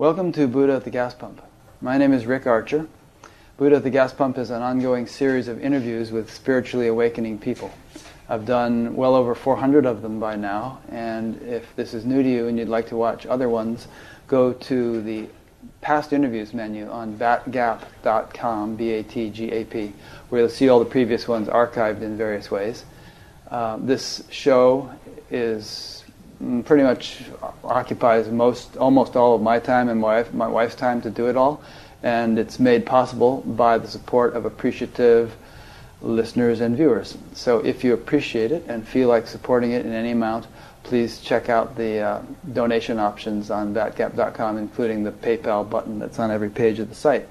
Welcome to Buddha at the Gas Pump. My name is Rick Archer. Buddha at the Gas Pump is an ongoing series of interviews with spiritually awakening people. I've done well over 400 of them by now, and if this is new to you and you'd like to watch other ones, go to the past interviews menu on batgap.com, B-A-T-G-A-P, where you'll see all the previous ones archived in various ways. Uh, this show is pretty much occupies most, almost all of my time and my, my wife's time to do it all. And it's made possible by the support of appreciative listeners and viewers. So if you appreciate it and feel like supporting it in any amount, please check out the uh, donation options on batgap.com, including the PayPal button that's on every page of the site.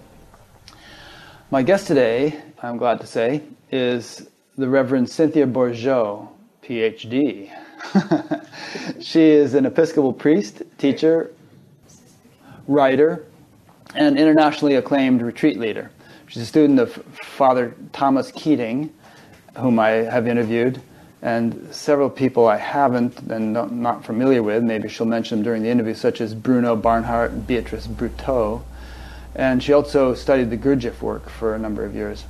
My guest today, I'm glad to say, is the Reverend Cynthia Bourgeault, PhD. she is an Episcopal priest, teacher, writer, and internationally acclaimed retreat leader. She's a student of Father Thomas Keating, whom I have interviewed, and several people I haven't and not familiar with. Maybe she'll mention them during the interview, such as Bruno Barnhart, Beatrice Bruteau. And she also studied the Gurdjieff work for a number of years.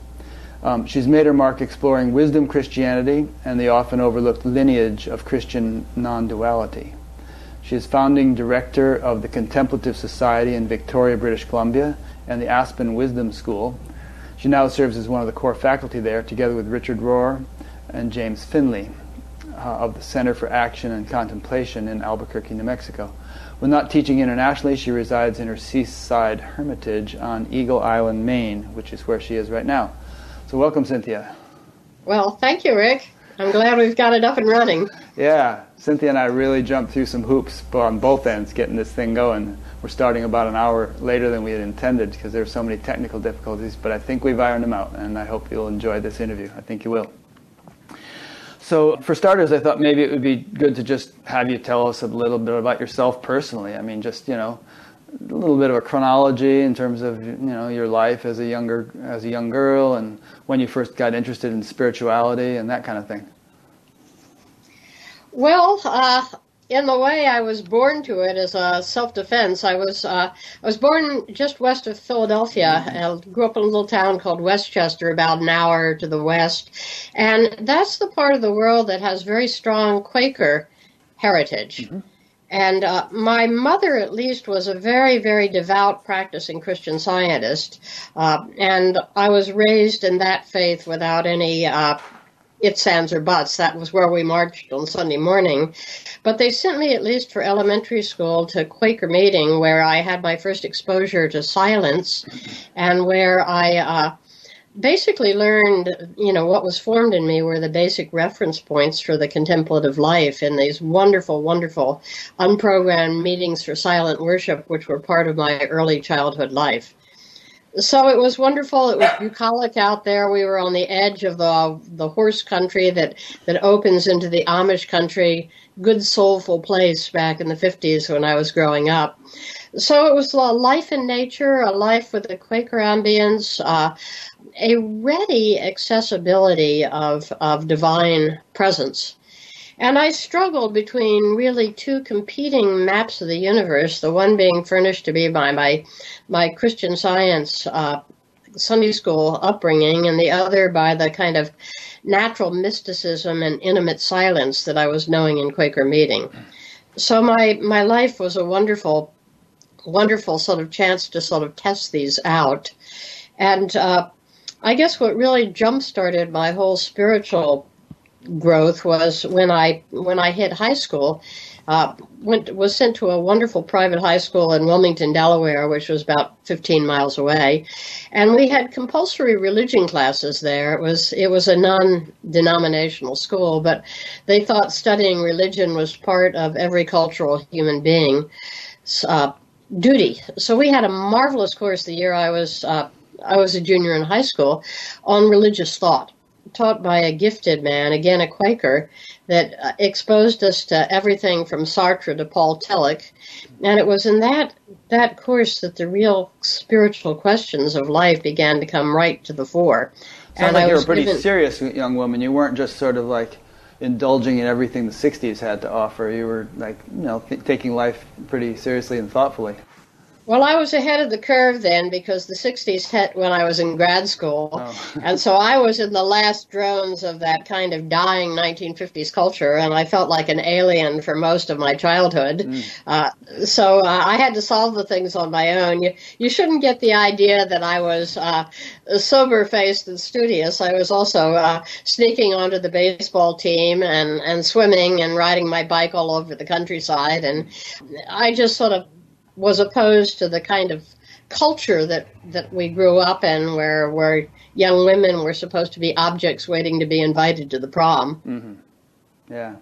Um, she's made her mark exploring wisdom Christianity and the often overlooked lineage of Christian non duality. She is founding director of the Contemplative Society in Victoria, British Columbia, and the Aspen Wisdom School. She now serves as one of the core faculty there, together with Richard Rohr and James Finley uh, of the Center for Action and Contemplation in Albuquerque, New Mexico. When not teaching internationally, she resides in her seaside hermitage on Eagle Island, Maine, which is where she is right now. So welcome, Cynthia. Well, thank you, Rick. I'm glad we've got it up and running. Yeah, Cynthia and I really jumped through some hoops on both ends getting this thing going. We're starting about an hour later than we had intended because there were so many technical difficulties, but I think we've ironed them out, and I hope you'll enjoy this interview. I think you will. So, for starters, I thought maybe it would be good to just have you tell us a little bit about yourself personally. I mean, just, you know, a little bit of a chronology in terms of you know your life as a younger as a young girl and when you first got interested in spirituality and that kind of thing. Well, uh, in the way I was born to it as a self-defense, I was uh, I was born just west of Philadelphia. I grew up in a little town called West Chester, about an hour to the west, and that's the part of the world that has very strong Quaker heritage. Mm-hmm. And uh, my mother, at least, was a very, very devout practicing Christian scientist. Uh, and I was raised in that faith without any uh, ifs, ands, or buts. That was where we marched on Sunday morning. But they sent me, at least for elementary school, to Quaker meeting, where I had my first exposure to silence and where I uh, basically learned, you know, what was formed in me were the basic reference points for the contemplative life in these wonderful, wonderful unprogrammed meetings for silent worship, which were part of my early childhood life. So it was wonderful. It was bucolic out there. We were on the edge of the the horse country that that opens into the Amish country. Good soulful place back in the fifties when I was growing up. So it was a life in nature, a life with a Quaker ambience, uh, a ready accessibility of, of divine presence. And I struggled between really two competing maps of the universe, the one being furnished to me by my, my Christian science uh, Sunday school upbringing, and the other by the kind of natural mysticism and intimate silence that I was knowing in Quaker meeting. So my, my life was a wonderful, wonderful sort of chance to sort of test these out. And uh, I guess what really jump started my whole spiritual growth was when I when I hit high school. Uh, went was sent to a wonderful private high school in Wilmington, Delaware, which was about 15 miles away, and we had compulsory religion classes there. It was it was a non-denominational school, but they thought studying religion was part of every cultural human being. Uh, duty. So we had a marvelous course the year I was uh, I was a junior in high school, on religious thought, taught by a gifted man, again a Quaker, that uh, exposed us to everything from Sartre to Paul Tillich. And it was in that that course that the real spiritual questions of life began to come right to the fore. Sounds and like you were a pretty given, serious young woman. You weren't just sort of like indulging in everything the 60s had to offer. You were like, you know, th- taking life pretty seriously and thoughtfully. Well, I was ahead of the curve then because the 60s hit when I was in grad school. Oh. and so I was in the last drones of that kind of dying 1950s culture, and I felt like an alien for most of my childhood. Mm. Uh, so uh, I had to solve the things on my own. You, you shouldn't get the idea that I was uh, sober faced and studious. I was also uh, sneaking onto the baseball team and, and swimming and riding my bike all over the countryside. And I just sort of was opposed to the kind of culture that, that we grew up in where, where young women were supposed to be objects waiting to be invited to the prom. Mm-hmm. Yeah.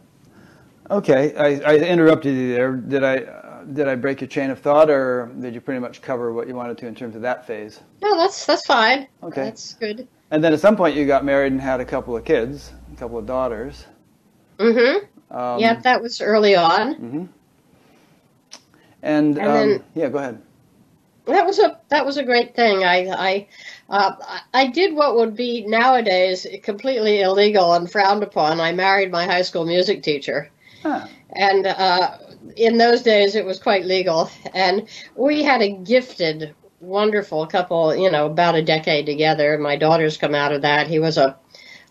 Okay, I, I, interrupted you there. Did I uh, did I break your chain of thought, or did you pretty much cover what you wanted to in terms of that phase? No, that's that's fine. Okay, that's good. And then at some point you got married and had a couple of kids, a couple of daughters. Mm-hmm. Um, yeah, that was early on. Mm-hmm. And, and um, then, yeah, go ahead. That was a that was a great thing. I I uh, I did what would be nowadays completely illegal and frowned upon. I married my high school music teacher, huh. and uh, in those days it was quite legal. And we had a gifted, wonderful couple. You know, about a decade together. My daughters come out of that. He was a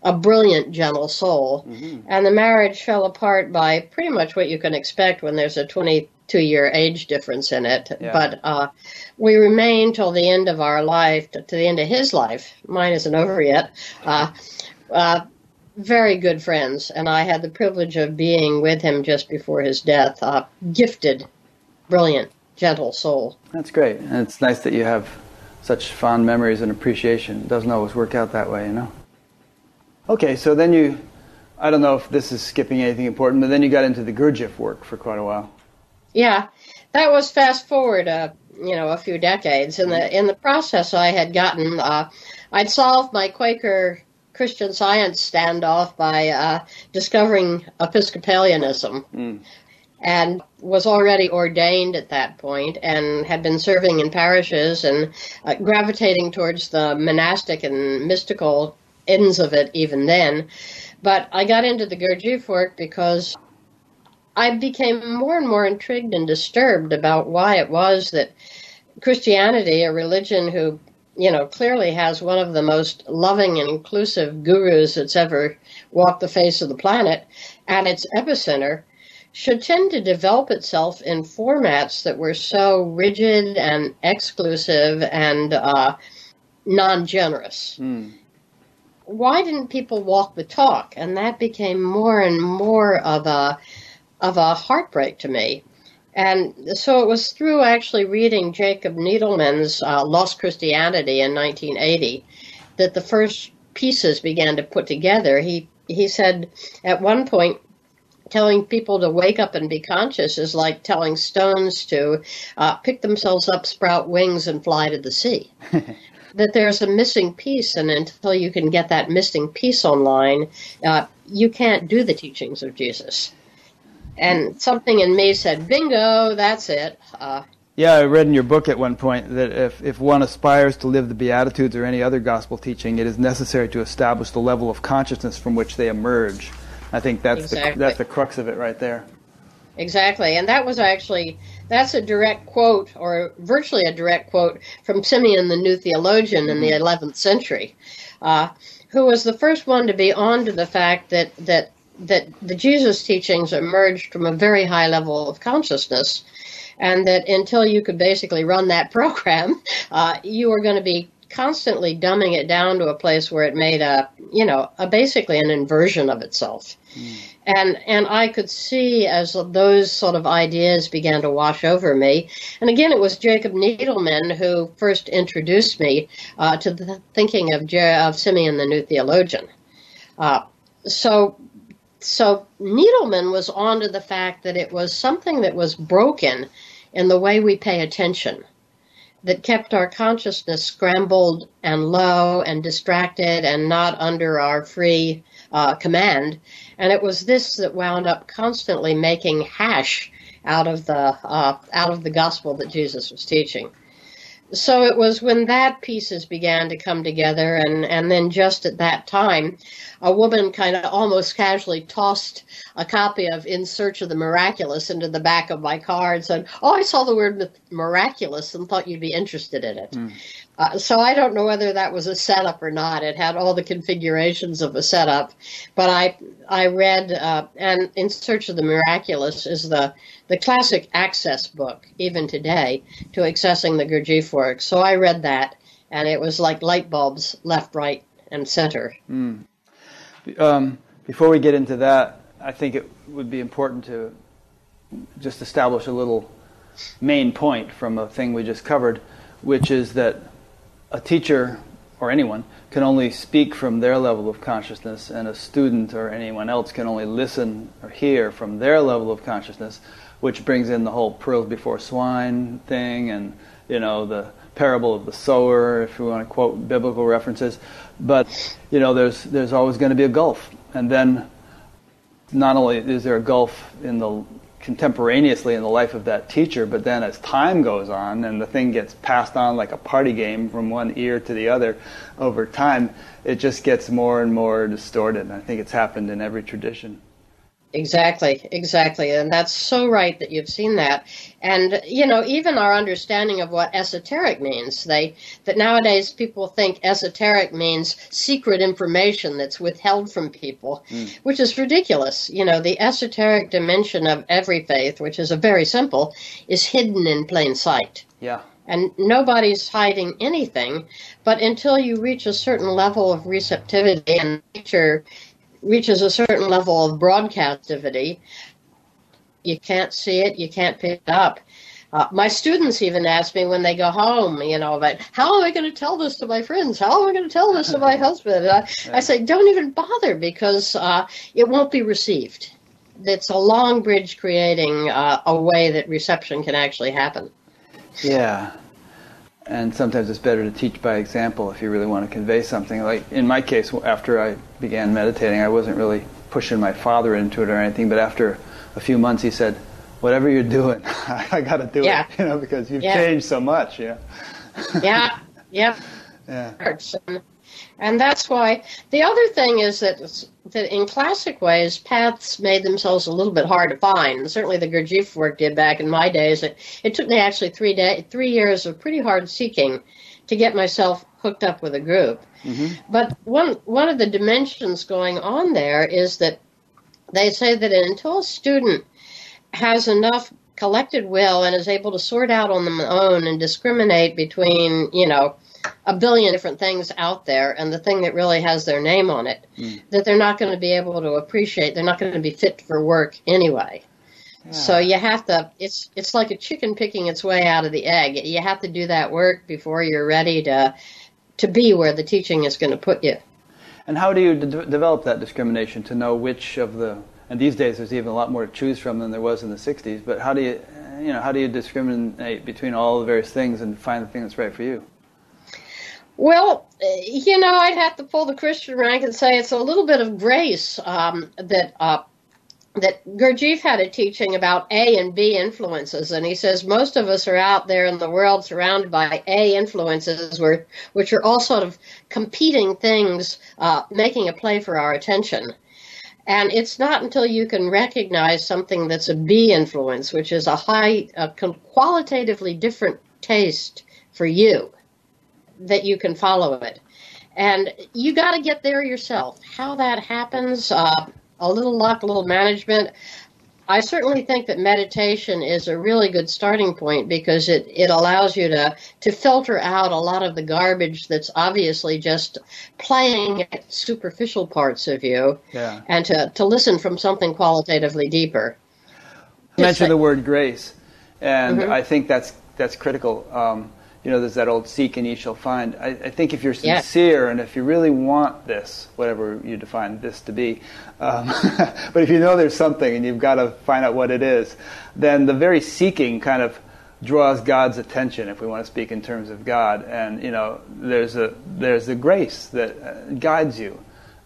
a brilliant, gentle soul. Mm-hmm. And the marriage fell apart by pretty much what you can expect when there's a 22 year age difference in it. Yeah. But uh, we remained till the end of our life, to the end of his life. Mine isn't over yet. Uh, uh, very good friends, and I had the privilege of being with him just before his death. gifted, brilliant, gentle soul. That's great. And it's nice that you have such fond memories and appreciation. It doesn't always work out that way, you know? Okay, so then you, I don't know if this is skipping anything important, but then you got into the Gurdjieff work for quite a while. Yeah, that was fast forward, uh, you know, a few decades. In the in the process, I had gotten, uh, I'd solved my Quaker Christian Science standoff by uh, discovering Episcopalianism. Mm. And was already ordained at that point and had been serving in parishes and uh, gravitating towards the monastic and mystical ends of it even then. But I got into the Gurdjieff work because I became more and more intrigued and disturbed about why it was that Christianity, a religion who, you know, clearly has one of the most loving and inclusive gurus that's ever walked the face of the planet, at its epicenter, should tend to develop itself in formats that were so rigid and exclusive and uh, non generous. Mm why didn't people walk the talk? And that became more and more of a of a heartbreak to me. And so it was through actually reading Jacob Needleman's uh, Lost Christianity in 1980 that the first pieces began to put together. He he said at one point telling people to wake up and be conscious is like telling stones to uh, pick themselves up, sprout wings, and fly to the sea. that there's a missing piece, and until you can get that missing piece online, uh, you can't do the teachings of Jesus. And something in me said, "Bingo, that's it." Uh, yeah, I read in your book at one point that if, if one aspires to live the Beatitudes or any other gospel teaching, it is necessary to establish the level of consciousness from which they emerge. I think that's exactly. the that's the crux of it right there. Exactly, and that was actually that's a direct quote, or virtually a direct quote, from Simeon the New Theologian in the 11th mm-hmm. century, uh, who was the first one to be on to the fact that, that, that the Jesus teachings emerged from a very high level of consciousness, and that until you could basically run that program, uh, you were going to be constantly dumbing it down to a place where it made a, you know, a basically an inversion of itself. Mm. And and I could see as those sort of ideas began to wash over me. And again, it was Jacob Needleman who first introduced me uh, to the thinking of, of Simeon the New Theologian. Uh, so so Needleman was on to the fact that it was something that was broken in the way we pay attention that kept our consciousness scrambled and low and distracted and not under our free uh, command. And it was this that wound up constantly making hash out of the uh, out of the gospel that Jesus was teaching. So it was when that pieces began to come together and, and then just at that time a woman kind of almost casually tossed a copy of in search of the miraculous into the back of my car and said oh i saw the word miraculous and thought you'd be interested in it. Mm. uh, so i don't know whether that was a setup or not. It had all the configurations of a setup. But i i read uh, and in search of the miraculous is the the classic access book, even today, to accessing the Gurdjieff work. So I read that, and it was like light bulbs left, right, and center. Mm. Um, before we get into that, I think it would be important to just establish a little main point from a thing we just covered, which is that a teacher or anyone can only speak from their level of consciousness, and a student or anyone else can only listen or hear from their level of consciousness which brings in the whole pearls before swine thing and you know the parable of the sower if you want to quote biblical references. But you know there's there's always going to be a gulf. And then not only is there a gulf in the contemporaneously in the life of that teacher but then as time goes on and the thing gets passed on like a party game from one ear to the other over time it just gets more and more distorted. And i think it's happened in every tradition Exactly, exactly. And that's so right that you've seen that. And, you know, even our understanding of what esoteric means, they, that nowadays people think esoteric means secret information that's withheld from people, mm. which is ridiculous. You know, the esoteric dimension of every faith, which is a very simple, is hidden in plain sight. Yeah. And nobody's hiding anything, but until you reach a certain level of receptivity and nature reaches a certain level of broadcastivity, you can't see it, you can't pick it up. Uh, my students even ask me when they go home, you know, about how am I going to tell this to my friends? How am I going to tell this to my husband? I, I, say, don't even bother because uh, it won't be received. It's a long bridge creating uh, a way that reception can actually happen. Yeah, and sometimes it's better to teach by example if you really want to convey something. Like in my case, after I began meditating, I wasn't really pushing my father into it or anything, but after a few months, he said, "Whatever you're doing, I got to do yeah. it," you know, because you've yeah. changed so much. Yeah. yeah. Yep. Yeah. And that's why the other thing is that that in classic ways, paths made themselves a little bit hard to find. And certainly, the Gurdjieff work did back in my days. It, it took me actually three day, three years of pretty hard seeking to get myself hooked up with a group. Mm-hmm. But one one of the dimensions going on there is that they say that until a student has enough collected will and is able to sort out on their own and discriminate between, you know, a billion different things out there and the thing that really has their name on it mm. that they're not going to be able to appreciate. They're not going to be fit for work anyway. Yeah. so you have to it's it's like a chicken picking its way out of the egg. You have to do that work before you're ready to to be where the teaching is going to put you. And how do you de- develop that discrimination to know which of the and these days there's even a lot more to choose from than there was in the 60s but how do you you know how do you discriminate between all the various things and find the thing that's right for you well, you know, I'd have to pull the Christian rank and say it's a little bit of grace um, that uh, that Gurdjieff had a teaching about A and B influences, and he says most of us are out there in the world surrounded by A influences, which are all sort of competing things, uh, making a play for our attention. And it's not until you can recognize something that's a B influence, which is a high, a qualitatively different taste for you, that you can follow it. And you got to get there yourself. How that happens, uh, a little luck, a little management. I certainly think that meditation is a really good starting point because it, it allows you to, to filter out a lot of the garbage that's obviously just playing at superficial parts of you yeah. and to, to listen from something qualitatively deeper. You mentioned the word grace, and mm-hmm. I think that's, that's critical. Um, you know, there's that old seek and ye shall find. I, I think if you're sincere and if you really want this, whatever you define this to be, um, but if you know there's something and you've got to find out what it is, then the very seeking kind of draws God's attention, if we want to speak in terms of God. And you know, there's a there's a grace that uh, guides you.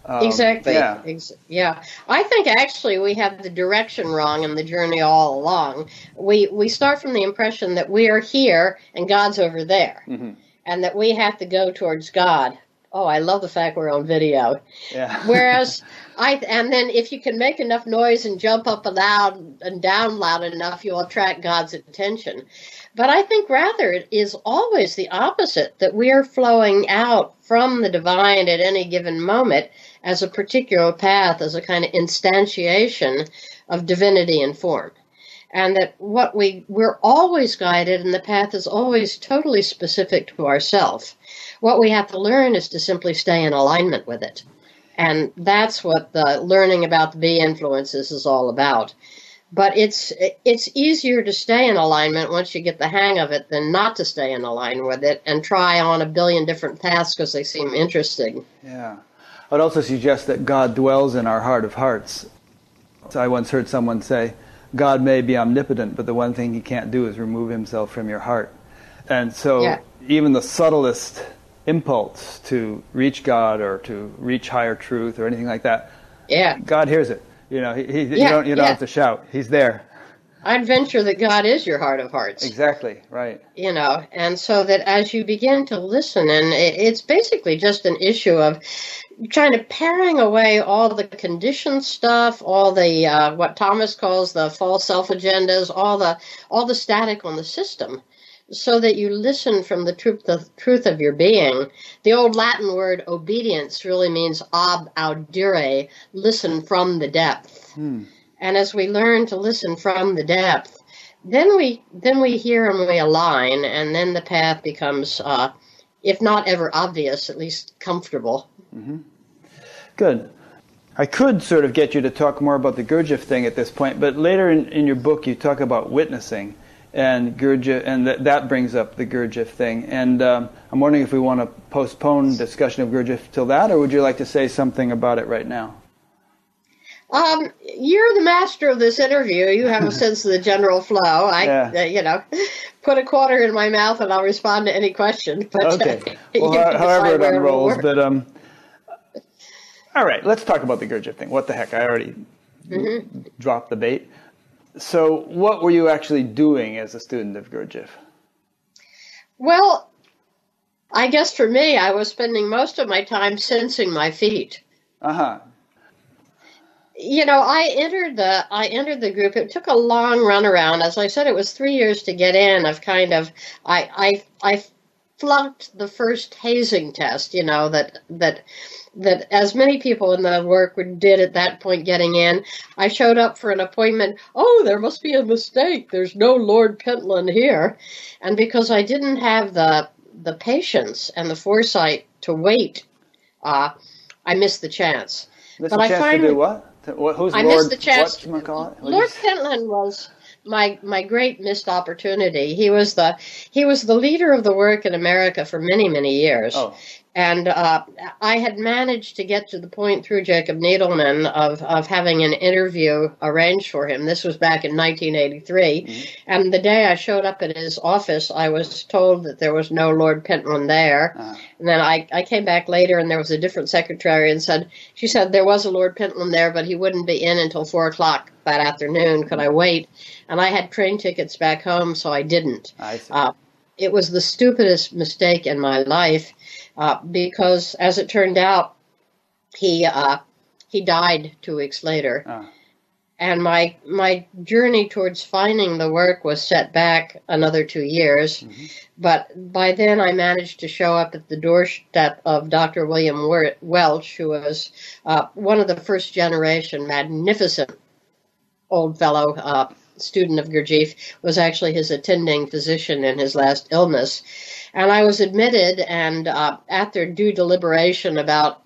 Um, exactly. Yeah. Ex- yeah. I think actually we have the direction wrong in the journey all along. We we start from the impression that we are here and God's over there, mm-hmm. and that we have to go towards God. Oh, I love the fact we're on video. Yeah. Whereas I and then if you can make enough noise and jump up loud and down loud enough, you'll attract God's attention. But I think rather it is always the opposite that we are flowing out from the divine at any given moment as a particular path, as a kind of instantiation of divinity and form. And that what we, we're always guided and the path is always totally specific to ourselves. What we have to learn is to simply stay in alignment with it. And that's what the learning about the B influences is all about. But it's it's easier to stay in alignment once you get the hang of it than not to stay in alignment with it and try on a billion different paths because they seem interesting. Yeah. I would also suggest that God dwells in our heart of hearts. I once heard someone say, God may be omnipotent, but the one thing he can't do is remove himself from your heart. And so yeah. even the subtlest impulse to reach God or to reach higher truth or anything like that, yeah. God hears it. You know, he, he, yeah, you don't, you don't yeah. have to shout. He's there. I'd venture that God is your heart of hearts. Exactly, right. You know, and so that as you begin to listen, and it's basically just an issue of trying to paring away all the conditioned stuff, all the uh, what Thomas calls the false self agendas, all the all the static on the system, so that you listen from the truth the truth of your being. The old Latin word obedience really means ab audire, listen from the depth. Hmm. And as we learn to listen from the depth, then we then we hear and we align, and then the path becomes, uh, if not ever obvious, at least comfortable. Mm-hmm. Good. I could sort of get you to talk more about the Gurdjieff thing at this point, but later in, in your book you talk about witnessing, and Gurdjieff, and th- that brings up the Gurdjieff thing. And um, I'm wondering if we want to postpone discussion of Gurdjieff till that, or would you like to say something about it right now? Um, you're the master of this interview. You have a sense of the general flow. I, yeah. uh, you know, put a quarter in my mouth and I'll respond to any question. But, okay. Well, however it unrolls, but um, all right. Let's talk about the Gurdjieff thing. What the heck? I already mm-hmm. dropped the bait. So, what were you actually doing as a student of Gurdjieff? Well, I guess for me, I was spending most of my time sensing my feet. Uh huh you know, I entered the I entered the group. It took a long run around. As I said, it was three years to get in. I've kind of I I I flunked the first hazing test. You know that that that as many people in the work did at that point getting in. I showed up for an appointment. Oh, there must be a mistake. There's no Lord Pentland here, and because I didn't have the the patience and the foresight to wait, uh, I missed the chance. Missed but the chance I finally, to do what? Who's I Lord, missed the chance. Lord Pentland was my my great missed opportunity. He was the he was the leader of the work in America for many many years. Oh. And uh, I had managed to get to the point through Jacob Needleman of, of having an interview arranged for him. This was back in 1983. Mm-hmm. And the day I showed up at his office, I was told that there was no Lord Pentland there. Uh-huh. And then I, I came back later and there was a different secretary and said, she said there was a Lord Pentland there, but he wouldn't be in until 4 o'clock that afternoon. Could I wait? And I had train tickets back home, so I didn't. I uh, it was the stupidest mistake in my life uh, because, as it turned out, he uh, he died two weeks later, oh. and my my journey towards finding the work was set back another two years. Mm-hmm. But by then, I managed to show up at the doorstep of Dr. William Welch, who was uh, one of the first generation, magnificent old fellow uh, student of Gurdjieff, was actually his attending physician in his last illness. And I was admitted, and uh, after due deliberation about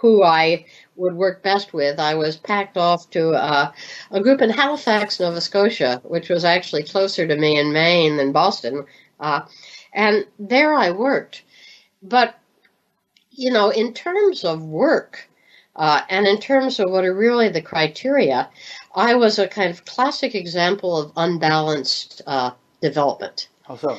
who I would work best with, I was packed off to uh, a group in Halifax, Nova Scotia, which was actually closer to me in Maine than Boston. Uh, and there I worked. But, you know, in terms of work, uh, and in terms of what are really the criteria, I was a kind of classic example of unbalanced uh, development. How so?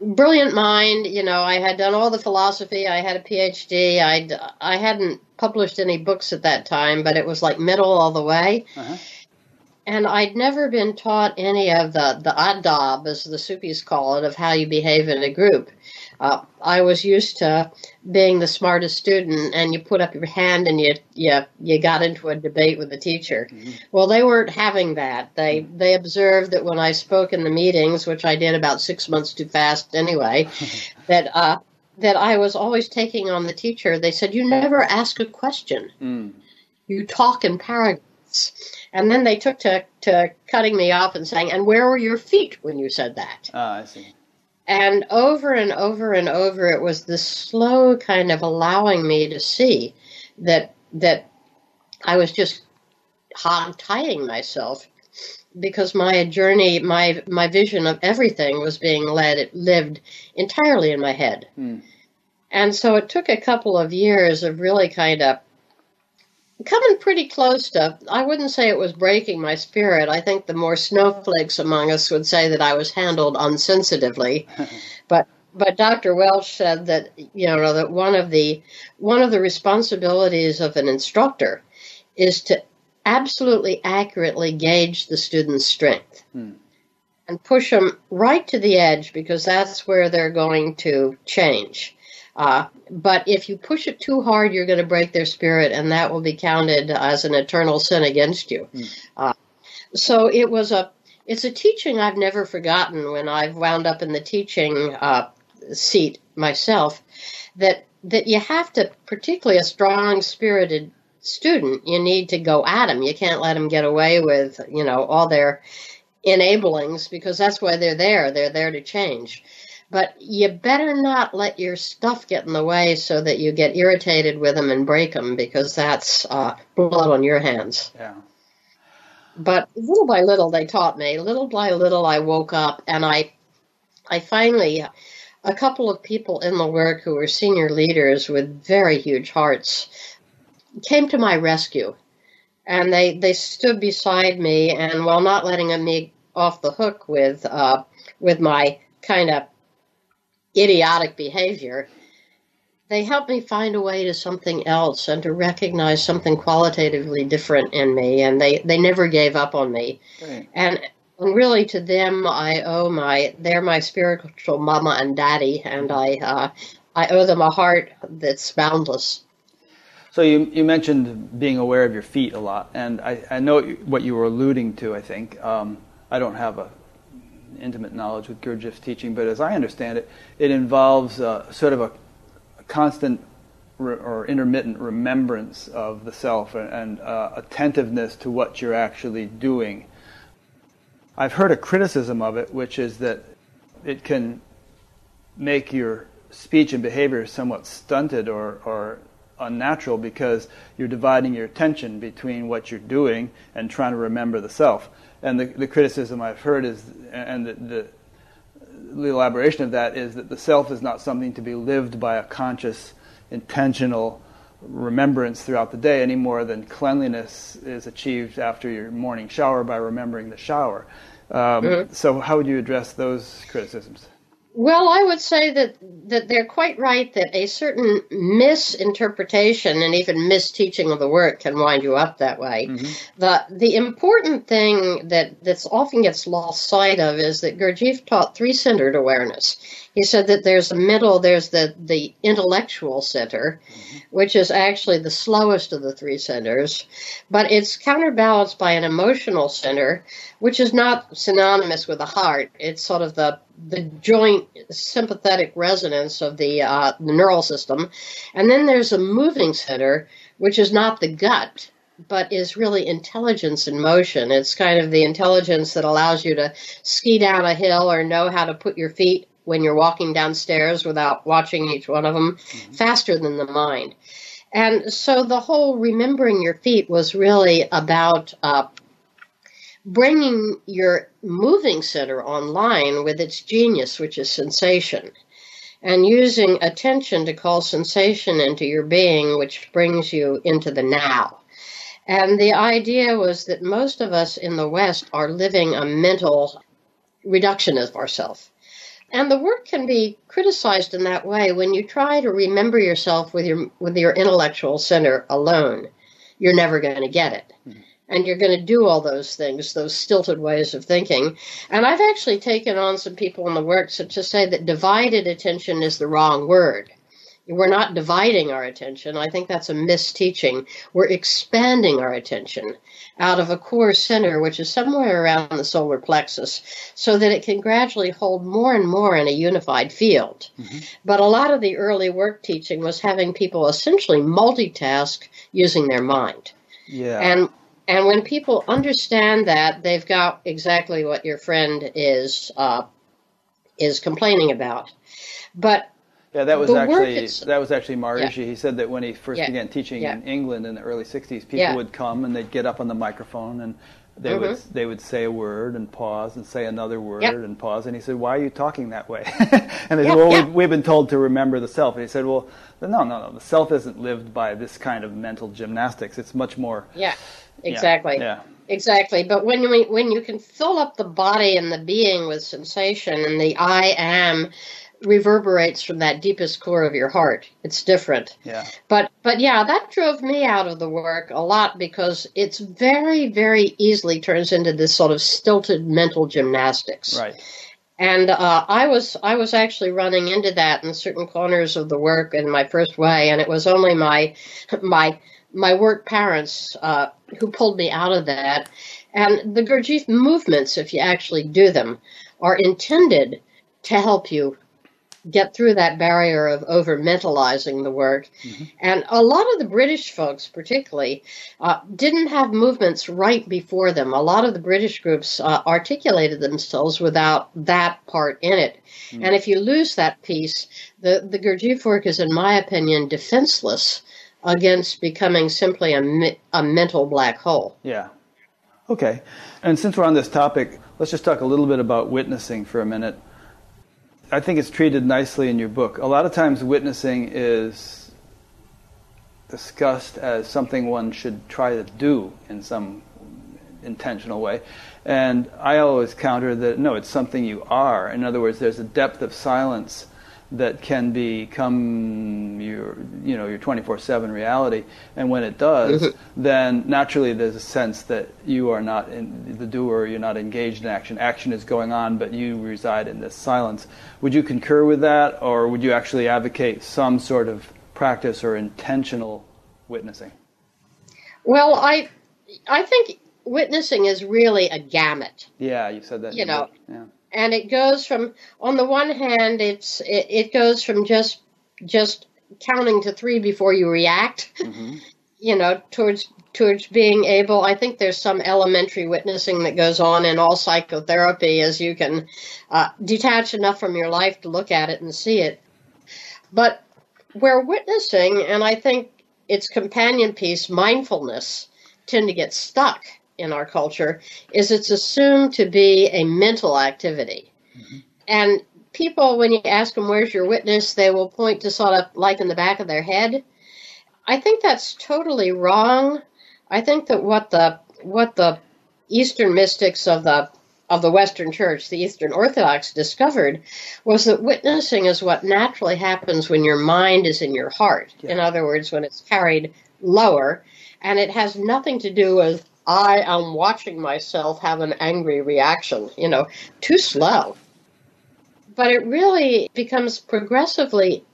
brilliant mind. You know, I had done all the philosophy. I had a PhD. I I hadn't published any books at that time, but it was like middle all the way. Uh-huh. And I'd never been taught any of the the adab, as the Sufis call it, of how you behave in a group. Uh, I was used to being the smartest student, and you put up your hand and you you you got into a debate with the teacher. Mm-hmm. Well, they weren't having that. They they observed that when I spoke in the meetings, which I did about six months too fast anyway, that uh, that I was always taking on the teacher. They said, "You never ask a question. Mm. You talk in paragraphs." And then they took to, to cutting me off and saying, "And where were your feet when you said that?" Ah, I see. And over and over and over, it was this slow kind of allowing me to see that that I was just hog tying myself because my journey, my my vision of everything was being led, it lived entirely in my head. Mm. And so it took a couple of years of really kind of coming pretty close to i wouldn't say it was breaking my spirit. I think the more snowflakes among us would say that i was handled unsensitively. But but dr welch said that you know that one of the one of the responsibilities of an instructor is to absolutely accurately gauge the student's strength hmm. and push them right to the edge because that's where they're going to change uh, but if you push it too hard, you're going to break their spirit, and that will be counted as an eternal sin against you. Mm. Uh, so it was a it's a teaching I've never forgotten when I've wound up in the teaching uh, seat myself. That that you have to, particularly a strong spirited student, you need to go at them. You can't let them get away with you know all their enablings because that's why they're there. They're there to change. But you better not let your stuff get in the way so that you get irritated with them and break them because that's uh, blood on your hands. Yeah. But little by little, they taught me. Little by little, I woke up and I, I finally, a couple of people in the work who were senior leaders with very huge hearts came to my rescue. And they, they stood beside me, and while not letting me off the hook with uh, with my kind of idiotic behavior, they helped me find a way to something else and to recognize something qualitatively different in me. And they, they never gave up on me. Right. And and really to them I owe my they're my spiritual mama and daddy and I uh, I owe them a heart that's boundless. So you you mentioned being aware of your feet a lot, and I, I know what you were alluding to. I think um, I don't have a intimate knowledge with Gurdjieff's teaching, but as I understand it, it involves uh, sort of a, constant re- or intermittent remembrance of the self and, and uh, attentiveness to what you're actually doing. I've heard a criticism of it, which is that it can make your speech and behavior somewhat stunted or, or unnatural because you're dividing your attention between what you're doing and trying to remember the self and the, the criticism I've heard is, and the, the, the elaboration of that is that the self is not something to be lived by a conscious, intentional remembrance throughout the day any more than cleanliness is achieved after your morning shower by remembering the shower. Um, mm-hmm. So, how would you address those criticisms? Well, I would say that, that they're quite right that a certain misinterpretation and even misteaching of the work can wind you up that way. Mm-hmm. The the important thing that that's often gets lost sight of is that Gurdjieff taught three centered awareness. He said that there's a middle, there's the, the intellectual center, mm-hmm. which is actually the slowest of the three centers, but it's counterbalanced by an emotional center, which is not synonymous with the heart. It's sort of the the joint sympathetic resonance of the, uh, the neural system. And then there's a moving center, which is not the gut, but is really intelligence in motion. It's kind of the intelligence that allows you to ski down a hill or know how to put your feet when you're walking downstairs without watching each one of them mm-hmm. faster than the mind. And so the whole remembering your feet was really about uh, bringing your moving center online with its genius, which is sensation, and using attention to call sensation into your being, which brings you into the now. And the idea was that most of us in the West are living a mental reduction of ourselves and the work can be criticized in that way when you try to remember yourself with your with your intellectual center alone. You're never going to get it. Mm-hmm. And you're going to do all those things, those stilted ways of thinking. And I've actually taken on some people in the work to say that divided attention is the wrong word we're not dividing our attention. I think that's a misteaching. We're expanding our attention out of a core center, which is somewhere around the solar plexus, so that it can gradually hold more and more in a unified field. Mm-hmm. But a lot of the early work teaching was having people essentially multitask using their mind. Yeah. And and when people understand that, they've got exactly what your friend is uh, is complaining about. But yeah, that was actually that was actually Maharishi. Yeah. He said that when he first yeah. began teaching yeah. in England in the early '60s, people would come and they'd get up on the microphone and they mm-hmm. would they would say a word and pause and say another word and pause. And he said, "Why are you talking that way?" and they said, "Well, we've, we've, been told to remember the self." And he said, "Well, no, no, no. The self isn't lived by this kind of mental gymnastics. It's much more." Yeah, exactly. Yeah. Exactly, but when you when you can fill up the body and the being with sensation, and the I am reverberates from that deepest core of your heart. It's different. Yeah. But but yeah, that drove me out of the work a lot because it's very very easily turns into this sort of stilted mental gymnastics. Right. And uh, I was I was actually running into that in certain corners of the work in my first way, and it was only my my my work parents uh, who pulled me out of that. And the Gurdjieff movements, if you actually do them, are intended to help you get through that barrier of over mentalizing the work. Mm-hmm. And a lot of the British folks, particularly, uh, didn't have movements right before them. A lot of the British groups uh, articulated themselves without that part in it. Mm-hmm. And if you lose that piece, the, the Gurdjieff work is, in my opinion, defenseless against becoming simply a, a mental black hole. Yeah. Okay. And since we're on this topic, let's just talk a little bit about witnessing for a minute. I think it's treated nicely in your book. A lot of times, witnessing is discussed as something one should try to do in some intentional way. And I always counter that no, it's something you are. In other words, there's a depth of silence that can become your you know your 24/7 reality. And when it does then naturally there's a sense that you are not in the doer you're not engaged in action. Action is going on but you reside in this silence. Would you concur with that or would you actually advocate some sort of practice or intentional witnessing? Well i i think witnessing is really a gamut. Yeah you said that you know yeah and it goes from on the one hand it's it, it goes from just just counting to three before you react mm-hmm. you know towards towards being able i think there's some elementary witnessing that goes on in all psychotherapy as you can uh, detach enough from your life to look at it and see it but where witnessing and i think its companion piece mindfulness tend to get stuck in our culture is it's assumed to be a mental activity. Mm-hmm. And people, when you ask them, where's your witness, they will point to sort of like in the back of their head. I think that's totally wrong. I think that what the what the Eastern mystics of the of the Western Church, the Eastern Orthodox, discovered was that witnessing is what naturally happens when your mind is in your heart. Yeah. In other words, when it's carried lower, and it has nothing to do with I am watching myself have an angry reaction, you know, too slow. But it really becomes progressively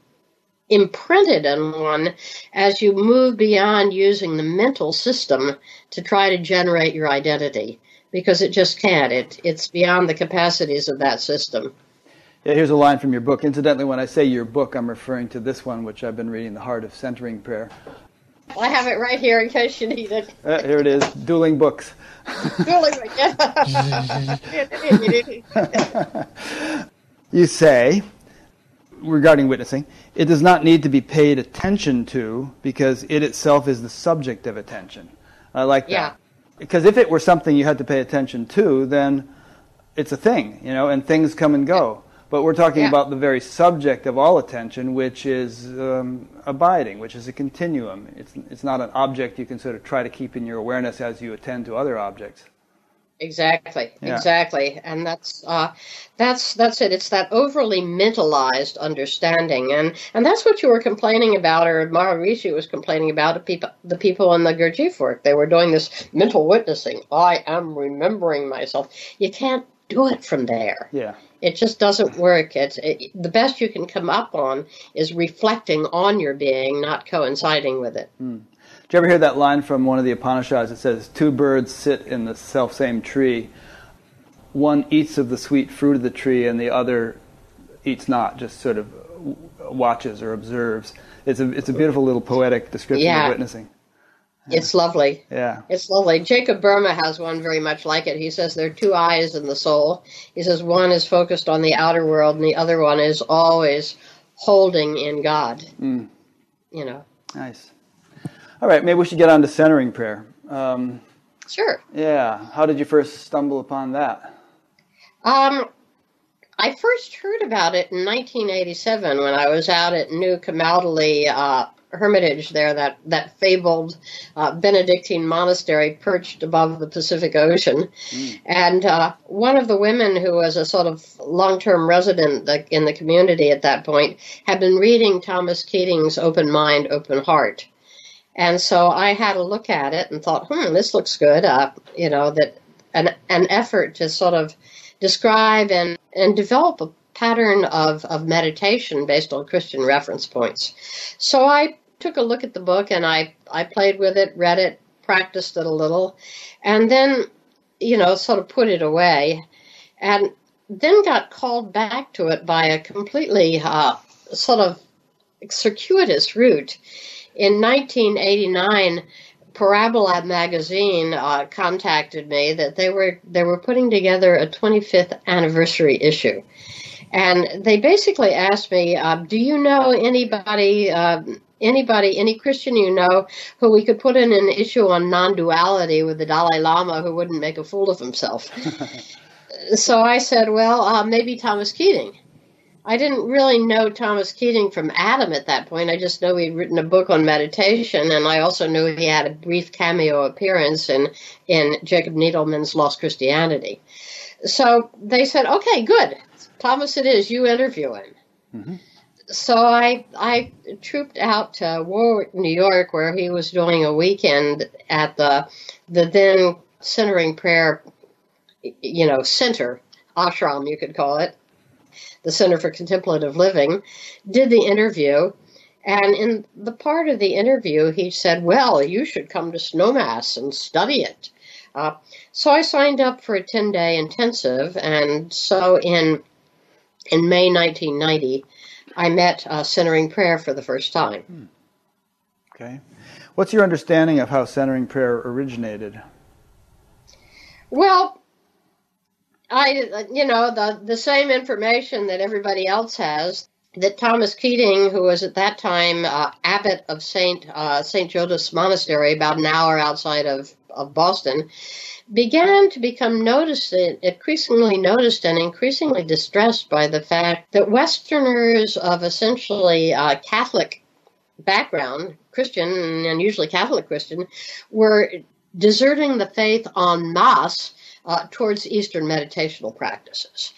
imprinted in one as you move beyond using the mental system to try to generate your identity because it just can't. It, it's beyond the capacities of that system. Yeah, here's a line from your book. Incidentally, when I say your book, I'm referring to this one, which I've been reading, The Heart of Centering Prayer. I have it right here in case you need it. Uh, here it is, dueling books. dueling books. you say, regarding witnessing, it does not need to be paid attention to because it itself is the subject of attention. I like that. Yeah. Because if it were something you had to pay attention to, then it's a thing, you know, and things come and go. But we're talking yeah. about the very subject of all attention, which is um, abiding, which is a continuum. It's, it's not an object you can sort of try to keep in your awareness as you attend to other objects. Exactly, Yeah. exactly, and that's uh, that's that's it. It's that overly mentalized understanding, and and that's what you were complaining about, or Maharishi was complaining about the people the people in the Gurdjieff work. They were doing this mental witnessing. I am remembering myself. You can't do it from there. Yeah. It just doesn't work. It's it, the best you can come up on is reflecting on your being, not coinciding with it. Hmm. Did you ever hear that line from one of the Upanishads that says, Two birds sit in the self same tree. One eats of the sweet fruit of the tree, and the other eats not, just sort of watches or observes. It's a, it's a beautiful little poetic description Yeah. of witnessing. It's lovely. Yeah. It's lovely. Jacob Boehme has one very much like it. He says there are two eyes in the soul. He says one is focused on the outer world, and the other one is always holding in God. Mm. You know. Nice. All right, maybe we should get on to centering prayer. Um, Sure. yeah. How did you first stumble upon that? Um, I first heard about it in 1987 when I was out at New Camaldoli uh, Hermitage there, that, that fabled uh, Benedictine monastery perched above the Pacific Ocean. And uh, one of the women who was a sort of long term resident in the community at that point had been reading Thomas Keating's Open Mind, Open Heart. And so I had a look at it and thought, hmm, this looks good. Uh, you know, that an, an effort to sort of describe and, and develop a pattern of, of meditation based on Christian reference points. So I took a look at the book and I, I played with it, read it, practiced it a little, and then, you know, sort of put it away. And then got called back to it by a completely uh, sort of circuitous route. In 1989, Parabola magazine uh, contacted me that they were they were putting together a 25th anniversary issue, and they basically asked me, uh, "Do you know anybody?" Uh, Anybody, any Christian you know, who we could put in an issue on non-duality with the Dalai Lama, who wouldn't make a fool of himself. so I said, well, uh, maybe Thomas Keating. I didn't really know Thomas Keating from Adam at that point. I just know he'd written a book on meditation, and I also knew he had a brief cameo appearance in, in Jacob Needleman's Lost Christianity. So they said, okay, good. Thomas, it is. You interview him. So I I trooped out to Warwick, New York, where he was doing a weekend at the the then centering prayer, you know, center ashram you could call it, the Center for Contemplative Living. Did the interview, and in the part of the interview, he said, "Well, you should come to Snowmass and study it." Uh, so I signed up for a ten day intensive, and so in in May 1990. I met uh, centering prayer for the first time. Okay. What's your understanding of how centering prayer originated? Well, I, you know, the, the same information that everybody else has. That Thomas Keating, who was at that time uh, abbot of Saint uh, Saint Joseph's Monastery, about an hour outside of, of Boston, began to become noticed, increasingly noticed, and increasingly distressed by the fact that Westerners of essentially uh, Catholic background, Christian and usually Catholic Christian, were deserting the faith en masse uh, towards Eastern meditational practices.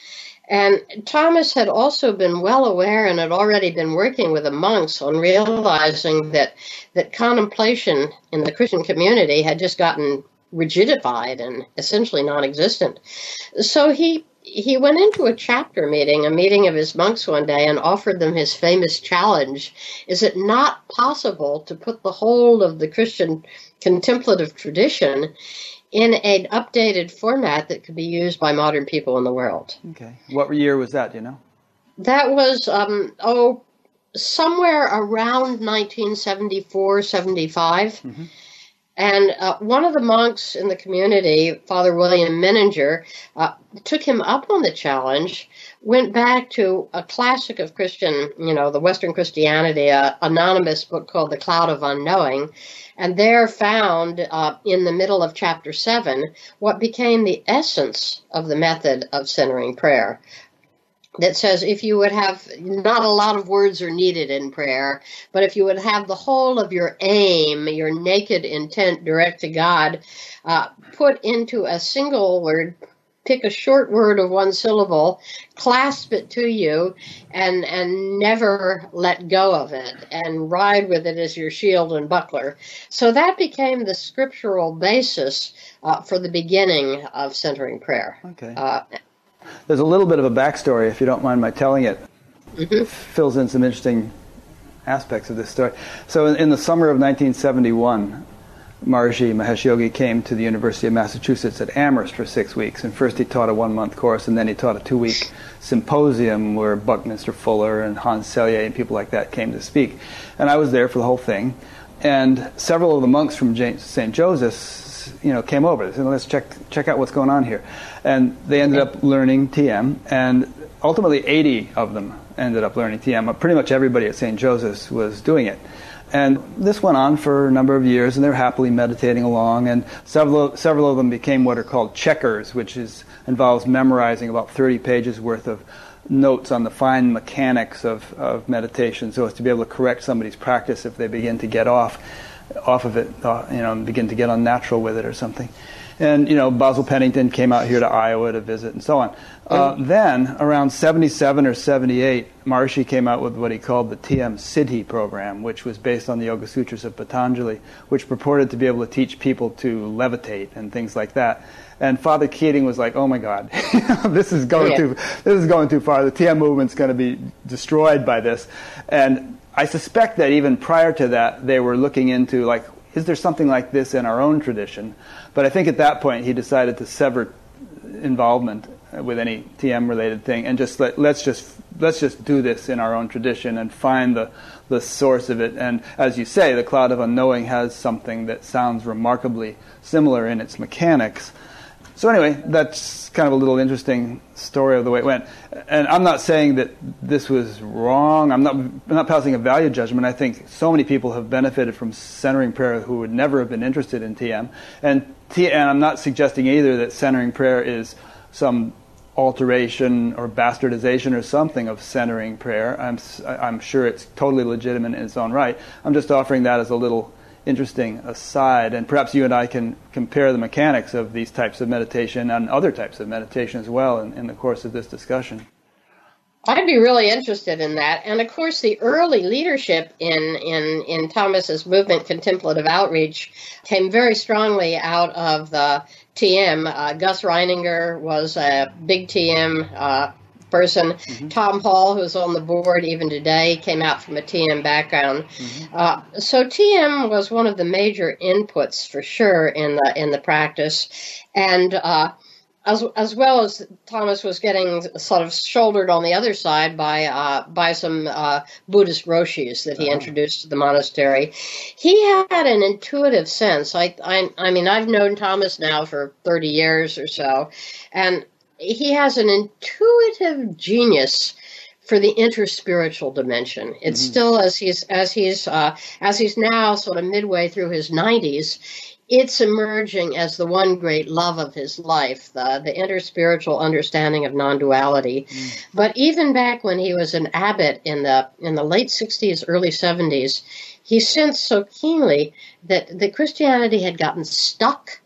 And Thomas had also been well aware and had already been working with the monks on realizing that that contemplation in the Christian community had just gotten rigidified and essentially non-existent. So he he went into a chapter meeting, a meeting of his monks one day, and offered them his famous challenge: Is it not possible to put the whole of the Christian contemplative tradition in an updated format that could be used by modern people in the world? Okay. What year was that? Do you know? That was um, oh somewhere around 1974, 75. And uh, one of the monks in the community, Father William Menninger, uh, took him up on the challenge, went back to a classic of Christian, you know, the Western Christianity, a anonymous book called The Cloud of Unknowing, and there found uh, in the middle of chapter 7 what became the essence of the method of centering prayer that says if you would have not a lot of words are needed in prayer, but if you would have the whole of your aim, your naked intent direct to God, uh, put into a single word, pick a short word of one syllable, clasp it to you, and and never let go of it, and ride with it as your shield and buckler. So that became the scriptural basis uh, for the beginning of centering prayer. Okay. Uh, There's a little bit of a backstory, if you don't mind my telling it. Mm-hmm. Fills in some interesting aspects of this story. So, in, in the summer of 1971, Maharishi Mahesh Yogi came to the University of Massachusetts at Amherst for six weeks. And first he taught a one month course, and then he taught a two week symposium where Buckminster Fuller and Hans Selye and people like that came to speak. And I was there for the whole thing. And several of the monks from St. Joseph's, you know, came over. They said, let's check, check out what's going on here. And they ended up learning TM, and ultimately 80 of them ended up learning TM. Pretty much everybody at St. Joseph's was doing it. And this went on for a number of years, and they were happily meditating along. And several, several of them became what are called checkers, which is, involves memorizing about 30 pages worth of notes on the fine mechanics of, of meditation, so as to be able to correct somebody's practice if they begin to get off, off of it, uh, you know, and begin to get unnatural with it or something. And, you know, Basil Pennington came out here to Iowa to visit and so on. Uh, then, around 77 or 78, Maharishi came out with what he called the TM Siddhi program, which was based on the Yoga Sutras of Patanjali, which purported to be able to teach people to levitate and things like that. And Father Keating was like, "Oh my God, this is going yeah. too this is going too far. The TM movement's going to be destroyed by this." And I suspect that even prior to that, they were looking into like, is there something like this in our own tradition? But I think at that point he decided to sever involvement with any TM related thing and just let, let's just let's just do this in our own tradition and find the the source of it. And as you say, the cloud of unknowing has something that sounds remarkably similar in its mechanics. So anyway, that's kind of a little interesting story of the way it went. And I'm not saying that this was wrong. I'm not I'm not passing a value judgment. I think so many people have benefited from centering prayer who would never have been interested in TM. And T, and I'm not suggesting either that centering prayer is some alteration or bastardization or something of centering prayer. I'm, I'm sure it's totally legitimate in its own right. I'm just offering that as a little interesting aside. And perhaps you and I can compare the mechanics of these types of meditation and other types of meditation as well in, in the course of this discussion. I'd be really interested in that. And of course, the early leadership in, in, in Thomas's movement, contemplative outreach, came very strongly out of the TM. Uh, Gus Reininger was a big TM uh, person. Mm-hmm. Tom Hall, who's on the board even today, came out from a TM background. Mm-hmm. Uh, so TM was one of the major inputs for sure in the in the practice, and uh, as as well as Thomas was getting sort of shouldered on the other side by uh, by some uh, Buddhist roshis that he uh-huh. introduced to the monastery. He had an intuitive sense. I, I I mean I've known Thomas now for thirty years or so, and he has an intuitive genius for the interspiritual dimension. It's mm-hmm. still as he's as he's uh, as he's now sort of midway through his nineties it's emerging as the one great love of his life, the, the interspiritual understanding of non-duality. Mm. But even back when he was an abbot in the in the late 60s, early 70s, he sensed so keenly that, that Christianity had gotten stuck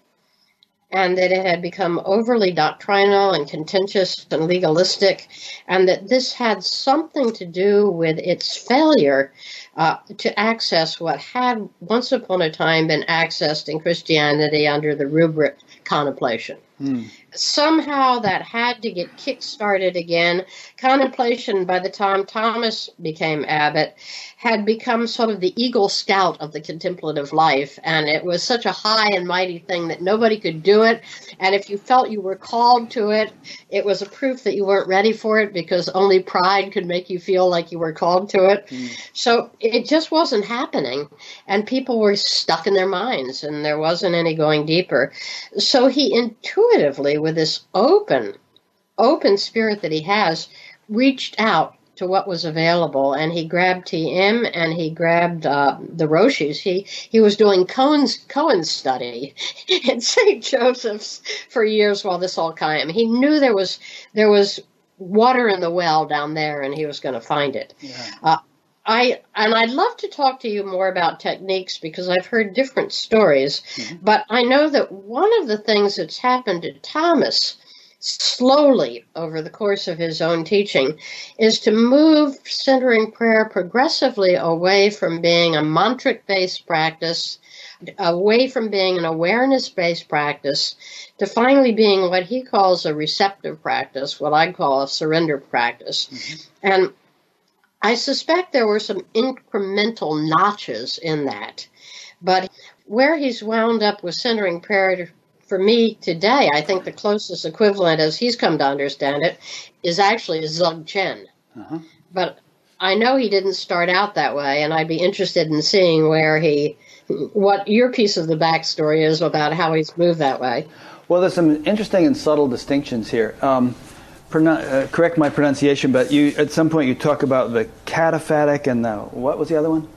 and that it had become overly doctrinal and contentious and legalistic, and that this had something to do with its failure uh, to access what had once upon a time been accessed in Christianity under the rubric contemplation. Hmm. Somehow that had to get kick-started again. Contemplation, by the time Thomas became abbot, had become sort of the Eagle Scout of the contemplative life, and it was such a high and mighty thing that nobody could do it. And if you felt you were called to it, it was a proof that you weren't ready for it because only pride could make you feel like you were called to it. Mm. So it just wasn't happening, and people were stuck in their minds, and there wasn't any going deeper. So he intuitively, with this open, open spirit that he has, reached out to what was available, and he grabbed TM and he grabbed uh, the Roshis. He he was doing koans koans study in St. Joseph's for years while this all came. He knew there was there was water in the well down there, and he was going to find it. Yeah. Uh, I and I'd love to talk to you more about techniques because I've heard different stories, mm-hmm. but I know that one of the things that's happened to Thomas slowly over the course of his own teaching is to move centering prayer progressively away from being a mantric based practice, away from being an awareness based practice, to finally being what he calls a receptive practice, what I call a surrender practice. Mm-hmm. And I suspect there were some incremental notches in that. But where he's wound up with centering prayer for me today, I think the closest equivalent, as he's come to understand it, is actually Dzogchen. Uh-huh. But I know he didn't start out that way, and I'd be interested in seeing where he, what your piece of the backstory is about how he's moved that way. Well, there's some interesting and subtle distinctions here. Um, uh, correct my pronunciation, but you at some point you talk about the cataphatic and the what was the other one?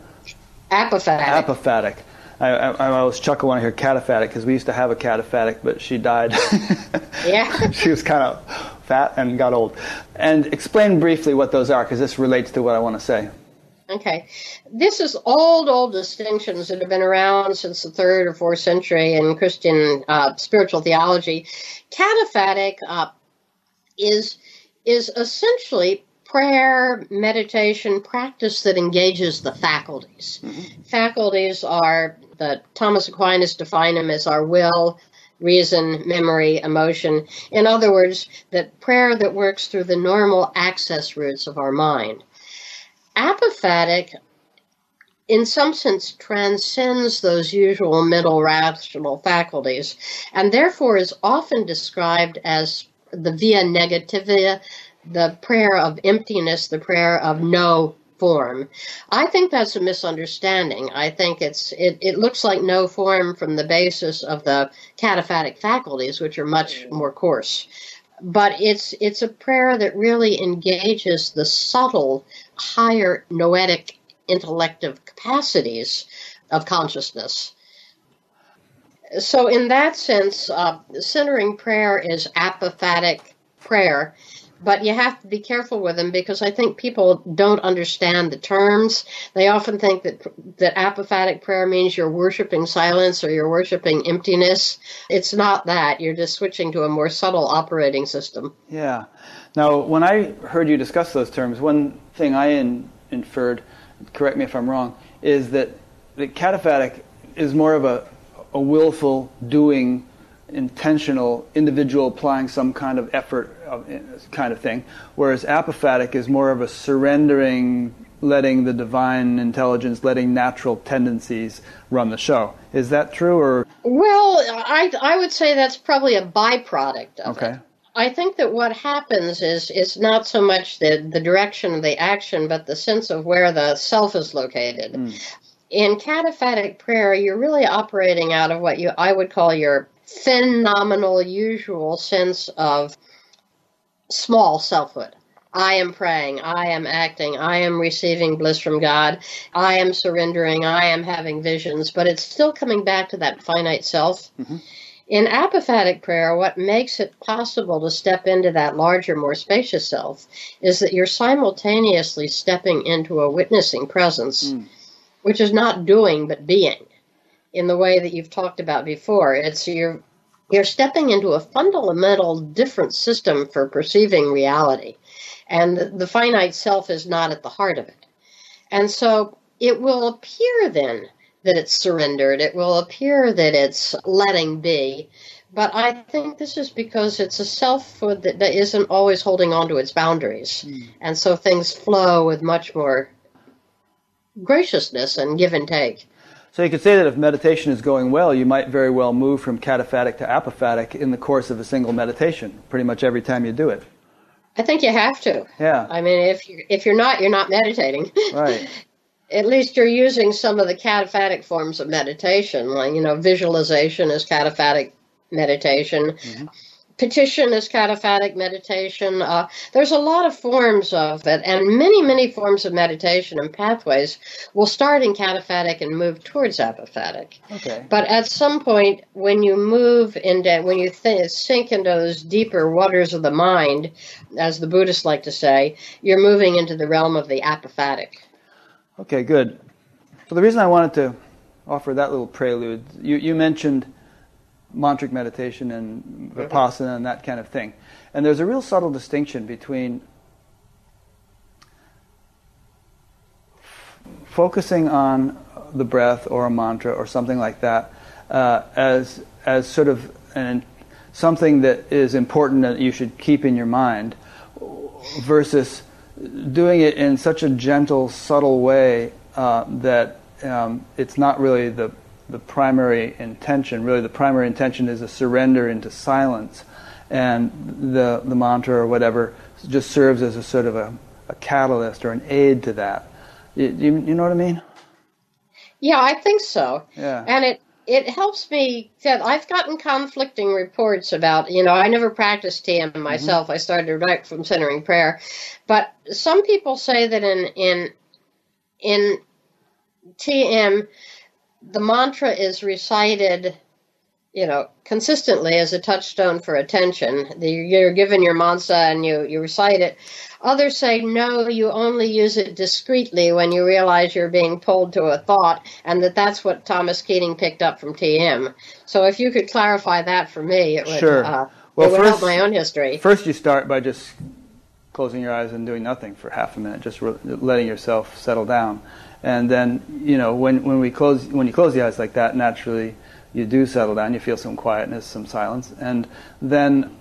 Apophatic. Apophatic. I, I, I always chuckle when I hear cataphatic because we used to have a cataphatic, but she died. yeah. she was kind of fat and got old. And explain briefly what those are because this relates to what I want to say. Okay. This is old, old distinctions that have been around since the third or fourth century in Christian uh, spiritual theology. Cataphatic uh, is is essentially prayer, meditation, practice that engages the faculties. Mm-hmm. Faculties are the Thomas Aquinas defined them as our will, reason, memory, emotion. In other words, that prayer that works through the normal access routes of our mind. Apophatic, in some sense, transcends those usual middle rational faculties and therefore is often described as the via negativa, the prayer of emptiness, the prayer of no form. I think that's a misunderstanding. I think it's it, it looks like no form from the basis of the cataphatic faculties, which are much more coarse. But it's it's a prayer that really engages the subtle, higher noetic intellective capacities of consciousness so, in that sense, uh, centering prayer is apophatic prayer, but you have to be careful with them because I think people don't understand the terms. They often think that that apophatic prayer means you're worshiping silence or you're worshiping emptiness. It's not that. You're just switching to a more subtle operating system. Yeah. Now, when I heard you discuss those terms, one thing I in, inferred, correct me if I'm wrong, is that the cataphatic is more of a a willful doing intentional individual applying some kind of effort of, kind of thing whereas apophatic is more of a surrendering letting the divine intelligence letting natural tendencies run the show is that true or well i i would say that's probably a byproduct of okay. it I think that what happens is is not so much the, the direction of the action, but the sense of where the self is located. Mm in cataphatic prayer, you're really operating out of what you I would call your phenomenal usual sense of small selfhood. I am praying, I am acting, I am receiving bliss from God, I am surrendering, I am having visions, but it's still coming back to that finite self. Mm-hmm. In apophatic prayer, what makes it possible to step into that larger, more spacious self is that you're simultaneously stepping into a witnessing presence. Mm which is not doing but being in the way that you've talked about before. It's you're you're stepping into a fundamental different system for perceiving reality. And the finite self is not at the heart of it. And so it will appear then that it's surrendered. It will appear that it's letting be. But I think this is because it's a self that, that isn't always holding on to its boundaries. Mm. And so things flow with much more graciousness and give and take. So you could say that if meditation is going well, you might very well move from cataphatic to apophatic in the course of a single meditation, pretty much every time you do it. I think you have to. Yeah. I mean, if you if you're not, you're not meditating. Right. At least you're using some of the cataphatic forms of meditation, like you know, visualization is cataphatic meditation. Mm-hmm. Petition is cataphatic meditation. Uh, there's a lot of forms of it, and many, many forms of meditation and pathways will start in cataphatic and move towards apophatic. Okay. But at some point, when you move into, when you th- sink into those deeper waters of the mind, as the Buddhists like to say, you're moving into the realm of the apophatic. Okay, good. So the reason I wanted to offer that little prelude, you, you mentioned mantric meditation and vipassana and that kind of thing. And there's a real subtle distinction between f- focusing on the breath or a mantra or something like that uh, as as sort of an, something that is important that you should keep in your mind versus doing it in such a gentle, subtle way uh, that um, it's not really the the primary intention. Really, the primary intention is a surrender into silence, and the the mantra or whatever just serves as a sort of a, a catalyst or an aid to that. You, you, you know what I mean? Yeah, I think so. Yeah. And it it helps me that I've gotten conflicting reports about, you know, I never practiced TM mm-hmm. myself. I started right from centering prayer. But some people say that in in in TM the mantra is recited, you know, consistently as a touchstone for attention. The- You're given your mantra and you, you recite it. Others say, no, you only use it discreetly when you realize you're being pulled to a thought, and that that's what Thomas Keating picked up from TM. So if you could clarify that for me, it would, Sure. uh, Well, it would help first- my own history. First, you start by just closing your eyes and doing nothing for half a minute, just re- letting yourself settle down. And then, you know, when, when we close, when you close the eyes like that, naturally, you do settle down. You feel some quietness, some silence, and then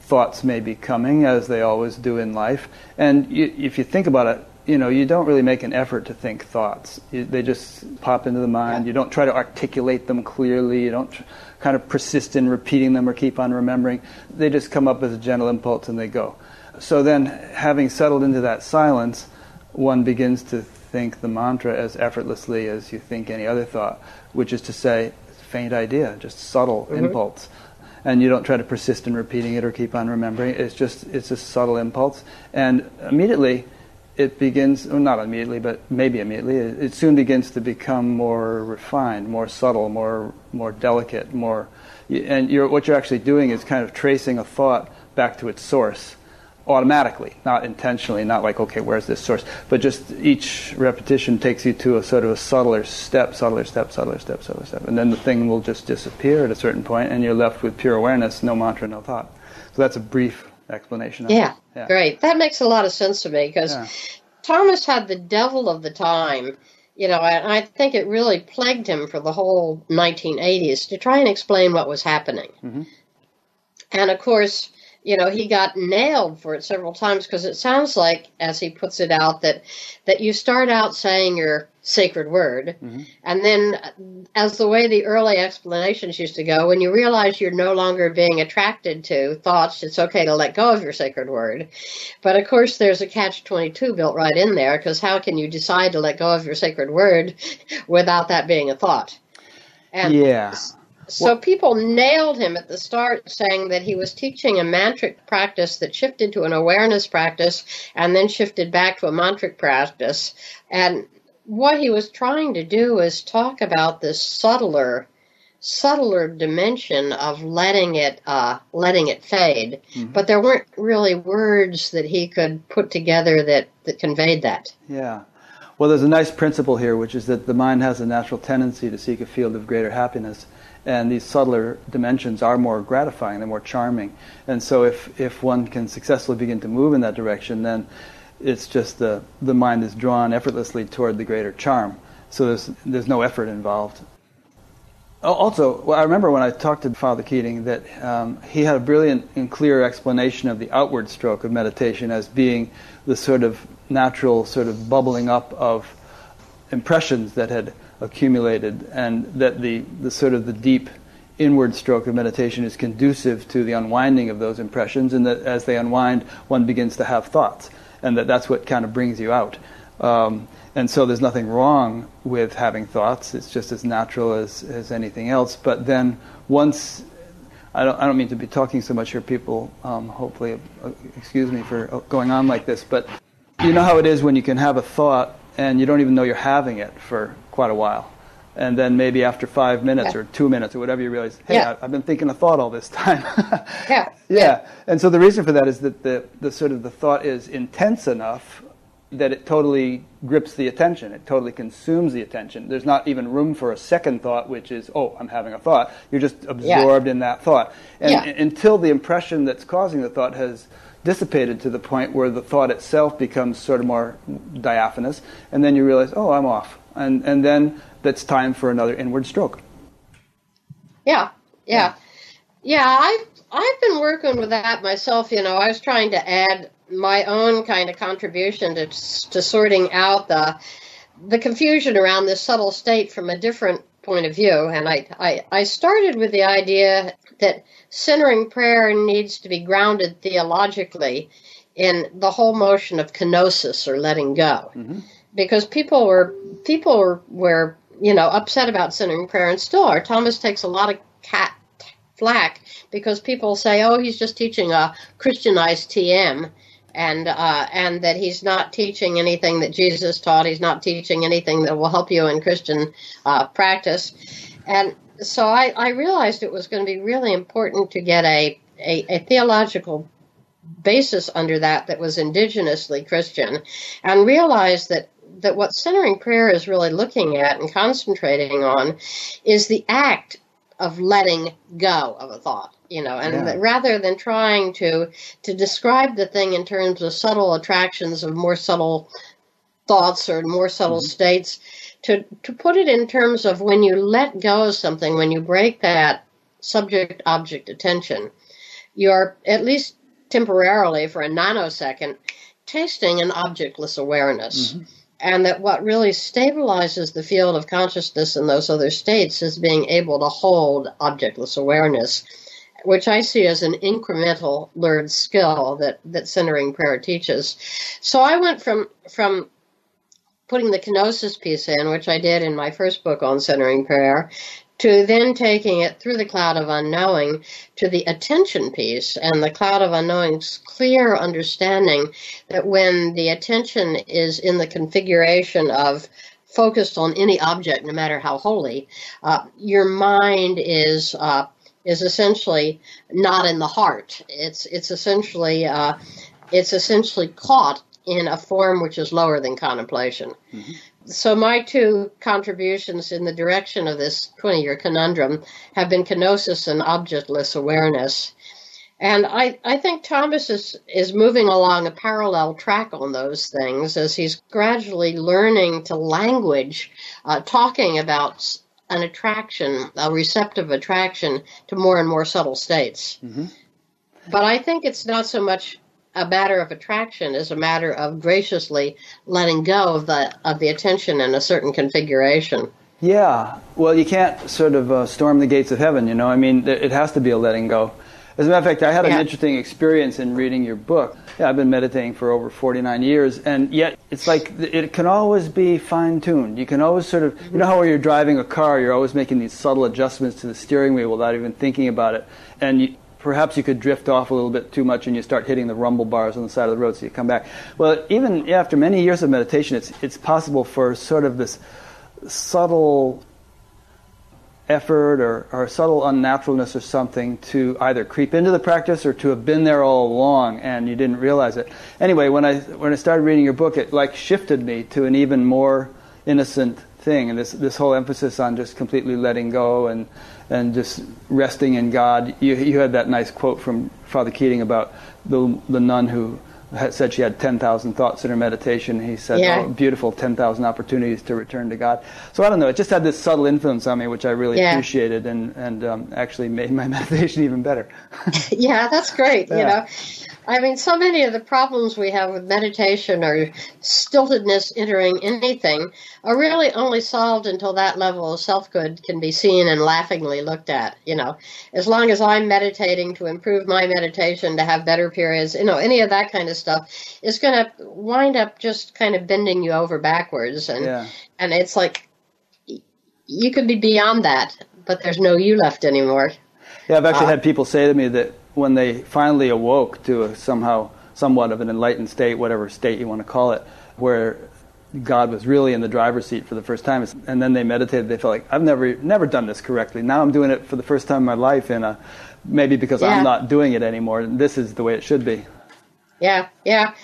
thoughts may be coming, as they always do in life. And you, if you think about it, you know, you don't really make an effort to think thoughts. You, they just pop into the mind. You don't try to articulate them clearly. You don't tr- kind of persist in repeating them or keep on remembering. They just come up as a gentle impulse and they go. So then, having settled into that silence, one begins to think the mantra as effortlessly as you think any other thought, which is to say, faint idea, just subtle mm-hmm. impulse and you don't try to persist in repeating it or keep on remembering. It's just it's a subtle impulse, and immediately it begins. Well, not immediately, but maybe immediately. It, it soon begins to become more refined, more subtle, more more delicate, more. And you're, what you're actually doing is kind of tracing a thought back to its source automatically, not intentionally, not like, okay, where's this source? But just each repetition takes you to a sort of a subtler step, subtler step, subtler step, subtler step. And then the thing will just disappear at a certain point, and you're left with pure awareness, no mantra, no thought. So that's a brief explanation of Yeah. Yeah. great. That makes a lot of sense to me because Yeah. Thomas had the devil of the time, you know, and I think it really plagued him for the whole 1980s to try and explain what was happening. Mhm. And of course, you know, he got nailed for it several times because it sounds like, as he puts it out, that that you start out saying your sacred word, Mhm. and then, as the way the early explanations used to go, when you realize you're no longer being attracted to thoughts, it's okay to let go of your sacred word. But of course, there's a catch 22 built right in there because how can you decide to let go of your sacred word without that being a thought? And Yeah. So people nailed him at the start, saying that he was teaching a mantric practice that shifted to an awareness practice and then shifted back to a mantric practice. And what he was trying to do is talk about this subtler, subtler dimension of letting it, uh, letting it fade. But there weren't really words that he could put together that, that conveyed that. Yeah. Well, there's a nice principle here, which is that the mind has a natural tendency to seek a field of greater happiness. And these subtler dimensions are more gratifying, they're more charming. And so, if, if one can successfully begin to move in that direction, then it's just the, the mind is drawn effortlessly toward the greater charm. So, there's, there's no effort involved. Also, well, I remember when I talked to Father Keating that um, he had a brilliant and clear explanation of the outward stroke of meditation as being the sort of natural sort of bubbling up of impressions that had accumulated, and that the, the sort of the deep inward stroke of meditation is conducive to the unwinding of those impressions, and that as they unwind, one begins to have thoughts, and that that's what kind of brings you out. Um, and so there's nothing wrong with having thoughts. It's just as natural as, as anything else. But then once I don't, I don't mean to be talking so much here, people. Um, hopefully, uh, excuse me for going on like this, but you know how it is when you can have a thought and you don't even know you're having it for quite a while. And then maybe after five minutes Yeah. or two minutes or whatever, you realize, hey, Yeah. I, I've been thinking a thought all this time. Yeah. yeah. And so the reason for that is that the, the sort of the thought is intense enough that it totally grips the attention. It totally consumes the attention. There's not even room for a second thought, which is, oh, I'm having a thought. You're just absorbed in that thought. And Yeah. until the impression that's causing the thought has dissipated to the point where the thought itself becomes sort of more diaphanous, and then you realize, oh, I'm off. And, and then that's time for another inward stroke. Yeah, yeah, yeah. I've I've been working with that myself. You know, I was trying to add my own kind of contribution to to sorting out the the confusion around this subtle state from a different point of view. And I I, I started with the idea that centering prayer needs to be grounded theologically in the whole motion of kenosis or letting go mm-hmm. Because people were people were, were you know upset about centering prayer and still are. Thomas takes a lot of cat flack because people say, "Oh, he's just teaching a Christianized TM." And uh, and that he's not teaching anything that Jesus taught. He's not teaching anything that will help you in Christian uh, practice. And so I, I realized it was going to be really important to get a, a, a theological basis under that that was indigenously Christian, and realize that that what centering prayer is really looking at and concentrating on is the act of letting go of a thought you know and Yeah. rather than trying to to describe the thing in terms of subtle attractions of more subtle thoughts or more subtle mm-hmm. states to to put it in terms of when you let go of something when you break that subject object attention you're at least temporarily for a nanosecond tasting an objectless awareness mm-hmm. And that what really stabilizes the field of consciousness in those other states is being able to hold objectless awareness which I see as an incremental learned skill that, that centering prayer teaches. So I went from from putting the kenosis piece in, which I did in my first book on centering prayer, to then taking it through the cloud of unknowing to the attention piece and the cloud of unknowing's clear understanding that when the attention is in the configuration of focused on any object, no matter how holy, uh, your mind is uh, is essentially not in the heart. It's it's essentially uh, it's essentially caught in a form which is lower than contemplation. So my two contributions in the direction of this 20-year conundrum have been kenosis and objectless awareness. And I, I think Thomas is, is moving along a parallel track on those things as he's gradually learning to language, uh, talking about an attraction, a receptive attraction to more and more subtle states. But I think it's not so much a matter of attraction is a matter of graciously letting go of the of the attention in a certain configuration. Yeah. Well, you can't sort of uh, storm the gates of heaven, you know. I mean, it has to be a letting go. As a matter of fact, I had an Yeah. interesting experience in reading your book. Yeah, I've been meditating for over 49 years, and yet it's like it can always be fine tuned. You can always sort of, you know, how when you're driving a car, you're always making these subtle adjustments to the steering wheel without even thinking about it. And you, perhaps you could drift off a little bit too much and you start hitting the rumble bars on the side of the road, so you come back. Well, even after many years of meditation, it's, it's possible for sort of this subtle effort or, or subtle unnaturalness or something to either creep into the practice or to have been there all along and you didn't realize it. Anyway, when I when I started reading your book, it like shifted me to an even more innocent thing, and this this whole emphasis on just completely letting go and and just resting in God. You you had that nice quote from Father Keating about the the nun who had said she had 10,000 thoughts in her meditation. He said, Yeah. oh, beautiful 10,000 opportunities to return to God. So I don't know, it just had this subtle influence on me, which I really Yeah. appreciated and, and um, actually made my meditation even better. yeah, that's great. You know, I mean, so many of the problems we have with meditation or stiltedness entering anything are really only solved until that level of selfhood can be seen and laughingly looked at. You know, as long as I'm meditating to improve my meditation, to have better periods, you know, any of that kind of stuff is going to wind up just kind of bending you over backwards, and Yeah. and it's like you could be beyond that, but there's no you left anymore. Yeah, I've actually uh, had people say to me that when they finally awoke to a somehow somewhat of an enlightened state, whatever state you want to call it, where God was really in the driver's seat for the first time, and then they meditated. They felt like I've never never done this correctly. Now I'm doing it for the first time in my life, and maybe because yeah. I'm not doing it anymore. This is the way it should be. Yeah, yeah.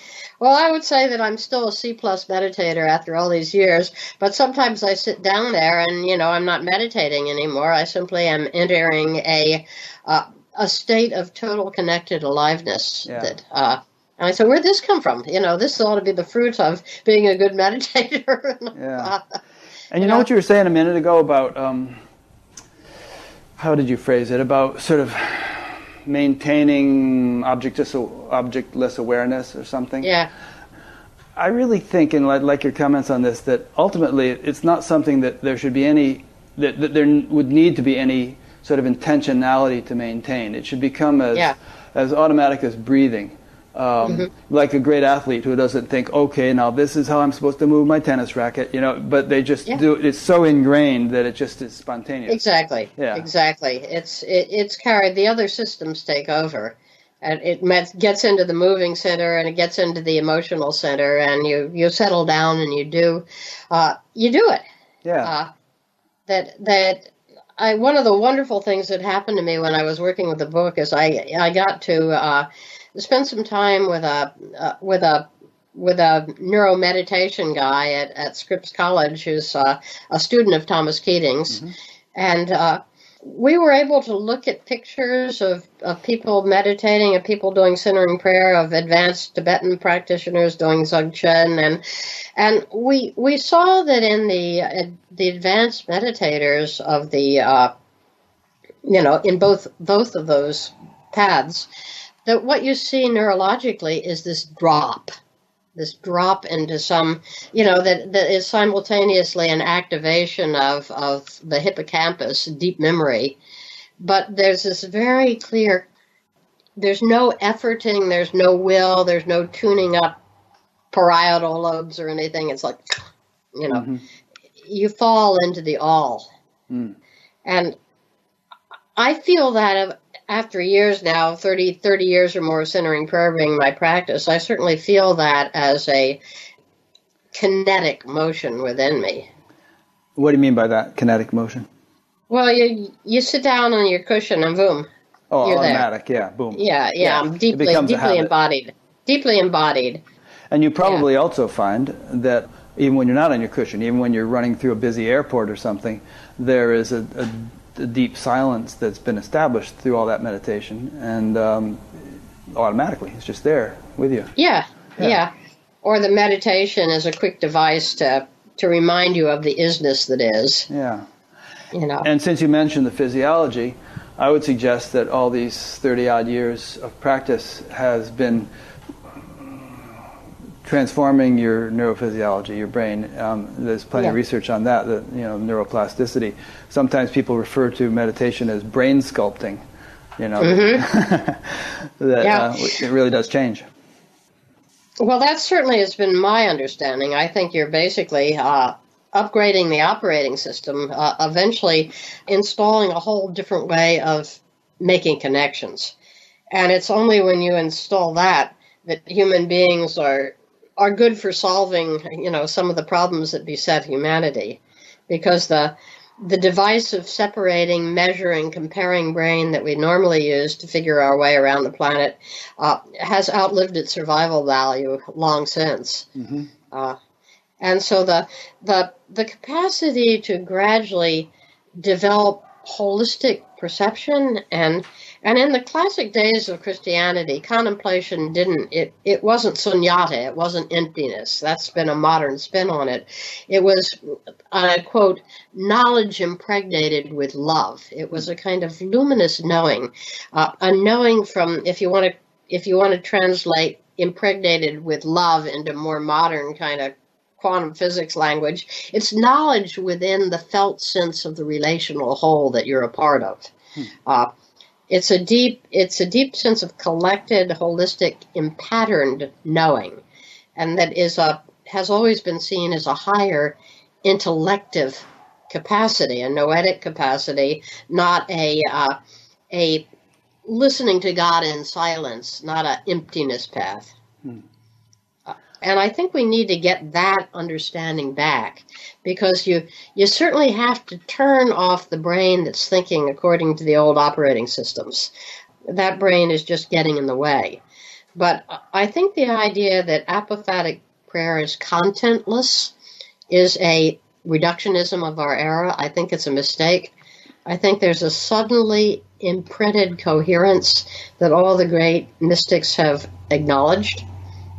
Well, I would say that I'm still a C plus meditator after all these years, but sometimes I sit down there and you know I'm not meditating anymore. I simply am entering a uh, a state of total connected aliveness yeah. that uh, and I said, where'd this come from? You know, this ought to be the fruit of being a good meditator. yeah. And you know what you were saying a minute ago about, um, how did you phrase it? About sort of maintaining objectless, objectless awareness or something? Yeah. I really think, and I like your comments on this, that ultimately it's not something that there should be any, that, that there would need to be any sort of intentionality to maintain. It should become as, yeah. as automatic as breathing. Um, mm-hmm. like a great athlete who doesn't think, okay, now this is how I'm supposed to move my tennis racket, you know, but they just yeah. do It's so ingrained that it just is spontaneous. Exactly. Yeah. Exactly. It's it, it's carried. The other systems take over, and it met, gets into the moving center and it gets into the emotional center, and you you settle down and you do, uh, you do it. Yeah. Uh, that that I one of the wonderful things that happened to me when I was working with the book is I I got to. Uh, spent some time with a uh, with a with a neuro meditation guy at, at Scripps College who's uh, a student of Thomas Keating's. Mm-hmm. And uh, we were able to look at pictures of, of people meditating, of people doing centering prayer, of advanced Tibetan practitioners doing Dzogchen. And, and we, we saw that in the, uh, the advanced meditators of the, uh, you know, in both, both of those paths, that what you see neurologically is this drop, this drop into some, you know, that, that is simultaneously an activation of, of the hippocampus, deep memory. But there's this very clear, there's no efforting, there's no will, there's no tuning up parietal lobes or anything. It's like, you know, mm-hmm. you fall into the all. Mm. And I feel that after years now, 30, 30 years or more of centering prayer being my practice, I certainly feel that as a kinetic motion within me. What do you mean by that, kinetic motion? Well, you you sit down on your cushion and boom. Oh, you're automatic, there. yeah, boom. Yeah, yeah, yeah. I'm deeply, deeply embodied. Deeply embodied. And you probably yeah. also find that even when you're not on your cushion, even when you're running through a busy airport or something, there is a, a the deep silence that's been established through all that meditation, and um, automatically it's just there with you. Yeah, yeah, yeah. Or the meditation is a quick device to to remind you of the isness that is. Yeah. You know. And since you mentioned the physiology, I would suggest that all these thirty odd years of practice has been transforming your neurophysiology, your brain. Um, there's plenty yeah. of research on that, that, you know, neuroplasticity. Sometimes people refer to meditation as brain sculpting, you know, mm-hmm. that yeah. uh, it really does change. Well, that certainly has been my understanding. I think you're basically uh, upgrading the operating system, uh, eventually installing a whole different way of making connections. And it's only when you install that that human beings are are good for solving, you know, some of the problems that beset humanity, because the the device of separating, measuring, comparing brain that we normally use to figure our way around the planet uh, has outlived its survival value long since. Mm-hmm. Uh, and so the the the capacity to gradually develop holistic perception and and in the classic days of Christianity, contemplation didn't, it, it wasn't sunyata, it wasn't emptiness. That's been a modern spin on it. It was, I quote, knowledge impregnated with love. It was a kind of luminous knowing, uh, a knowing from, if you want to, if you want to translate impregnated with love into more modern kind of quantum physics language, it's knowledge within the felt sense of the relational whole that you're a part of. Hmm. Uh, it's a deep it's a deep sense of collected, holistic, impatterned knowing, and that is a has always been seen as a higher intellective capacity, a noetic capacity, not a uh, a listening to God in silence, not an emptiness path. And I think we need to get that understanding back because you you certainly have to turn off the brain that's thinking according to the old operating systems. That brain is just getting in the way. But I think the idea that apophatic prayer is contentless is a reductionism of our era. I think it's a mistake. I think there's a suddenly imprinted coherence that all the great mystics have acknowledged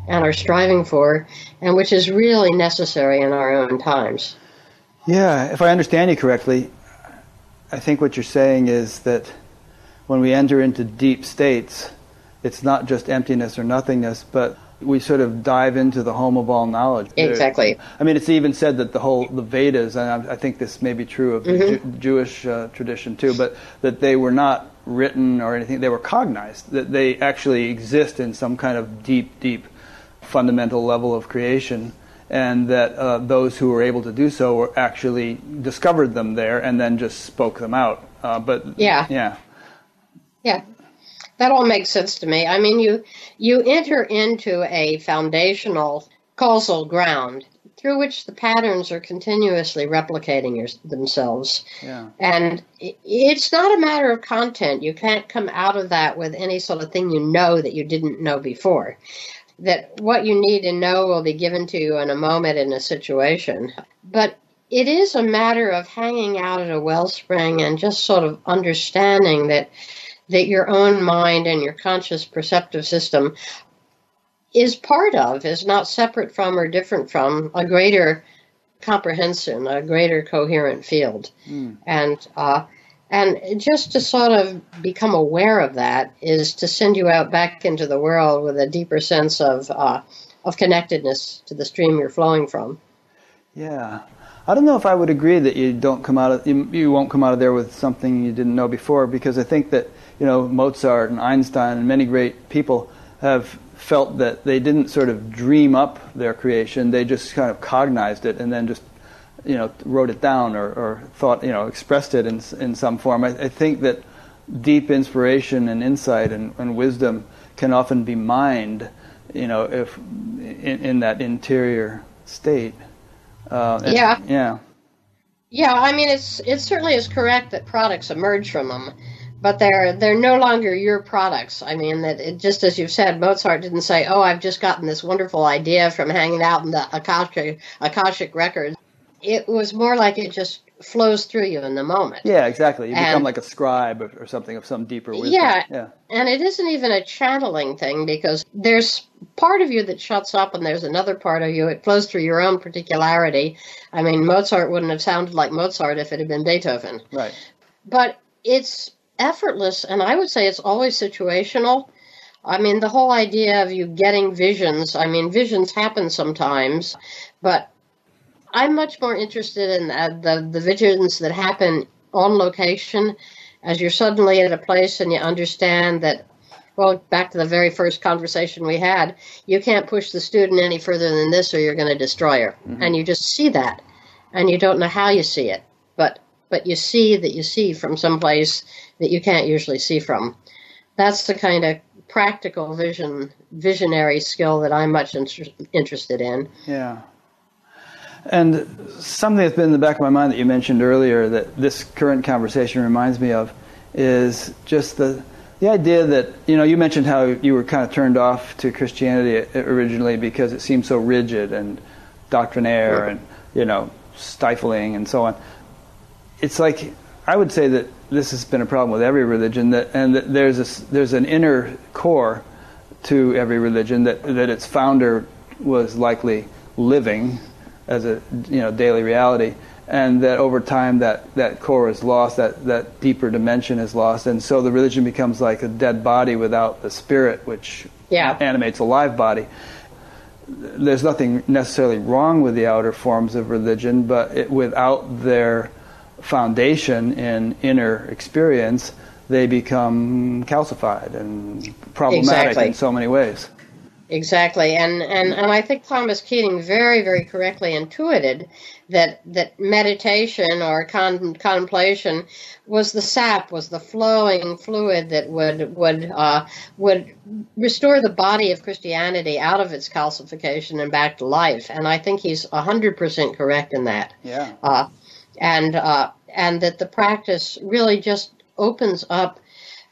and are striving for, and which is really necessary in our own times. Yeah, if I understand you correctly, I think what you're saying is that when we enter into deep states, it's not just emptiness or nothingness, but we sort of dive into the home of all knowledge. Exactly. I mean, it's even said that the whole the Vedas, and I, think this may be true of mm-hmm. the Ju- Jewish uh, tradition too, but that they were not written or anything; they were cognized. That they actually exist in some kind of deep, deep, fundamental level of creation, and that uh, those who were able to do so were actually discovered them there and then just spoke them out. Uh, but yeah, yeah, yeah that all makes sense to me. I mean, you you enter into a foundational causal ground through which the patterns are continuously replicating your, themselves. Yeah. And it's not a matter of content. You can't come out of that with any sort of thing you know that you didn't know before. That what you need to know will be given to you in a moment in a situation. But it is a matter of hanging out at a wellspring and just sort of understanding that that your own mind and your conscious perceptive system is part of, is not separate from or different from a greater comprehension, a greater coherent field. Mm. And uh, and just to sort of become aware of that is to send you out back into the world with a deeper sense of uh, of connectedness to the stream you're flowing from. Yeah, I don't know if I would agree that you don't come out of you, you won't come out of there with something you didn't know before because I think that you know, Mozart and Einstein and many great people have felt that they didn't sort of dream up their creation; they just kind of cognized it and then just, you know, wrote it down or, or thought, you know, expressed it in in some form. I, I think that deep inspiration and insight and, and, wisdom can often be mined, you know, if in, in that interior state. Uh, yeah. Yeah. Yeah, I mean, it's it certainly is correct that products emerge from them but they're they're no longer your products. I mean that it, just as you've said, Mozart didn't say, "Oh, I've just gotten this wonderful idea from hanging out in the Akashic, Akashic records." It was more like it just flows through you in the moment. Yeah, exactly. You and, become like a scribe or, or, something of some deeper wisdom. Yeah, yeah, and it isn't even a channeling thing because there's part of you that shuts up and there's another part of you. It flows through your own particularity. I mean, Mozart wouldn't have sounded like Mozart if it had been Beethoven. Right. But it's effortless, and I would say it's always situational. I mean, the whole idea of you getting visions, I mean, visions happen sometimes, but I'm much more interested in the, the, the visions that happen on location as you're suddenly at a place and you understand that well, back to the very first conversation we had, you can't push the student any further than this or you're going to destroy her. Mm-hmm. And you just see that. And you don't know how you see it. But but you see that you see from someplace that you can't usually see from. That's the kind of practical vision, visionary skill that I'm much inter- interested in. Yeah. And something that's been in the back of my mind that you mentioned earlier that this current conversation reminds me of is just the the idea that you know you mentioned how you were kind of turned off to Christianity originally because it seemed so rigid and doctrinaire and you know stifling and so on. It's like I would say that this has been a problem with every religion that and that there's a, there's an inner core to every religion that that its founder was likely living as a you know daily reality and that over time that, that core is lost that, that deeper dimension is lost and so the religion becomes like a dead body without the spirit which yeah. animates a live body there's nothing necessarily wrong with the outer forms of religion but it, without their foundation in inner experience, they become calcified and problematic exactly. in so many ways. Exactly, and, and and I think Thomas Keating very very correctly intuited that that meditation or con- contemplation was the sap, was the flowing fluid that would would uh, would restore the body of Christianity out of its calcification and back to life. And I think he's hundred percent correct in that. Yeah. Uh, and uh, and that the practice really just opens up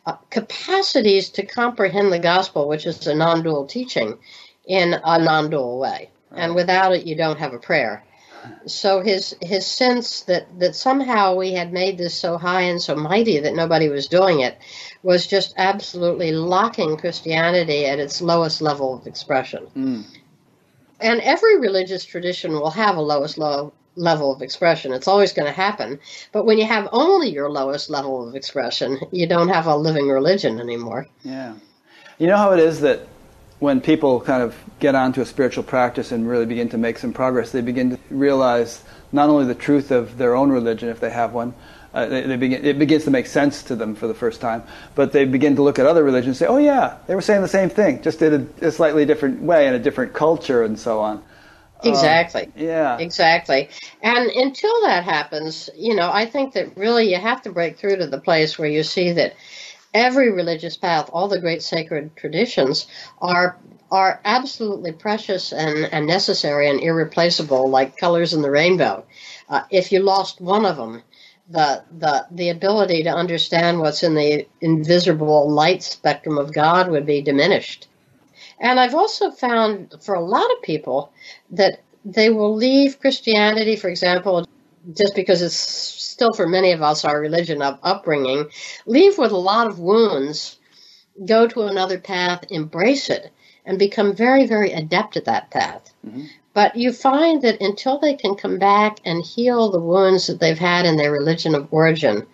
uh, capacities to comprehend the gospel, which is a non-dual teaching, in a non-dual way. And without it, you don't have a prayer. So his his sense that that somehow we had made this so high and so mighty that nobody was doing it was just absolutely locking Christianity at its lowest level of expression. Mm. And every religious tradition will have a lowest low level of expression. It's always going to happen. But when you have only your lowest level of expression, you don't have a living religion anymore. Yeah. You know how it is that when people kind of get onto a spiritual practice and really begin to make some progress, they begin to realize not only the truth of their own religion, if they have one, uh, they, they begin, it begins to make sense to them for the first time, but they begin to look at other religions and say, oh yeah, they were saying the same thing, just in a, a slightly different way, in a different culture and so on. Exactly. Uh, yeah. Exactly. And until that happens, you know, I think that really you have to break through to the place where you see that every religious path, all the great sacred traditions are are absolutely precious and, and necessary and irreplaceable, like colors in the rainbow. Uh, if you lost one of them, the the the ability to understand what's in the invisible light spectrum of God would be diminished. And I've also found for a lot of people that they will leave Christianity, for example, just because it's still for many of us our religion of upbringing, leave with a lot of wounds, go to another path, embrace it, and become very, very adept at that path. Mm-hmm. But you find that until they can come back and heal the wounds that they've had in their religion of origin,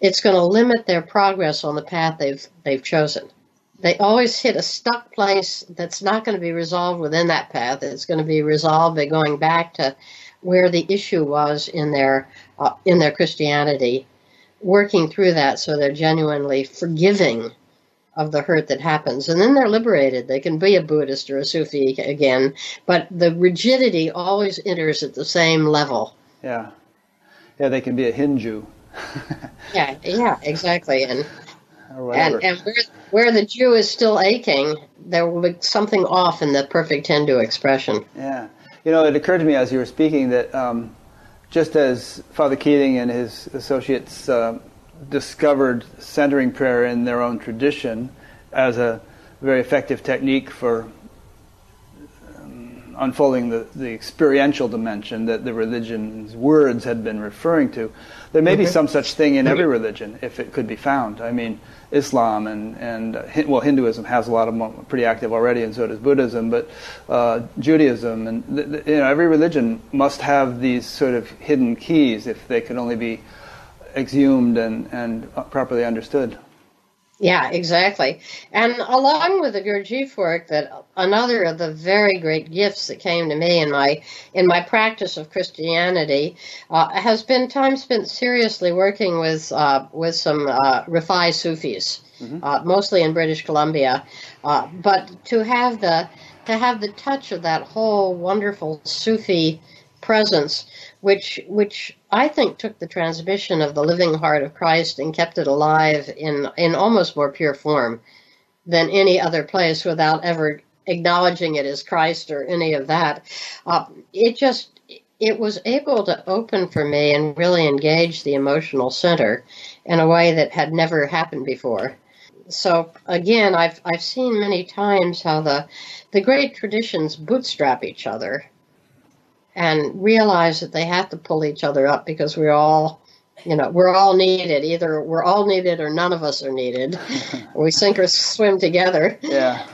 it's going to limit their progress on the path they've they've chosen they always hit a stuck place that's not going to be resolved within that path. It's going to be resolved by going back to where the issue was in their uh, in their Christianity, working through that so they're genuinely forgiving of the hurt that happens, and then they're liberated. They can be a Buddhist or a Sufi again, but the rigidity always enters at the same level. Yeah, yeah, they can be a Hindu. yeah, yeah, exactly, and and, and where, where the Jew is still aching, there will be something off in the perfect Hindu expression. Yeah. You know, it occurred to me as you were speaking that um, just as Father Keating and his associates uh, discovered centering prayer in their own tradition as a very effective technique for unfolding the, the experiential dimension that the religion's words had been referring to, there may mm-hmm. be some such thing in every religion if it could be found. I mean, Islam and and uh, well Hinduism has a lot of them pretty active already, and so does Buddhism. But uh, Judaism and th- th- you know every religion must have these sort of hidden keys if they can only be exhumed and and properly understood. Yeah, exactly. And along with the Gurdjieff work, that another of the very great gifts that came to me in my in my practice of Christianity uh, has been time spent seriously working with uh, with some uh, Sufis, mm-hmm. Uh, mostly in British Columbia. Uh, but to have the to have the touch of that whole wonderful Sufi presence which which I think took the transmission of the living heart of Christ and kept it alive in in almost more pure form than any other place without ever acknowledging it as Christ or any of that. Uh, it just it was able to open for me and really engage the emotional center in a way that had never happened before. So again, I've I've seen many times how the the great traditions bootstrap each other and realize that they have to pull each other up because we're all you know we're all needed. Either we're all needed or none of us are needed. We sink or swim together. Yeah.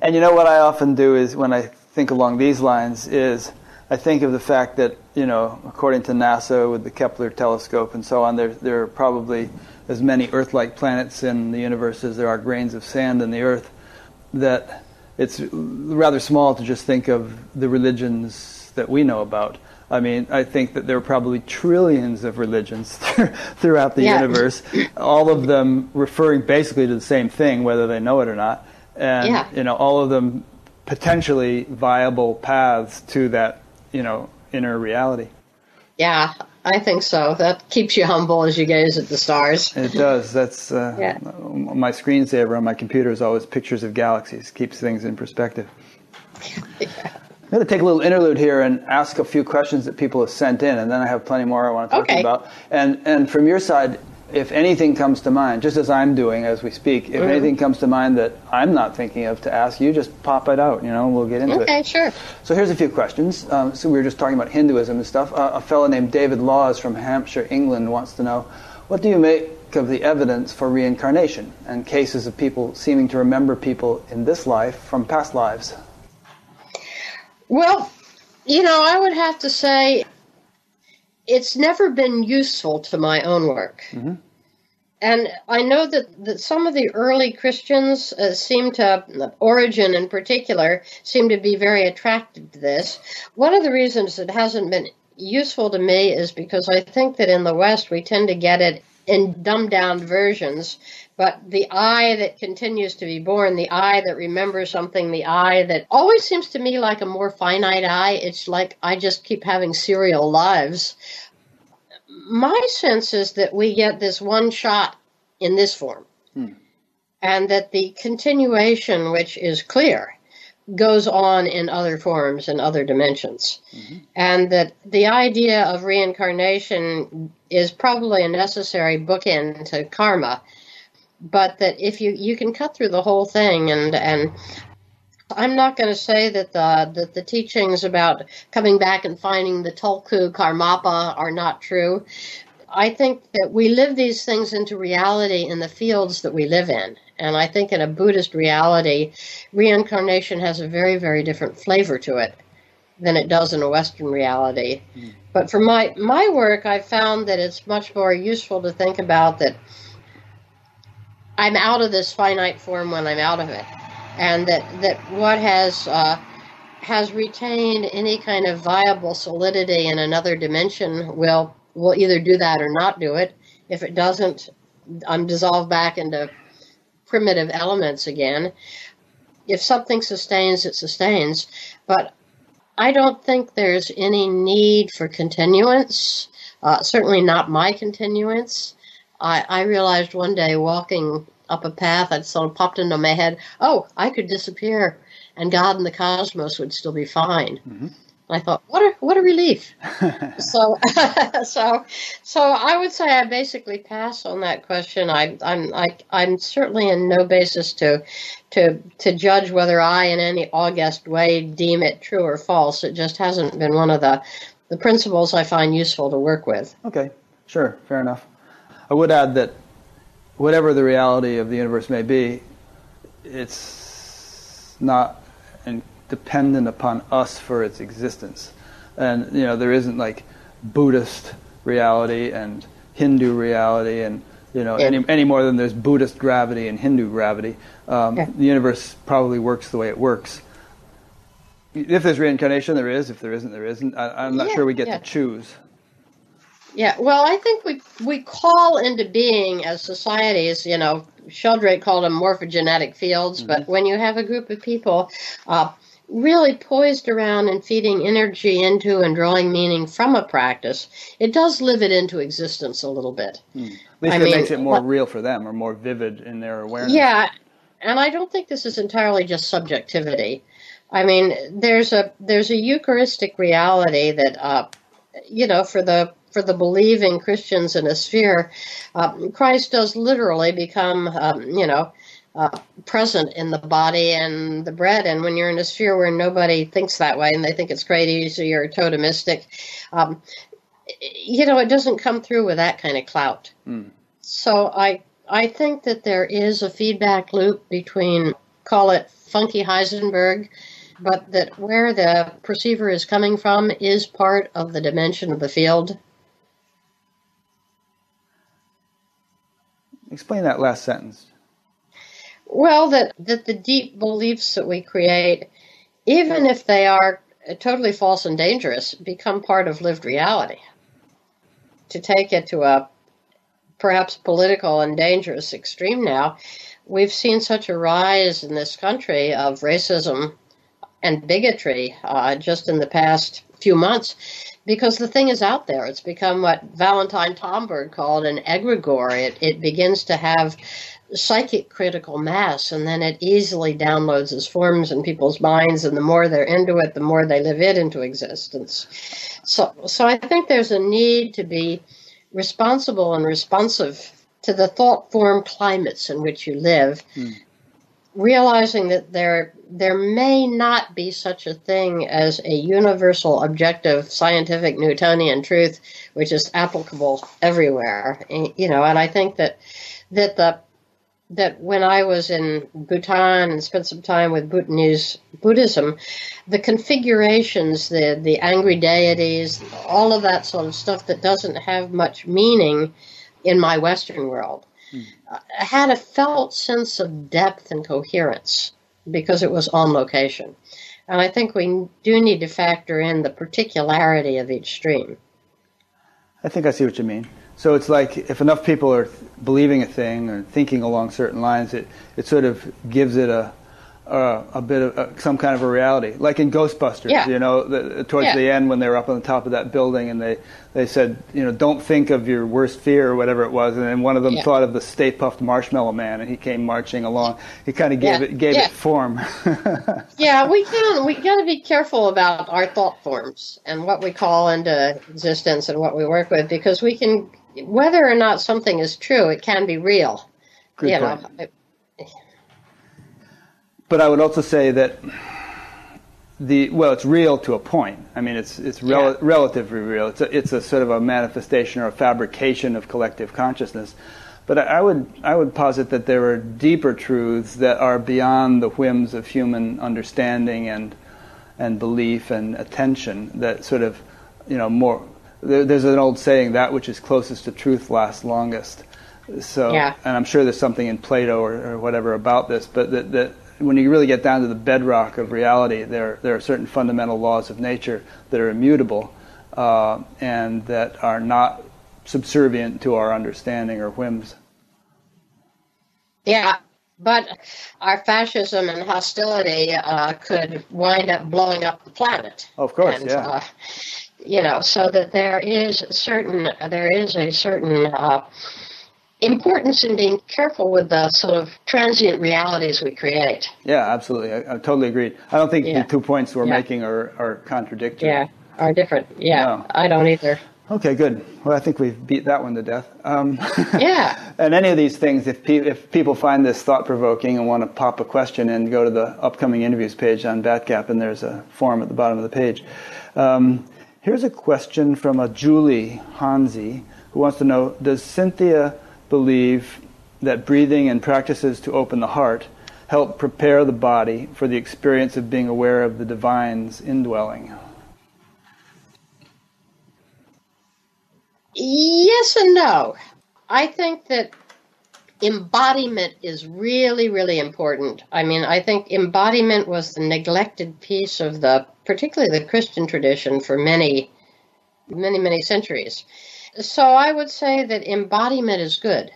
And you know what i often do is when i think along these lines is i think of the fact that you know according to nasa with the kepler telescope and so on there, there are probably as many earth-like planets in the universe as there are grains of sand in the earth that it's rather small to just think of the religions that we know about. I mean, I think that there are probably trillions of religions throughout the yeah. universe, all of them referring basically to the same thing, whether they know it or not, and yeah. you know, all of them potentially viable paths to that, you know, inner reality. Yeah, I think so. That keeps you humble as you gaze at the stars. It does. That's uh, yeah. my screensaver on my computer is always pictures of galaxies. Keeps things in perspective. yeah. I'm going to take a little interlude here and ask a few questions that people have sent in, and then I have plenty more I want to talk okay. about. And and from your side, if anything comes to mind, just as I'm doing as we speak, if mm-hmm. anything comes to mind that I'm not thinking of to ask, you just pop it out. You know, we'll get into okay, it. Okay, sure. So here's a few questions. Um, so we were just talking about Hinduism and stuff. Uh, a fellow named David Laws from Hampshire, England, wants to know, what do you make of the evidence for reincarnation and cases of people seeming to remember people in this life from past lives? Well, you know, I would have to say it's never been useful to my own work. Mm-hmm. And I know that, that some of the early Christians uh, seem to, Origen in particular, seem to be very attracted to this. One of the reasons it hasn't been useful to me is because I think that in the West we tend to get it in dumbed down versions but the I that continues to be born, the I that remembers something, the I that always seems to me like a more finite I. It's like I just keep having serial lives. My sense is that we get this one shot in this form, hmm. and that the continuation, which is clear, goes on in other forms and other dimensions. Mm-hmm. And that the idea of reincarnation is probably a necessary bookend to karma but that if you you can cut through the whole thing and and I'm not going to say that the that the teachings about coming back and finding the Tulku Karmapa are not true. I think that we live these things into reality in the fields that we live in. And I think in a Buddhist reality, reincarnation has a very, very different flavor to it than it does in a Western reality. Mm. But for my, my work, I've found that it's much more useful to think about that I'm out of this finite form when I'm out of it, and that that what has uh, has retained any kind of viable solidity in another dimension will will either do that or not do it. If it doesn't, I'm dissolved back into primitive elements again. If something sustains, it sustains. But I don't think there's any need for continuance. Uh, certainly not my continuance. I, I realized one day walking up a path that sort of popped into my head, oh, I could disappear and God and the cosmos would still be fine. Mm-hmm. I thought, what a what a relief. so, so, so I would say I basically pass on that question. I, I'm I, I'm certainly in no basis to to to judge whether I, in any august way, deem it true or false. It just hasn't been one of the the principles I find useful to work with. Okay, sure, fair enough. I would add that whatever the reality of the universe may be, it's not dependent upon us for its existence. And you know, there isn't like Buddhist reality and Hindu reality, and you know, yeah. any any more than there's Buddhist gravity and Hindu gravity. Um, yeah. The universe probably works the way it works. If there's reincarnation, there is. If there isn't, there isn't. I, am not yeah, sure we get to choose. Yeah, well, I think we we call into being as societies, you know, Sheldrake called them morphogenetic fields, mm-hmm. but when you have a group of people uh, really poised around and feeding energy into and drawing meaning from a practice, it does live it into existence a little bit. Mm. At least I it mean, makes it more real for them or more vivid in their awareness. Yeah, and I don't think this is entirely just subjectivity. I mean, there's a there's a Eucharistic reality that, uh, you know, for the for the believing Christians in a sphere, uh, Christ does literally become, um, you know, uh, present in the body and the bread. And when you're in a sphere where nobody thinks that way and they think it's crazy or totemistic, um, you know, it doesn't come through with that kind of clout. Mm. So I I think that there is a feedback loop between call it funky Heisenberg but that where the perceiver is coming from is part of the dimension of the field Explain that last sentence. Well, that, that the deep beliefs that we create, even if they are totally false and dangerous, become part of lived reality. To take it to a perhaps political and dangerous extreme now, we've seen such a rise in this country of racism and bigotry uh, just in the past few months because the thing is out there. It's become what Valentin Tomberg called an egregore. It, it begins to have psychic critical mass and then it easily downloads as forms in people's minds and the more they're into it the more they live it into existence so so i think there's a need to be responsible and responsive to the thought form climates in which you live mm. Realizing that there there may not be such a thing as a universal objective scientific newtonian truth which is applicable everywhere you know and i think that that the that when I was in Bhutan and spent some time with Bhutanese Buddhism, the configurations, the the angry deities, all of that sort of stuff that doesn't have much meaning in my Western world. Had a felt sense of depth and coherence because it was on location. And I think we do need to factor in the particularity of each stream. I think I see what you mean. So it's like if enough people are believing a thing or thinking along certain lines, it, it sort of gives it a, uh, a bit of uh, some kind of a reality, like in Ghostbusters. Yeah. You know, the, towards yeah. the end when they were up on the top of that building and they they said, you know, don't think of your worst fear or whatever it was, and then one of them yeah. thought of the Stay Puft Marshmallow Man, and he came marching along. He kind of gave it gave it form. yeah, we can. We got to be careful about our thought forms and what we call into existence and what we work with because we can, whether or not something is true, it can be real. Good you point. know but I would also say that the well, it's real to a point. I mean, it's it's rel- yeah. relatively real. It's a, it's a sort of a manifestation or a fabrication of collective consciousness. But I would I would posit that there are deeper truths that are beyond the whims of human understanding and and belief and attention. That sort of you know more. There, there's an old saying: "That which is closest to truth lasts longest." So, yeah. and I'm sure there's something in Plato or, or whatever about this, but that, that when you really get down to the bedrock of reality, there, there are certain fundamental laws of nature that are immutable uh, and that are not subservient to our understanding or whims. Yeah, but our fascism and hostility uh, could wind up blowing up the planet. of course, and, yeah. Uh, you know, so that there is certain there is a certain uh, importance in being careful with the sort of transient realities we create. Yeah, absolutely. I, I totally agree. I don't think yeah. the two points we're yeah. making are, are contradictory. Yeah, are different. Yeah, no. I don't either. Okay, good. Well, I think we've beat that one to death. Um, yeah. and any of these things, if, pe- if people find this thought provoking and want to pop a question in, go to the upcoming interviews page on Batgap, and there's a form at the bottom of the page. Um, here's a question from a Julie Hansi who wants to know Does Cynthia believe that breathing and practices to open the heart help prepare the body for the experience of being aware of the divine's indwelling. Yes and no. I think that embodiment is really, really important. I mean, I think embodiment was the neglected piece of the, particularly the Christian tradition for many, many, many centuries. So I would say that embodiment is good.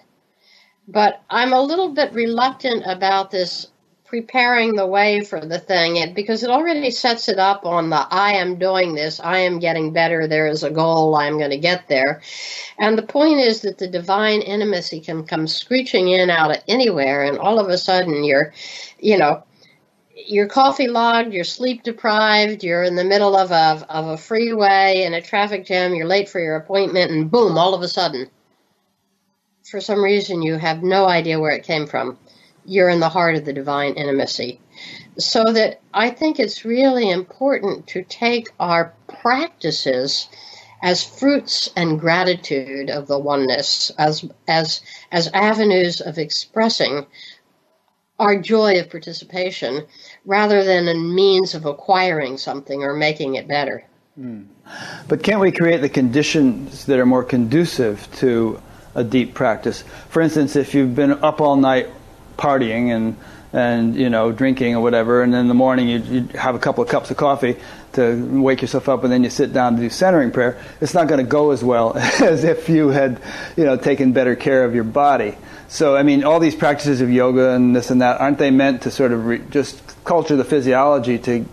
But I'm a little bit reluctant about this preparing the way for the thing because it already sets it up on the I am doing this, I am getting better, there is a goal, I'm going to get there. And the point is that the divine intimacy can come screeching in out of anywhere, and all of a sudden you're, you know, you're coffee logged, you're sleep deprived, you're in the middle of a of a freeway in a traffic jam, you're late for your appointment, and boom, all of a sudden, for some reason you have no idea where it came from. You're in the heart of the divine intimacy. So that I think it's really important to take our practices as fruits and gratitude of the oneness, as as as avenues of expressing our joy of participation rather than a means of acquiring something or making it better. Mm. But can't we create the conditions that are more conducive to a deep practice? For instance, if you've been up all night partying and and you know drinking or whatever, and then in the morning you, you have a couple of cups of coffee to wake yourself up, and then you sit down to do centering prayer. It's not going to go as well as if you had you know taken better care of your body. So, I mean, all these practices of yoga and this and that, aren't they meant to sort of re- just culture the physiology to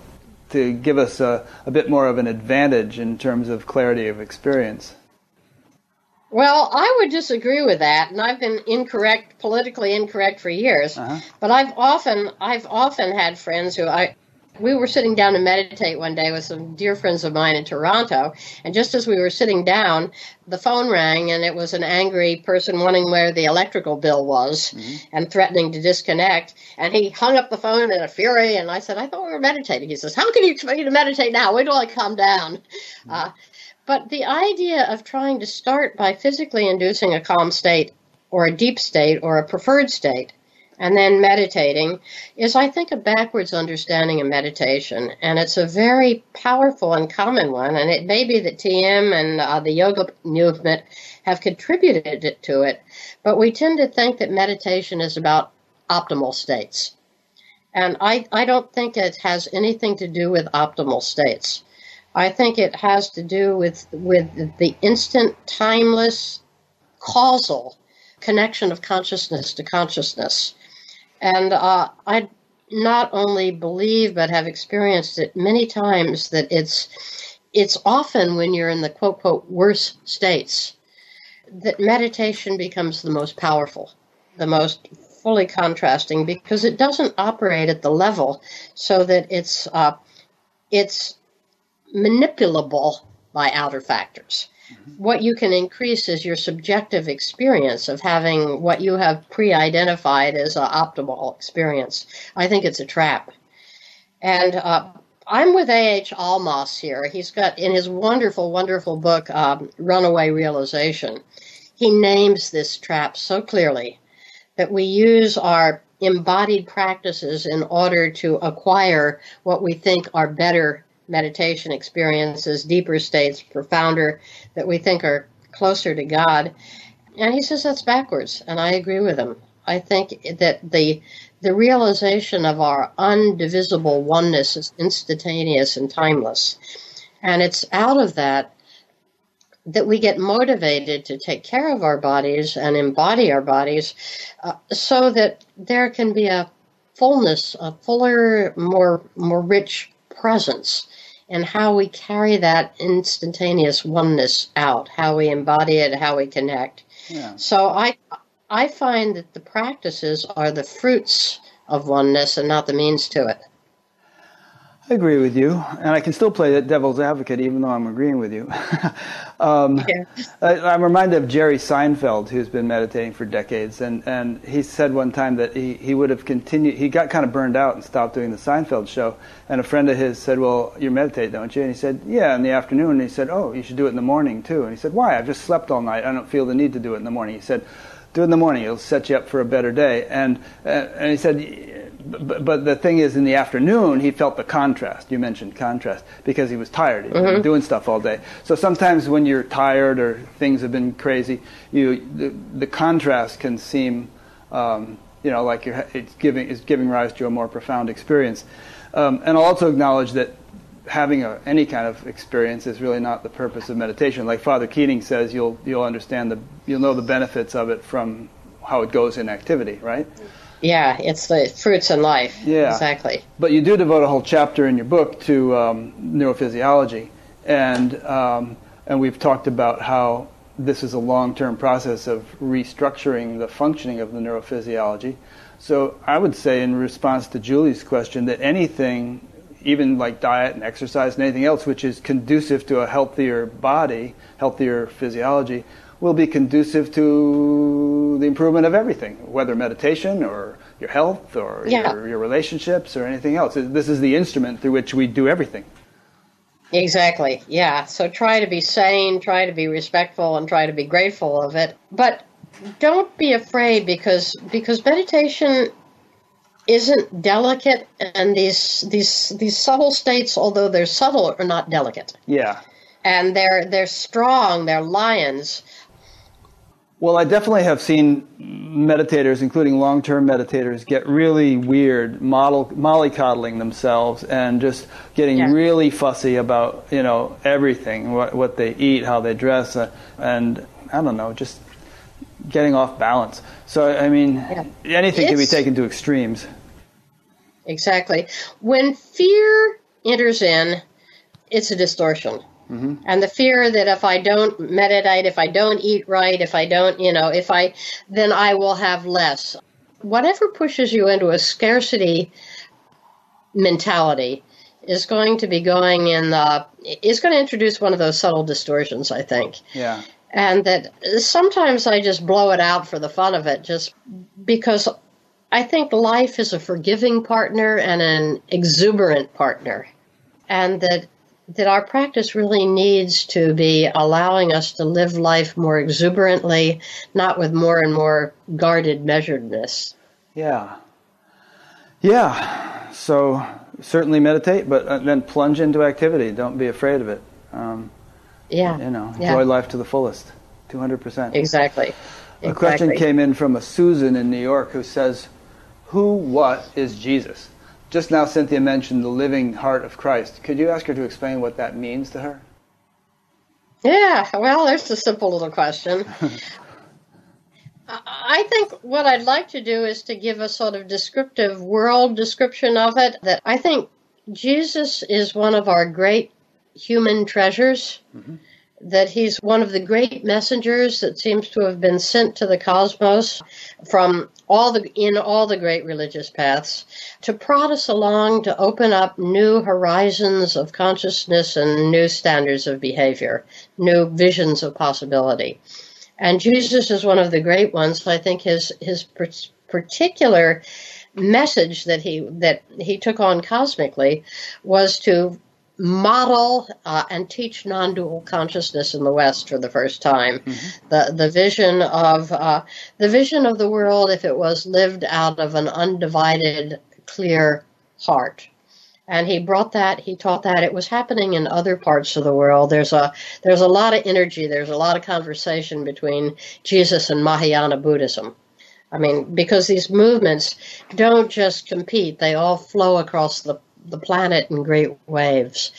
to give us a, a bit more of an advantage in terms of clarity of experience. Well, I would disagree with that, and I've been incorrect, politically incorrect for years. Uh-huh. But I've often, I've often had friends who I, we were sitting down to meditate one day with some dear friends of mine in Toronto, and just as we were sitting down, the phone rang, and it was an angry person wanting where the electrical bill was mm-hmm. and threatening to disconnect. And he hung up the phone in a fury, and I said, "I thought we were meditating." He says, "How can you expect me to meditate now? Wait till I calm down." Mm-hmm. Uh, but the idea of trying to start by physically inducing a calm state, or a deep state, or a preferred state and then meditating is, I think, a backwards understanding of meditation. And it's a very powerful and common one. And it may be that TM and uh, the yoga movement have contributed to it, but we tend to think that meditation is about optimal states. And I, I don't think it has anything to do with optimal states. I think it has to do with, with the instant, timeless, causal connection of consciousness to consciousness. And uh, I not only believe but have experienced it many times that it's it's often when you're in the quote quote worst states that meditation becomes the most powerful, the most fully contrasting because it doesn't operate at the level so that it's uh, it's manipulable by outer factors. Mm-hmm. What you can increase is your subjective experience of having what you have pre identified as an optimal experience. I think it's a trap. And uh, I'm with A.H. Almaas here. He's got in his wonderful, wonderful book, um, Runaway Realization, he names this trap so clearly that we use our embodied practices in order to acquire what we think are better meditation experiences, deeper states, profounder, that we think are closer to God. And he says that's backwards, and I agree with him. I think that the the realization of our undivisible oneness is instantaneous and timeless. And it's out of that that we get motivated to take care of our bodies and embody our bodies uh, so that there can be a fullness, a fuller, more more rich presence and how we carry that instantaneous oneness out, how we embody it, how we connect. Yeah. So I I find that the practices are the fruits of oneness and not the means to it. I agree with you, and I can still play the devil's advocate even though I'm agreeing with you. um, yeah. I, am reminded of Jerry Seinfeld, who's been meditating for decades, and, and he said one time that he, he would have continued, he got kind of burned out and stopped doing the Seinfeld show, and a friend of his said, well, you meditate, don't you? And he said, yeah, in the afternoon, and he said, oh, you should do it in the morning too. And he said, why? I've just slept all night, I don't feel the need to do it in the morning. He said, do it in the morning, it'll set you up for a better day. And, uh, and he said, but, but, the thing is, in the afternoon, he felt the contrast. You mentioned contrast because he was tired. He mm-hmm. doing stuff all day. So sometimes when you're tired or things have been crazy, you the, the contrast can seem, um, you know, like you're, it's giving it's giving rise to a more profound experience. Um, and I'll also acknowledge that having a, any kind of experience is really not the purpose of meditation. Like Father Keating says, you'll you'll understand the you'll know the benefits of it from how it goes in activity, right? Mm-hmm. Yeah, it's the fruits in life. Yeah, exactly. But you do devote a whole chapter in your book to um, neurophysiology, and um, and we've talked about how this is a long-term process of restructuring the functioning of the neurophysiology. So I would say, in response to Julie's question, that anything, even like diet and exercise and anything else, which is conducive to a healthier body, healthier physiology, will be conducive to the improvement of everything, whether meditation or your health or yeah. your, your relationships or anything else. This is the instrument through which we do everything. Exactly. Yeah. So try to be sane, try to be respectful, and try to be grateful of it. But don't be afraid because because meditation isn't delicate, and these these these subtle states, although they're subtle, are not delicate. Yeah. And they're they're strong. They're lions. Well, I definitely have seen meditators, including long-term meditators, get really weird, model, mollycoddling themselves, and just getting yeah. really fussy about you know everything, what what they eat, how they dress, uh, and I don't know, just getting off balance. So I mean, yeah. anything it's, can be taken to extremes. Exactly. When fear enters in, it's a distortion. Mm-hmm. And the fear that if I don't meditate, if I don't eat right, if I don't, you know, if I, then I will have less. Whatever pushes you into a scarcity mentality is going to be going in the, is going to introduce one of those subtle distortions, I think. Yeah. And that sometimes I just blow it out for the fun of it, just because I think life is a forgiving partner and an exuberant partner. And that that our practice really needs to be allowing us to live life more exuberantly, not with more and more guarded measuredness. Yeah. Yeah. So certainly meditate, but uh, then plunge into activity. Don't be afraid of it. Um, yeah. You know, enjoy yeah. life to the fullest. 200%. Exactly. A question came in from a Susan in New York who says, Who, what is Jesus? Just now, Cynthia mentioned the living heart of Christ. Could you ask her to explain what that means to her? Yeah, well, there's a simple little question. I think what I'd like to do is to give a sort of descriptive world description of it. That I think Jesus is one of our great human treasures. Mm-hmm that he's one of the great messengers that seems to have been sent to the cosmos from all the in all the great religious paths to prod us along to open up new horizons of consciousness and new standards of behavior, new visions of possibility. And Jesus is one of the great ones. I think his his particular message that he that he took on cosmically was to model uh, and teach non-dual consciousness in the West for the first time. Mm-hmm. The the vision of uh, the vision of the world if it was lived out of an undivided, clear heart. And he brought that. He taught that it was happening in other parts of the world. There's a there's a lot of energy. There's a lot of conversation between Jesus and Mahayana Buddhism. I mean, because these movements don't just compete; they all flow across the the planet in great waves.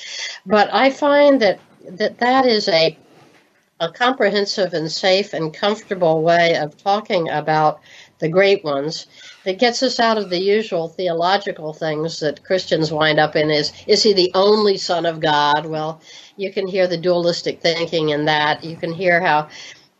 But I find that that, that is a a comprehensive and safe and comfortable way of talking about the great ones that gets us out of the usual theological things that Christians wind up in is is he the only son of God? Well, you can hear the dualistic thinking in that. You can hear how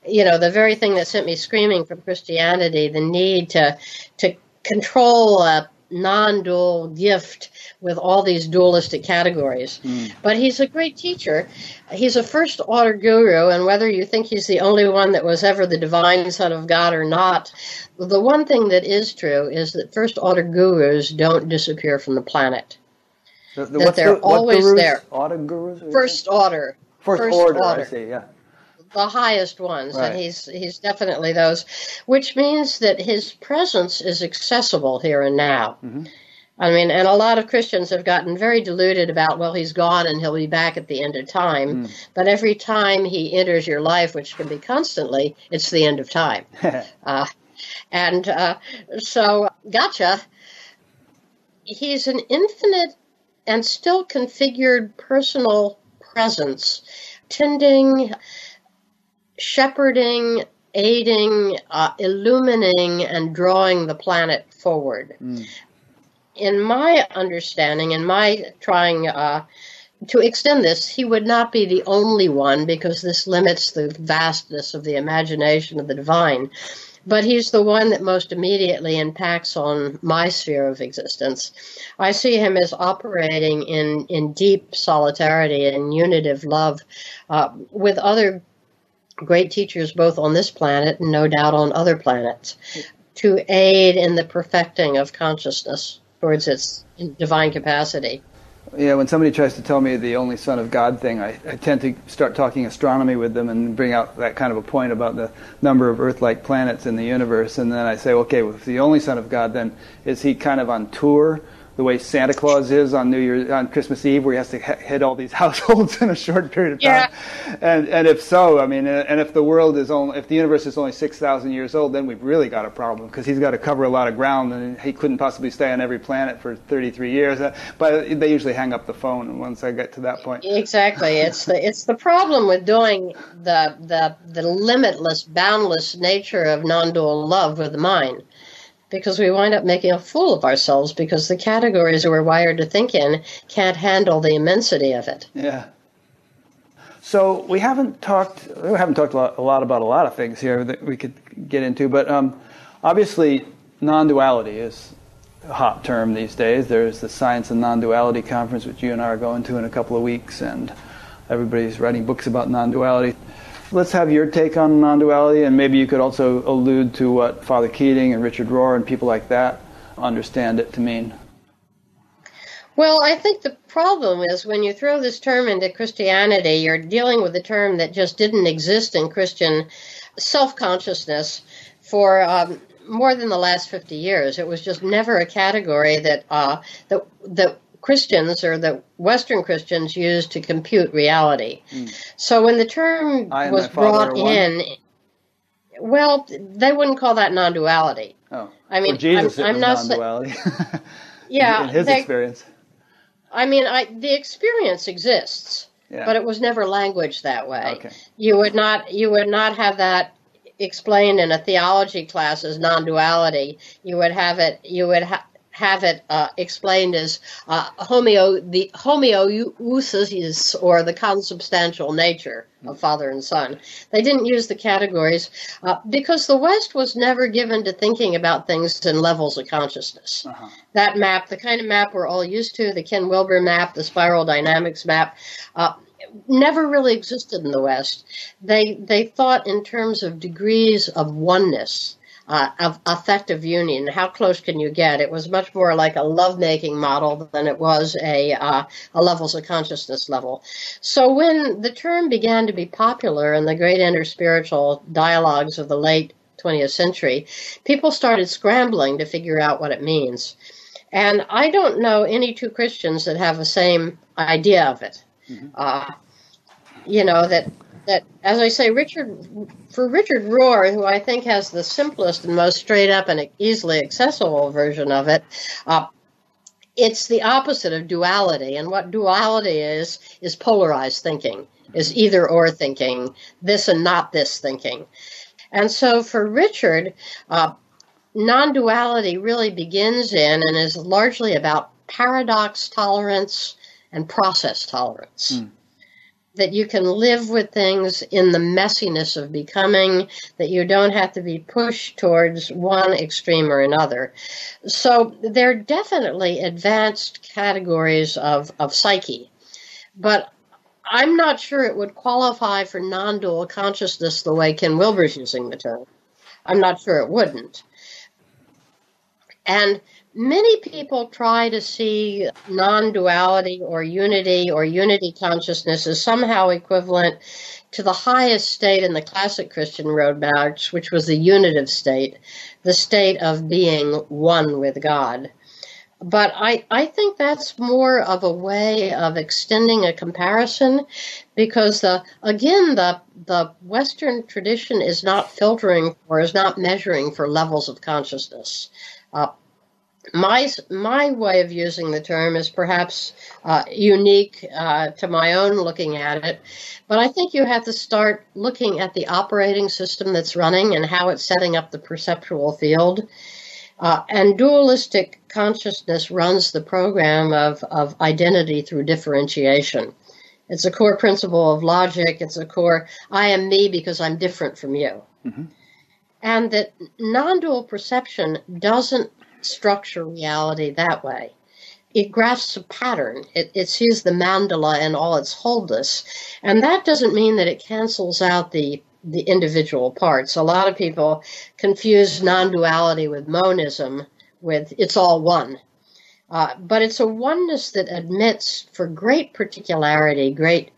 you know the very thing that sent me screaming from Christianity, the need to to control a non-dual gift with all these dualistic categories. Mm. But he's a great teacher. He's a first order guru, and whether you think he's the only one that was ever the divine son of God or not, the one thing that is true is that first order gurus don't disappear from the planet. The, the, that they're the, always gurus? there. Order gurus? First order. First, first order, order, I see, yeah the highest ones, right. and he's he's definitely those, which means that his presence is accessible here and now. Mm-hmm. I mean, and a lot of Christians have gotten very deluded about, well, he's gone and he'll be back at the end of time. Mm. But every time he enters your life, which can be constantly, it's the end of time. uh, and uh, so, gotcha. He's an infinite and still configured personal presence, tending, shepherding, aiding, uh, illumining, and drawing the planet forward. Mm in my understanding, in my trying uh, to extend this, he would not be the only one because this limits the vastness of the imagination of the divine. But he's the one that most immediately impacts on my sphere of existence. I see him as operating in, in deep solidarity and unitive love uh, with other great teachers, both on this planet and no doubt on other planets, to aid in the perfecting of consciousness towards its divine capacity. Yeah, when somebody tries to tell me the only Son of God thing, I, I, tend to start talking astronomy with them and bring out that kind of a point about the number of Earth-like planets in the universe, and then I say, okay, well, if the only Son of God, then is he kind of on tour the way Santa Claus is on New Year on Christmas Eve, where he has to hit all these households in a short period of time. Yeah. And and if so, I mean, and if the world is only if the universe is only six thousand years old, then we've really got a problem because he's got to cover a lot of ground, and he couldn't possibly stay on every planet for thirty three years. Uh, but they usually hang up the phone once I get to that point. Exactly, it's the it's the problem with doing the the the limitless, boundless nature of non dual love with the mind because we wind up making a fool of ourselves because the categories we're wired to think in can't handle the immensity of it. Yeah. So we haven't talked we haven't talked a lot, a lot about a lot of things here that we could get into, but um, obviously non-duality is a hot term these days. There's the Science and Non-Duality conference, which you and I are going to in a couple of weeks, and everybody's writing books about non-duality. Let's have your take on non-duality, and maybe you could also allude to what Father Keating and Richard Rohr and people like that understand it to mean. Well, I think the problem is when you throw this term into Christianity, you're dealing with a term that just didn't exist in Christian self consciousness for um, more than the last 50 years. It was just never a category that, uh, that, that Christians or the Western Christians use to compute reality. Mm. So when the term was brought in, well, they wouldn't call that non-duality. Oh, I mean, Jesus, I'm, I'm not non-duality. yeah, in his they, experience. I mean, I, the experience exists, yeah. but it was never language that way. Okay. You would not, you would not have that explained in a theology class as non-duality. You would have it. You would ha- have it uh, explained as uh, homeo the homoousios or the consubstantial nature of Father and Son. They didn't use the categories uh, because the West was never given to thinking about things in levels of consciousness. Uh-huh. That map, the kind of map we're all used to, the Ken Wilber map, the spiral dynamics map. Uh, never really existed in the West. They they thought in terms of degrees of oneness uh, of affective union. How close can you get? It was much more like a lovemaking model than it was a, uh, a levels of consciousness level. So when the term began to be popular in the great interspiritual dialogues of the late 20th century, people started scrambling to figure out what it means. And I don't know any two Christians that have the same idea of it. Mm-hmm. Uh, you know, that that, as I say, Richard for Richard Rohr, who I think has the simplest and most straight up and easily accessible version of it, uh, it's the opposite of duality. And what duality is is polarized thinking, is either or thinking, this and not this thinking. And so for Richard, uh, non duality really begins in and is largely about paradox tolerance and process tolerance. Mm that you can live with things in the messiness of becoming, that you don't have to be pushed towards one extreme or another. So they're definitely advanced categories of, of psyche. But I'm not sure it would qualify for non dual consciousness the way Ken Wilber's using the term. I'm not sure it wouldn't. And Many people try to see non duality or unity or unity consciousness as somehow equivalent to the highest state in the classic Christian roadmaps, which was the unitive state, the state of being one with God. But I, I think that's more of a way of extending a comparison because the again the the Western tradition is not filtering or is not measuring for levels of consciousness. Uh, my my way of using the term is perhaps uh, unique uh, to my own looking at it, but I think you have to start looking at the operating system that's running and how it's setting up the perceptual field. Uh, and dualistic consciousness runs the program of, of identity through differentiation. It's a core principle of logic. It's a core, I am me because I'm different from you. Mm-hmm. And that non dual perception doesn't structure reality that way. It grasps a pattern. It, it sees the mandala in all its wholeness. And that doesn't mean that it cancels out the the individual parts. A lot of people confuse non-duality with monism, with it's all one. Uh, but it's a oneness that admits, for great particularity, great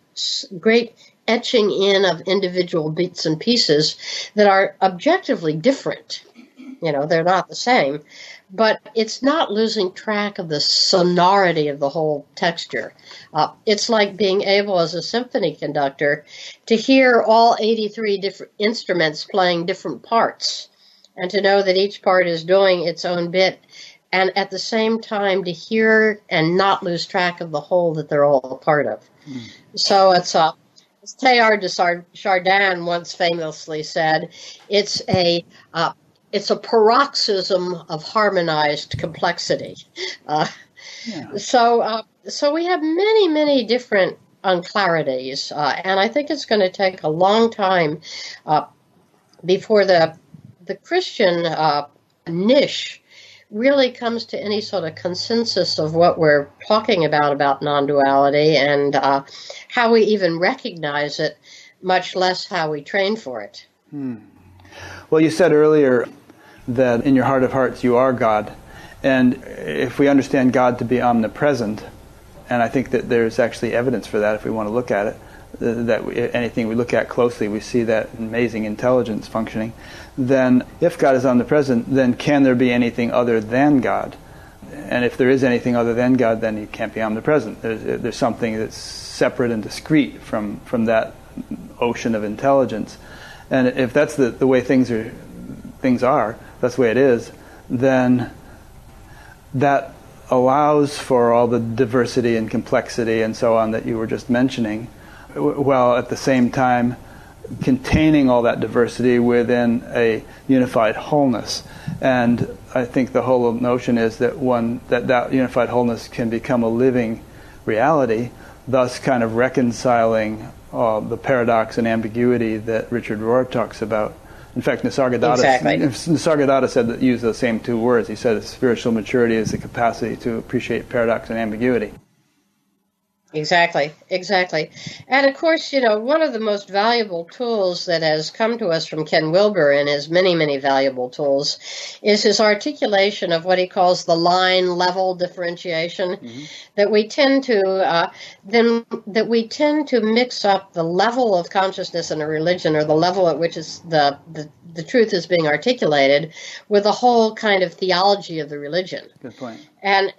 great etching in of individual bits and pieces that are objectively different. You know, they're not the same, but it's not losing track of the sonority of the whole texture. Uh, it's like being able, as a symphony conductor, to hear all 83 different instruments playing different parts and to know that each part is doing its own bit and at the same time to hear and not lose track of the whole that they're all a part of. Mm. So it's a uh, as Teilhard de Chardin once famously said, it's a uh, it's a paroxysm of harmonized complexity. Uh, yeah. So, uh, so we have many, many different unclarities, uh, and I think it's going to take a long time uh, before the the Christian uh, niche really comes to any sort of consensus of what we're talking about about non-duality and uh, how we even recognize it, much less how we train for it. Hmm. Well, you said earlier that in your heart of hearts you are God. And if we understand God to be omnipresent, and I think that there's actually evidence for that if we want to look at it, that anything we look at closely, we see that amazing intelligence functioning, then if God is omnipresent, then can there be anything other than God? And if there is anything other than God, then he can't be omnipresent. There's, there's something that's separate and discrete from, from that ocean of intelligence. And if that's the, the way things are, things are, that's the way it is, then that allows for all the diversity and complexity and so on that you were just mentioning, while at the same time containing all that diversity within a unified wholeness. And I think the whole notion is that one that that unified wholeness can become a living reality, thus kind of reconciling uh, the paradox and ambiguity that Richard Rohr talks about. In fact, Nisargadatta, exactly. Nisargadatta said that use the same two words. He said spiritual maturity is the capacity to appreciate paradox and ambiguity. Exactly, exactly. And of course, you know, one of the most valuable tools that has come to us from Ken Wilber and his many, many valuable tools is his articulation of what he calls the line level differentiation. Mm-hmm. That we tend to uh, then that we tend to mix up the level of consciousness in a religion or the level at which is the, the the truth is being articulated with the whole kind of theology of the religion. Good point. And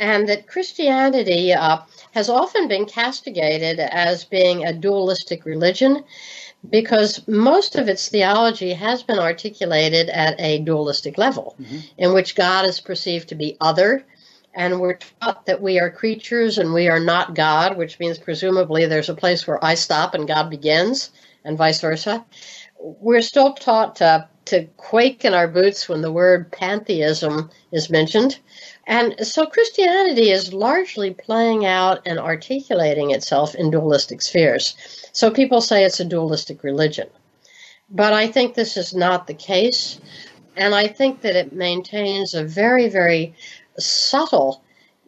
and that Christianity uh, has often been castigated as being a dualistic religion because most of its theology has been articulated at a dualistic level, mm-hmm. in which God is perceived to be other, and we're taught that we are creatures and we are not God, which means presumably there's a place where I stop and God begins, and vice versa. We're still taught to, to quake in our boots when the word pantheism is mentioned. And so Christianity is largely playing out and articulating itself in dualistic spheres. So people say it's a dualistic religion. But I think this is not the case. And I think that it maintains a very, very subtle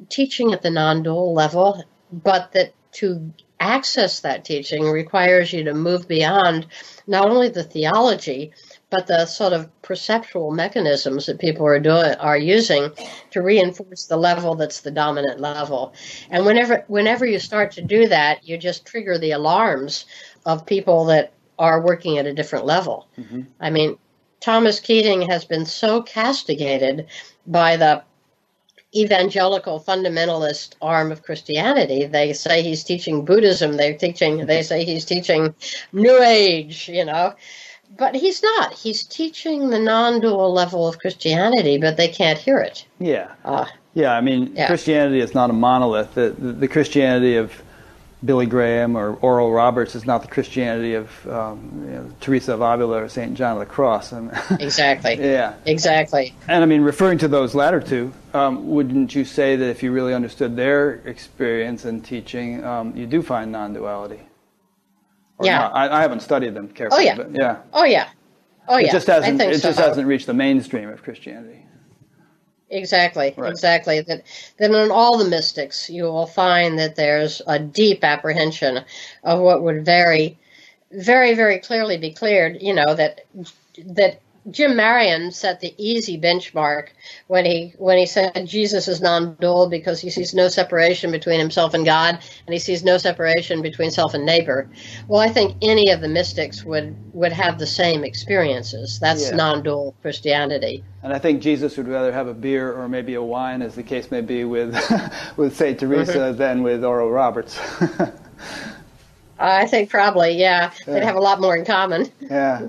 teaching at the non dual level, but that to access that teaching requires you to move beyond not only the theology, but the sort of perceptual mechanisms that people are doing are using to reinforce the level that's the dominant level. And whenever whenever you start to do that, you just trigger the alarms of people that are working at a different level. Mm-hmm. I mean, Thomas Keating has been so castigated by the evangelical fundamentalist arm of Christianity. They say he's teaching Buddhism. They're teaching. They say he's teaching New Age. You know, but he's not. He's teaching the non-dual level of Christianity, but they can't hear it. Yeah. Uh, yeah, I mean, yeah. Christianity is not a monolith. The, the, the, Christianity of Billy Graham or Oral Roberts is not the Christianity of um, you know, Teresa of Avila or St. John of the Cross. exactly. yeah. Exactly. And I mean, referring to those latter two, um, wouldn't you say that if you really understood their experience and teaching, um, you do find non-duality? Yeah, I, I, haven't studied them carefully. Oh yeah, but yeah. Oh yeah. Oh yeah. It just hasn't. It so. just hasn't reached the mainstream of Christianity. Exactly, right. exactly. That then in all the mystics, you will find that there's a deep apprehension of what would very, very, very clearly be cleared. You know that that Jim Marion set the easy benchmark when he when he said Jesus is non-dual because he sees no separation between himself and God, and he sees no separation between self and neighbor. Well, I think any of the mystics would would have the same experiences. That's yeah. non-dual Christianity. And I think Jesus would rather have a beer or maybe a wine, as the case may be with with Saint Teresa, mm-hmm. than with Oral Roberts. I think probably, yeah. yeah. They'd have a lot more in common. yeah.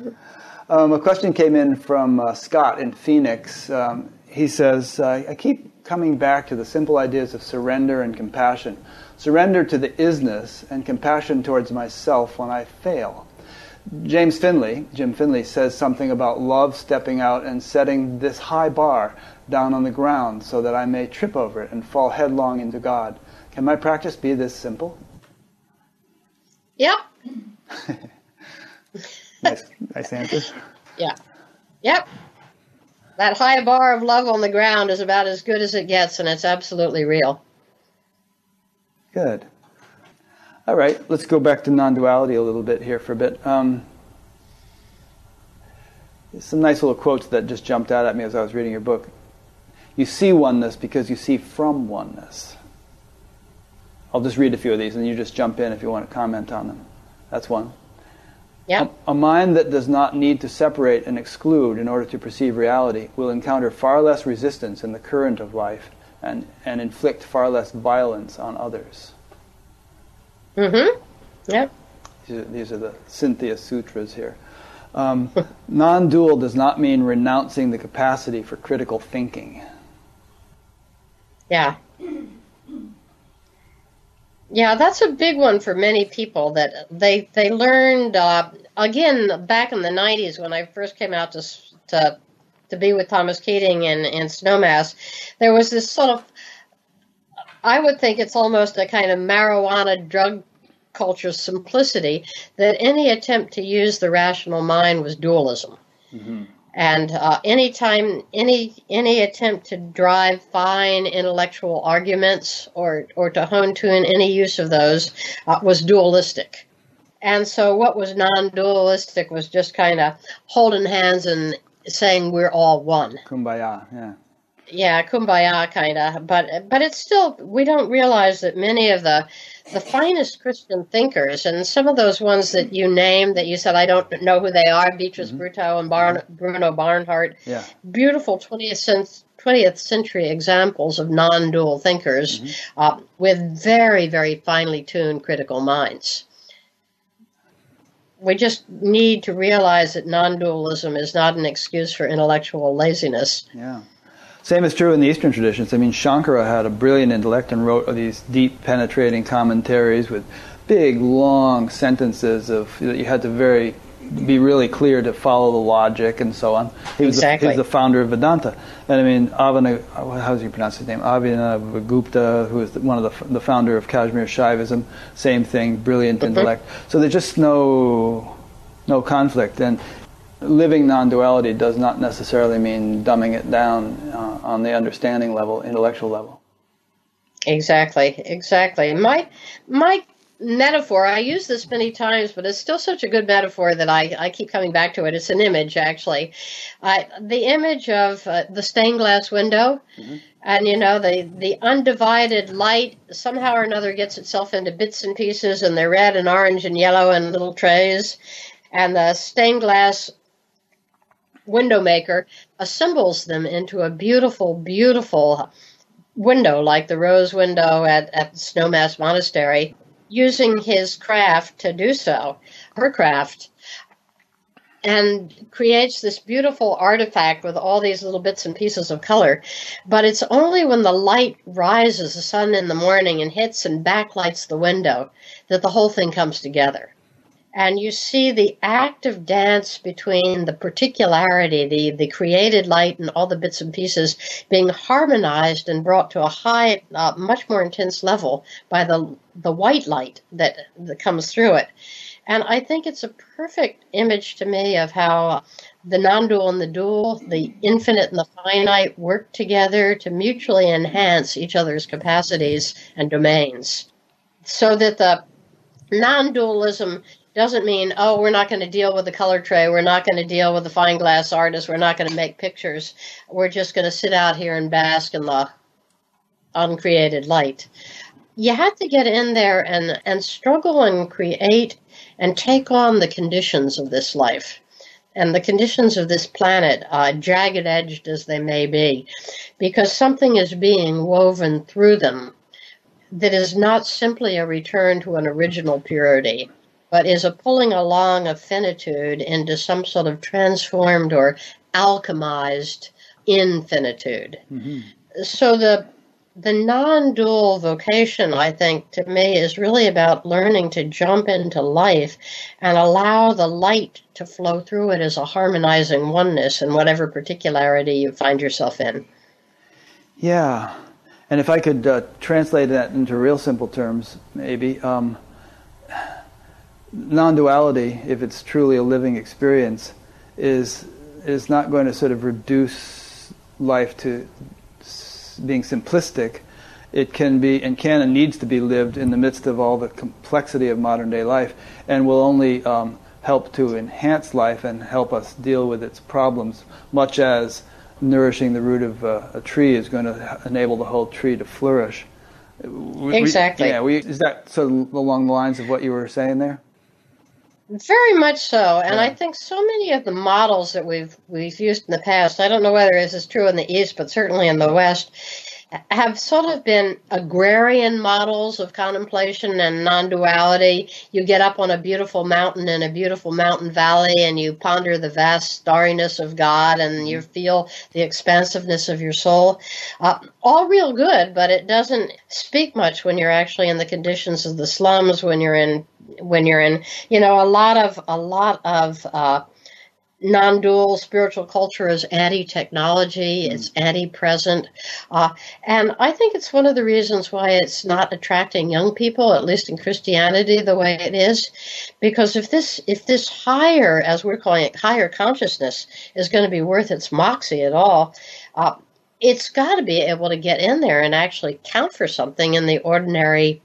Um, a question came in from uh, Scott in Phoenix. Um, he says, uh, I keep coming back to the simple ideas of surrender and compassion. Surrender to the isness and compassion towards myself when I fail. James Finley, Jim Finley, says something about love stepping out and setting this high bar down on the ground so that I may trip over it and fall headlong into God. Can my practice be this simple? Yep. nice, nice answer. Yeah. Yep. That high bar of love on the ground is about as good as it gets, and it's absolutely real. Good. All right, let's go back to non duality a little bit here for a bit. Um, some nice little quotes that just jumped out at me as I was reading your book. You see oneness because you see from oneness. I'll just read a few of these and you just jump in if you want to comment on them. That's one. Yeah. A, a, mind that does not need to separate and exclude in order to perceive reality will encounter far less resistance in the current of life and, and inflict far less violence on others. Mm-hmm. Yep. These are, these are the Cynthia Sutras here. Um, non dual does not mean renouncing the capacity for critical thinking. Yeah. Yeah, that's a big one for many people that they they learned uh, again back in the '90s when I first came out to to to be with Thomas Keating and and Snowmass. There was this sort of I would think it's almost a kind of marijuana drug culture simplicity that any attempt to use the rational mind was dualism. Mm-hmm. And uh, anytime any any attempt to drive fine intellectual arguments or or to hone tune any use of those uh, was dualistic. And so what was non-dualistic was just kind of holding hands and saying we're all one. Kumbaya, yeah. Yeah, kumbaya kind of, but but it's still we don't realize that many of the the finest Christian thinkers, and some of those ones that you named that you said I don't know who they are, Beatrice mm-hmm. Bruteau and Barn, Bruno Barnhart, yeah. beautiful 20th century 20th century examples of non dual thinkers mm-hmm. uh, with very, very finely tuned critical minds. We just need to realize that non dualism is not an excuse for intellectual laziness. Yeah. Same is true in the Eastern traditions. I mean, Shankara had a brilliant intellect and wrote these deep, penetrating commentaries with big, long sentences of that you had to very be really clear to follow the logic and so on. He was, exactly. the, he was the founder of Vedanta. And I mean, Avana, how does he pronounce his name? Avinavagupta, who is one of the, the founder of Kashmir Shaivism, same thing, brilliant intellect. So there's just no, no conflict. And living non-duality does not necessarily mean dumbing it down uh, on the understanding level, intellectual level. Exactly, exactly. My my metaphor, I use this many times, but it's still such a good metaphor that I, I keep coming back to it. It's an image, actually. Uh, the image of uh, the stained glass window, mm-hmm. and you know, the, the undivided light somehow or another gets itself into bits and pieces, and they're red and orange and yellow and little trays. And the stained glass window maker assembles them into a beautiful, beautiful window like the rose window at, at Snowmass Monastery, using his craft to do so, her craft, and creates this beautiful artifact with all these little bits and pieces of color. But it's only when the light rises, the sun in the morning, and hits and backlights the window that the whole thing comes together and you see the active dance between the particularity, the, the created light, and all the bits and pieces being harmonized and brought to a high, uh, much more intense level by the the white light that, that comes through it. And I think it's a perfect image to me of how the non dual and the dual, the infinite and the finite, work together to mutually enhance each other's capacities and domains. So that the non dualism doesn't mean oh we're not going to deal with the color tray we're not going to deal with the fine glass artist we're not going to make pictures. We're just going to sit out here and bask in the uncreated light. You have to get in there and and struggle and create and take on the conditions of this life. And the conditions of this planet, uh, jagged edged as they may be, because something is being woven through them that is not simply a return to an original purity, but is a pulling along of finitude into some sort of transformed or alchemized infinitude. Mm-hmm. So the the non dual vocation, I think, to me, is really about learning to jump into life and allow the light to flow through it as a harmonizing oneness in whatever particularity you find yourself in. Yeah. And if I could uh, translate that into real simple terms, maybe, um, non duality, if it's truly a living experience, is, is not going to sort of reduce life to being simplistic, it can be and can and needs to be lived in the midst of all the complexity of modern day life, and will only um, help to enhance life and help us deal with its problems, much as nourishing the root of uh, a tree is going to enable the whole tree to flourish. Exactly. We, yeah. We, is that sort of along the lines of what you were saying there? Very much so, and yeah. I think so many of the models that we've we've used in the past. I don't know whether this is true in the East, but certainly in the West, have sort of been agrarian models of contemplation and non-duality. You get up on a beautiful mountain in a beautiful mountain valley, and you ponder the vast starriness of God, and you feel the expansiveness of your soul. Uh, all real good, but it doesn't speak much when you're actually in the conditions of the slums, when you're in when you're in, you know, a lot of a lot of uh, non-dual spiritual culture is anti-technology. Mm. It's anti-present, uh, and I think it's one of the reasons why it's not attracting young people, at least in Christianity, the way it is, because if this if this higher, as we're calling it, higher consciousness is going to be worth its moxie at all. Uh, it's got to be able to get in there and actually count for something in the ordinary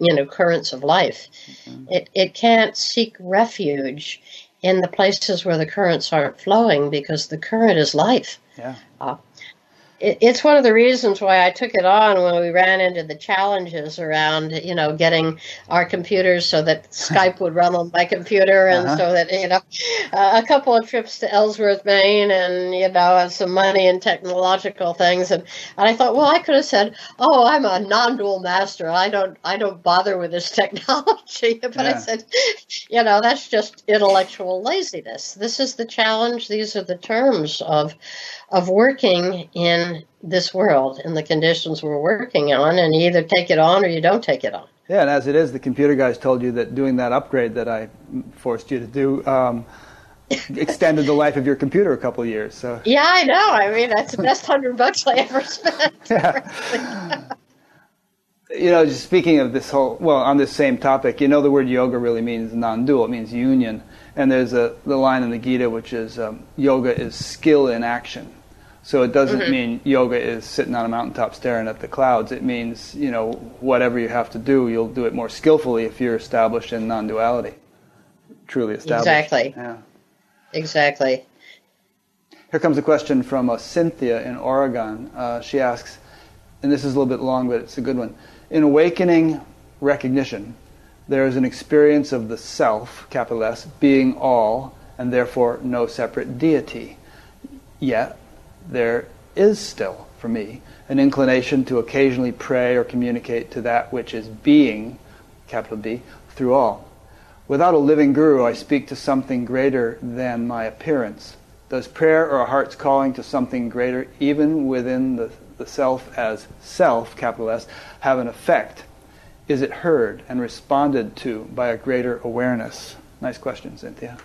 you know currents of life. Mm-hmm. It it can't seek refuge in the places where the currents aren't flowing because the current is life. Yeah. Uh, it's one of the reasons why I took it on when we ran into the challenges around, you know, getting our computers so that Skype would run on my computer, and uh-huh. so that you know, uh, a couple of trips to Ellsworth, Maine, and you know, some money and technological things, and, and I thought, well, I could have said, oh, I'm a non-dual master. I don't, I don't bother with this technology, but yeah. I said, you know, that's just intellectual laziness. This is the challenge. These are the terms of of working in this world and the conditions we're working on, and you either take it on or you don't take it on. Yeah, and as it is, the computer guys told you that doing that upgrade that I forced you to do um, extended the life of your computer a couple of years. So yeah, I know. I mean, that's the best hundred bucks I ever spent. Yeah. you know, just speaking of this whole, well, on this same topic, you know, the word yoga really means non-dual. It means union. And there's a the line in the Gita which is um, yoga is skill in action. So it doesn't mm-hmm. mean yoga is sitting on a mountaintop staring at the clouds. It means, you know, whatever you have to do, you'll do it more skillfully if you're established in non duality. Truly established. Exactly. Yeah. Exactly. Here comes a question from uh, Cynthia in Oregon. Uh, she asks, and this is a little bit long, but it's a good one. In awakening recognition, there is an experience of the self, capital S, being all, and therefore no separate deity. Yet, there is still, for me, an inclination to occasionally pray or communicate to that which is being, capital B, through all. Without a living guru, I speak to something greater than my appearance. Does prayer or a heart's calling to something greater, even within the, the self as self, capital S, have an effect? Is it heard and responded to by a greater awareness? Nice question, Cynthia.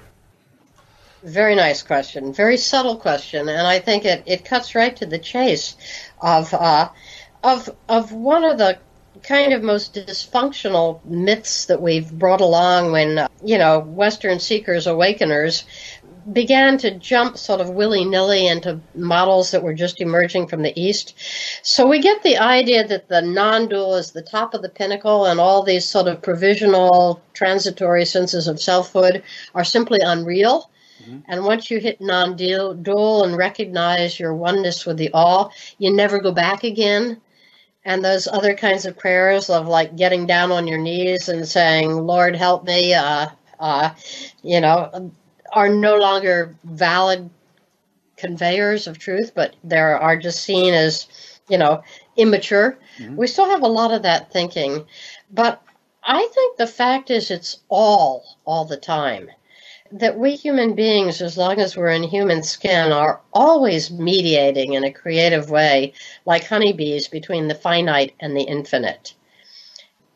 Very nice question. Very subtle question, and I think it, it cuts right to the chase of uh, of of one of the kind of most dysfunctional myths that we've brought along when you know Western seekers, awakeners began to jump sort of willy nilly into models that were just emerging from the East. So we get the idea that the non dual is the top of the pinnacle, and all these sort of provisional, transitory senses of selfhood are simply unreal. Mm-hmm. And once you hit non dual and recognize your oneness with the all, you never go back again. And those other kinds of prayers of like getting down on your knees and saying, Lord, help me, uh, uh, you know, are no longer valid conveyors of truth, but they are just seen as, you know, immature. Mm-hmm. We still have a lot of that thinking. But I think the fact is it's all, all the time that we human beings, as long as we're in human skin, are always mediating in a creative way, like honeybees, between the finite and the infinite.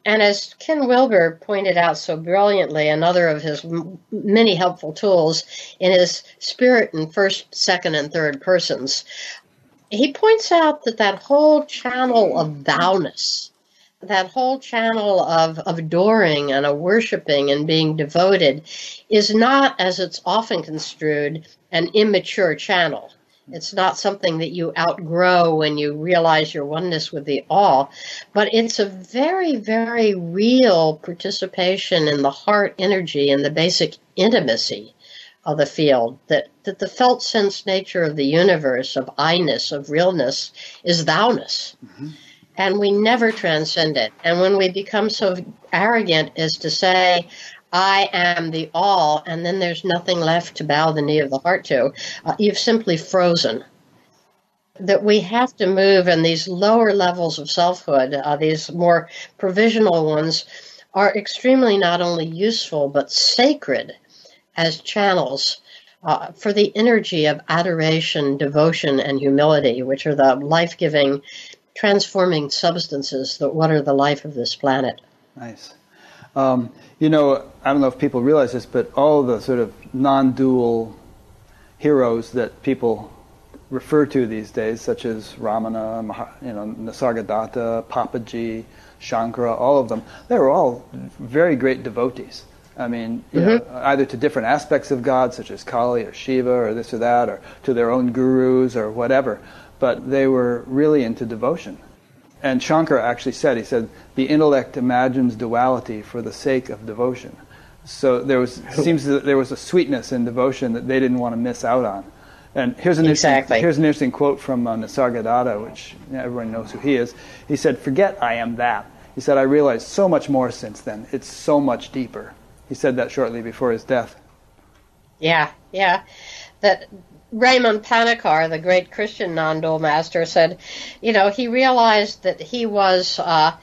And as Ken Wilber pointed out so brilliantly, another of his many helpful tools in his spirit in first, second, and third persons, he points out that that whole channel of thou-ness, that whole channel of, of adoring and of worshiping and being devoted is not, as it's often construed, an immature channel. It's not something that you outgrow when you realize your oneness with the all, but it's a very, very real participation in the heart energy and the basic intimacy of the field. That, that the felt sense nature of the universe, of I-ness, of realness, is thou-ness. Mm-hmm. And we never transcend it. And when we become so arrogant as to say, I am the all, and then there's nothing left to bow the knee of the heart to. Uh, you've simply frozen. That we have to move in these lower levels of selfhood, uh, these more provisional ones, are extremely not only useful but sacred as channels uh, for the energy of adoration, devotion, and humility, which are the life giving, transforming substances that water the life of this planet. Nice. Um, you know, I don't know if people realize this, but all the sort of non-dual heroes that people refer to these days, such as Ramana, you know, Nisargadatta, Papaji, Shankara, all of them, they were all very great devotees. I mean, mm-hmm. know, either to different aspects of God, such as Kali or Shiva or this or that, or to their own gurus or whatever. But they were really into devotion. And Shankara actually said, he said, the intellect imagines duality for the sake of devotion. So there was seems that there was a sweetness in devotion that they didn't want to miss out on. And here's an exactly. interesting, here's an interesting quote from uh, Nisargadatta, which everyone knows who he is. He said, "Forget I am that." He said, "I realized so much more since then. It's so much deeper." He said that shortly before his death. Yeah, yeah. That Raymond Panikkar, the great Christian non-dual master, said, you know, he realized that he was uh,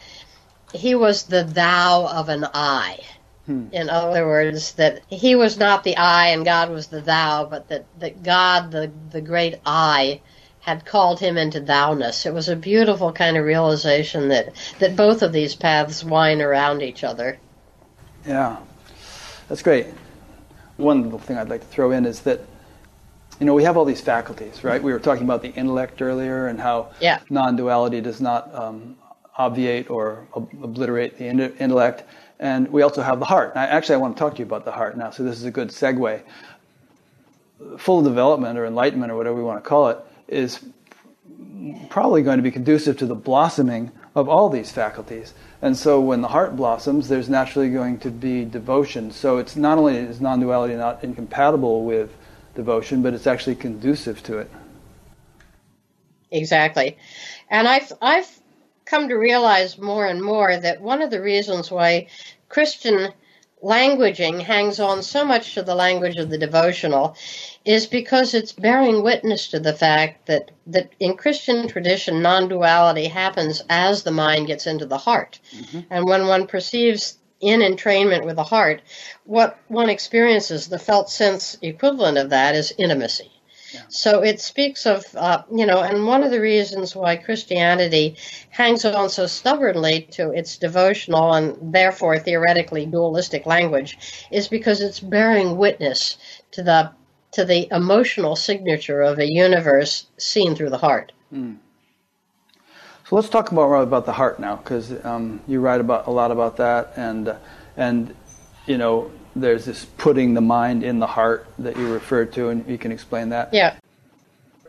he was the thou of an I. Hmm. In other words, that he was not the I and God was the thou, but that, that God, the, the great I, had called him into thou-ness. It was a beautiful kind of realization that, that both of these paths wind around each other. Yeah, that's great. One little thing I'd like to throw in is that you know, we have all these faculties, right? We were talking about the intellect earlier and how yeah. non-duality does not um, obviate or ob- obliterate the in- intellect. And we also have the heart. I, actually, I want to talk to you about the heart now, so this is a good segue. Full development or enlightenment or whatever we want to call it is probably going to be conducive to the blossoming of all these faculties. And so when the heart blossoms, there's naturally going to be devotion. So it's not only is non-duality not incompatible with devotion, but it's actually conducive to it. Exactly. And I've I've come to realize more and more that one of the reasons why Christian languaging hangs on so much to the language of the devotional is because it's bearing witness to the fact that, that in Christian tradition, non duality happens as the mind gets into the heart. Mm-hmm. And when one perceives in entrainment with the heart, what one experiences, the felt sense equivalent of that is intimacy. Yeah. So it speaks of, uh, you know, and one of the reasons why Christianity hangs on so stubbornly to its devotional and therefore theoretically dualistic language is because it's bearing witness to the to the emotional signature of a universe seen through the heart. Mm. So let's talk more about the heart now, because um, you write about a lot about that, and uh, and you know there's this putting the mind in the heart that you referred to, and you can explain that. Yeah.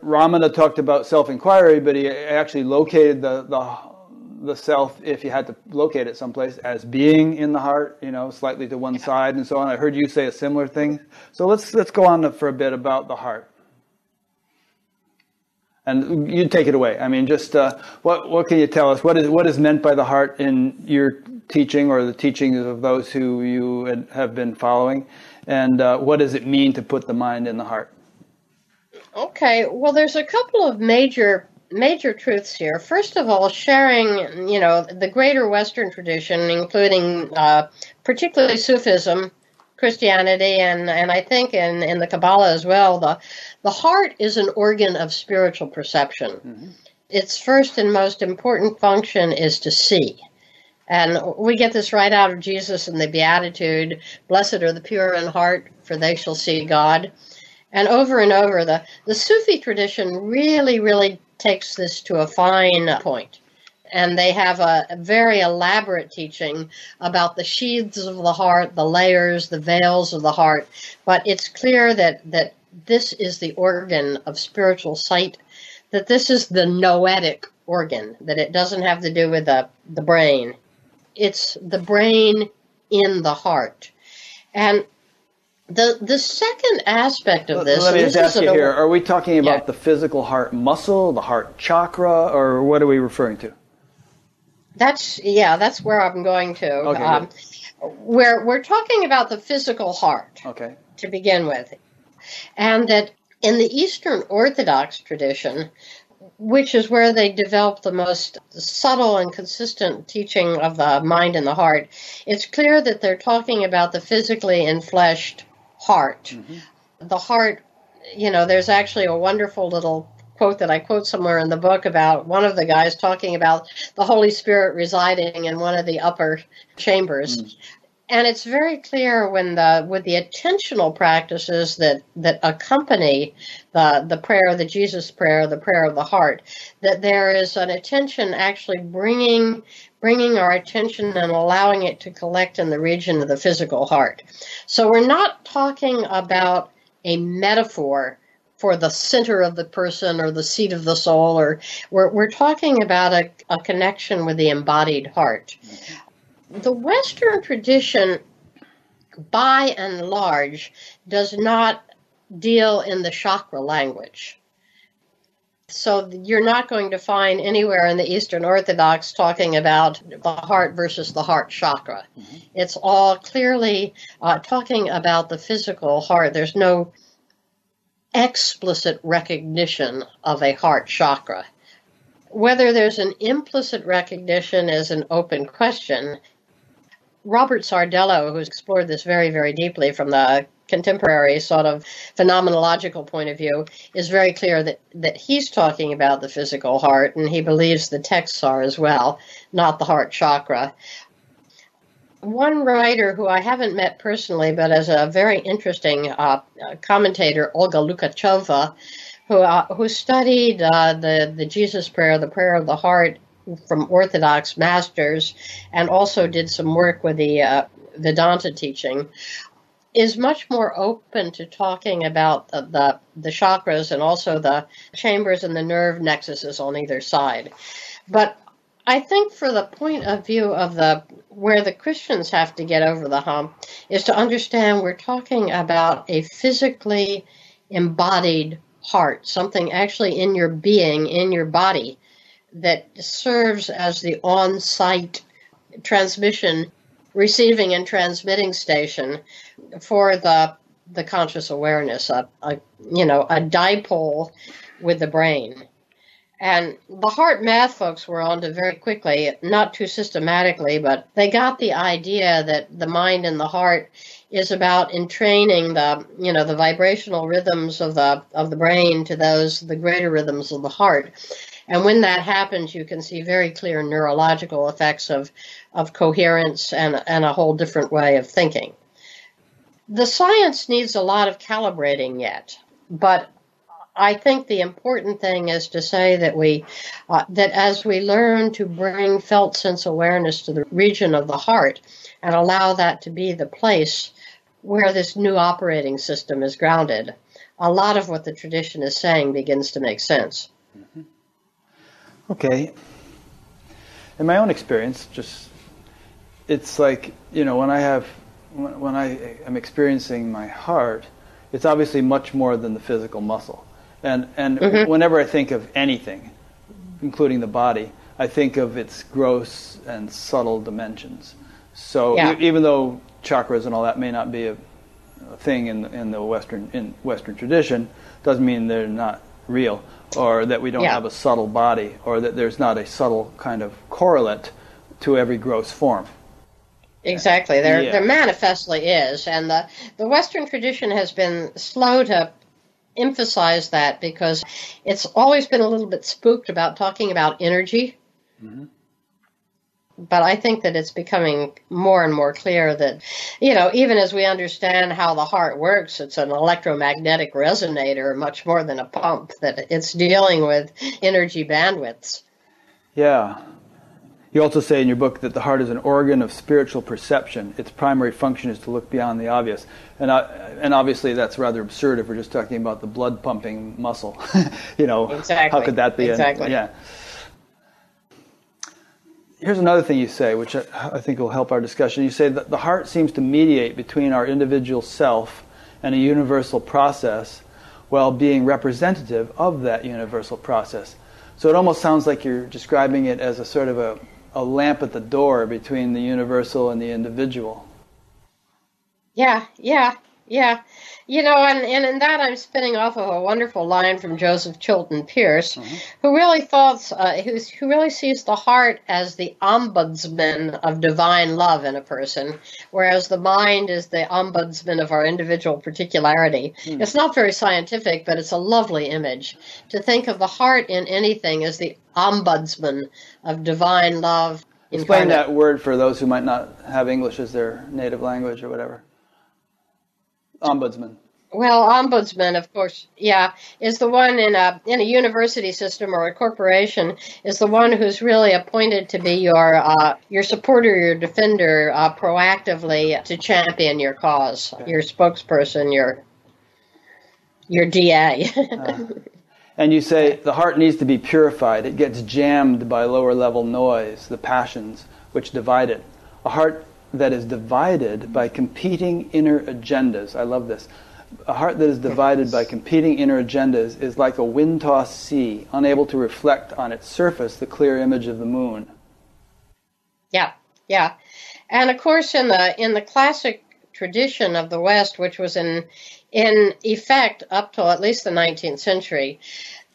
Ramana talked about self-inquiry, but he actually located the, the the self, if you had to locate it someplace, as being in the heart, you know, slightly to one yeah. side and so on. I heard you say a similar thing. So let's let's go on for a bit about the heart. And you take it away. I mean, just uh, what what can you tell us? What is what is meant by the heart in your teaching or the teachings of those who you have been following, and uh, what does it mean to put the mind in the heart? Okay, well, there's a couple of major major truths here. First of all, sharing, you know, the greater Western tradition, including uh, particularly Sufism, Christianity and, and I think in, in the Kabbalah as well, the, the heart is an organ of spiritual perception. Mm-hmm. Its first and most important function is to see. And we get this right out of Jesus in the Beatitude Blessed are the pure in heart, for they shall see God. And over and over, the, the Sufi tradition really, really takes this to a fine point and they have a, a, very elaborate teaching about the sheaths of the heart, the layers, the veils of the heart. But it's clear that, that this is the organ of spiritual sight, that this is the noetic organ, that it doesn't have to do with the, the brain. It's the brain in the heart. And the the second aspect of this. Let me just ask you here: Are we talking about yeah. the physical heart muscle, the heart chakra, or what are we referring to? That's yeah, that's where I'm going to. Okay. Um, where we're talking about the physical heart. Okay. To begin with, and that in the Eastern Orthodox tradition, which is where they develop the most subtle and consistent teaching of the mind and the heart, it's clear that they're talking about the physically enfleshed heart. Mm-hmm. The heart, you know, there's actually a wonderful little quote that I quote somewhere in the book about one of the guys talking about the Holy Spirit residing in one of the upper chambers. And it's very clear when the with the attentional practices that, that accompany the the prayer, the Jesus prayer, the prayer of the heart, that there is an attention actually bringing bringing our attention and allowing it to collect in the region of the physical heart. So we're not talking about a metaphor for the center of the person or the seat of the soul, or we're, we're talking about a, a connection with the embodied heart. The Western tradition, by and large, does not deal in the chakra language. So you're not going to find anywhere in the Eastern Orthodox talking about the heart versus the heart chakra. Mm-hmm. It's all clearly uh, talking about the physical heart. There's no explicit recognition of a heart chakra. Whether there's an implicit recognition is an open question. Robert Sardello, who's explored this very, very deeply from the contemporary sort of phenomenological point of view, is very clear that, that he's talking about the physical heart, and he believes the texts are as well, not the heart chakra. One writer who I haven't met personally, but as a very interesting uh, commentator, Olga Louchakova, who uh, who studied uh, the the Jesus prayer, the prayer of the heart from Orthodox masters, and also did some work with the uh, Vedanta teaching, is much more open to talking about the, the the chakras and also the chambers and the nerve nexuses on either side. But I think for the point of view of the where the Christians have to get over the hump is to understand we're talking about a physically embodied heart, something actually in your being, in your body, that serves as the on site transmission, receiving and transmitting station for the the conscious awareness, a, a you know, a dipole with the brain. And the HeartMath folks were onto very quickly, not too systematically, but they got the idea that the mind and the heart is about entraining the you know the vibrational rhythms of the of the brain to those the greater rhythms of the heart. And when that happens, you can see very clear neurological effects of, of coherence and, and a whole different way of thinking. The science needs a lot of calibrating yet, but I think the important thing is to say that we uh, that as we learn to bring felt sense awareness to the region of the heart and allow that to be the place where this new operating system is grounded, a lot of what the tradition is saying begins to make sense. Mm-hmm. Okay. In my own experience, just it's like you know when I have when I am experiencing my heart, it's obviously much more than the physical muscle and, and mm-hmm. whenever I think of anything, including the body, I think of its gross and subtle dimensions. So yeah. e- even though chakras and all that may not be a, a thing in the, in the Western in Western tradition, doesn't mean they're not real, or that we don't yeah. have a subtle body, or that there's not a subtle kind of correlate to every gross form. Exactly. There, yeah. there manifestly is, and the the Western tradition has been slow to emphasize that because it's always been a little bit spooked about talking about energy. Mm-hmm. But I think that it's becoming more and more clear that, you know, even as we understand how the heart works, it's an electromagnetic resonator much more than a pump, that it's dealing with energy bandwidths. Yeah, you also say in your book that the heart is an organ of spiritual perception. Its primary function is to look beyond the obvious. And, uh, and obviously, that's rather absurd if we're just talking about the blood pumping muscle. you know, exactly. how could that be? Exactly. yeah. Here's another thing you say, which I, I think will help our discussion. You say that the heart seems to mediate between our individual self and a universal process while being representative of that universal process. So it almost sounds like you're describing it as a sort of a a lamp at the door between the universal and the individual. Yeah, yeah, yeah. You know, and, and in that I'm spinning off of a wonderful line from Joseph Chilton Pearce, mm-hmm. who really thoughts, uh, who really sees the heart as the ombudsman of divine love in a person, whereas the mind is the ombudsman of our individual particularity. Mm. It's not very scientific, but it's a lovely image to think of the heart in anything as the ombudsman of divine love. Explain incarnate. that word for those who might not have English as their native language or whatever. Ombudsman. Well, ombudsman, of course, yeah, is the one in a in a university system or a corporation is the one who's really appointed to be your uh, your supporter, your defender, uh, proactively to champion your cause, okay. your spokesperson, your your DA. uh, and you say the heart needs to be purified. It gets jammed by lower level noise, the passions which divide it. A heart that is divided by competing inner agendas. I love this. A heart that is divided by competing inner agendas is like a wind tossed sea, unable to reflect on its surface the clear image of the moon. Yeah, yeah. And of course in the in the classic tradition of the West, which was in in effect up till at least the 19th century,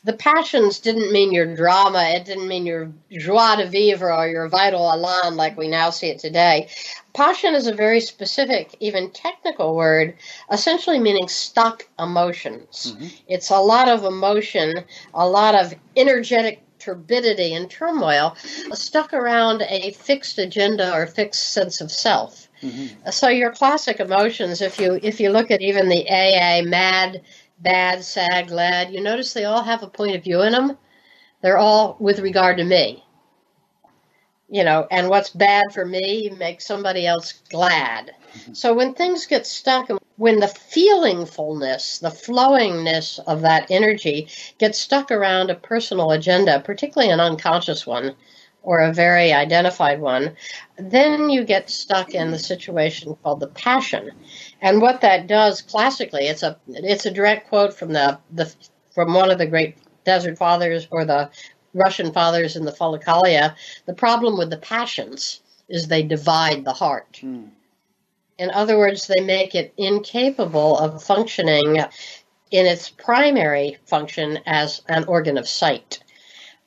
the passions didn't mean your drama. It didn't mean your joie de vivre or your vital elan like we now see it today. Passion is a very specific, even technical word, essentially meaning stuck emotions. Mm-hmm. It's a lot of emotion, a lot of energetic turbidity and turmoil stuck around a fixed agenda or fixed sense of self. Mm-hmm. So your classic emotions, if you if you look at even the AA MAD bad, sad, glad. You notice they all have a point of view in them. They're all with regard to me. You know, and what's bad for me makes somebody else glad. Mm-hmm. So when things get stuck, when the feelingfulness, the flowingness of that energy gets stuck around a personal agenda, particularly an unconscious one, or a very identified one, then you get stuck in the situation called the passion. And what that does classically, it's a it's a direct quote from the, the from one of the great desert fathers or the Russian fathers in the Philokalia. The problem with the passions is they divide the heart. Mm. In other words, they make it incapable of functioning in its primary function as an organ of sight.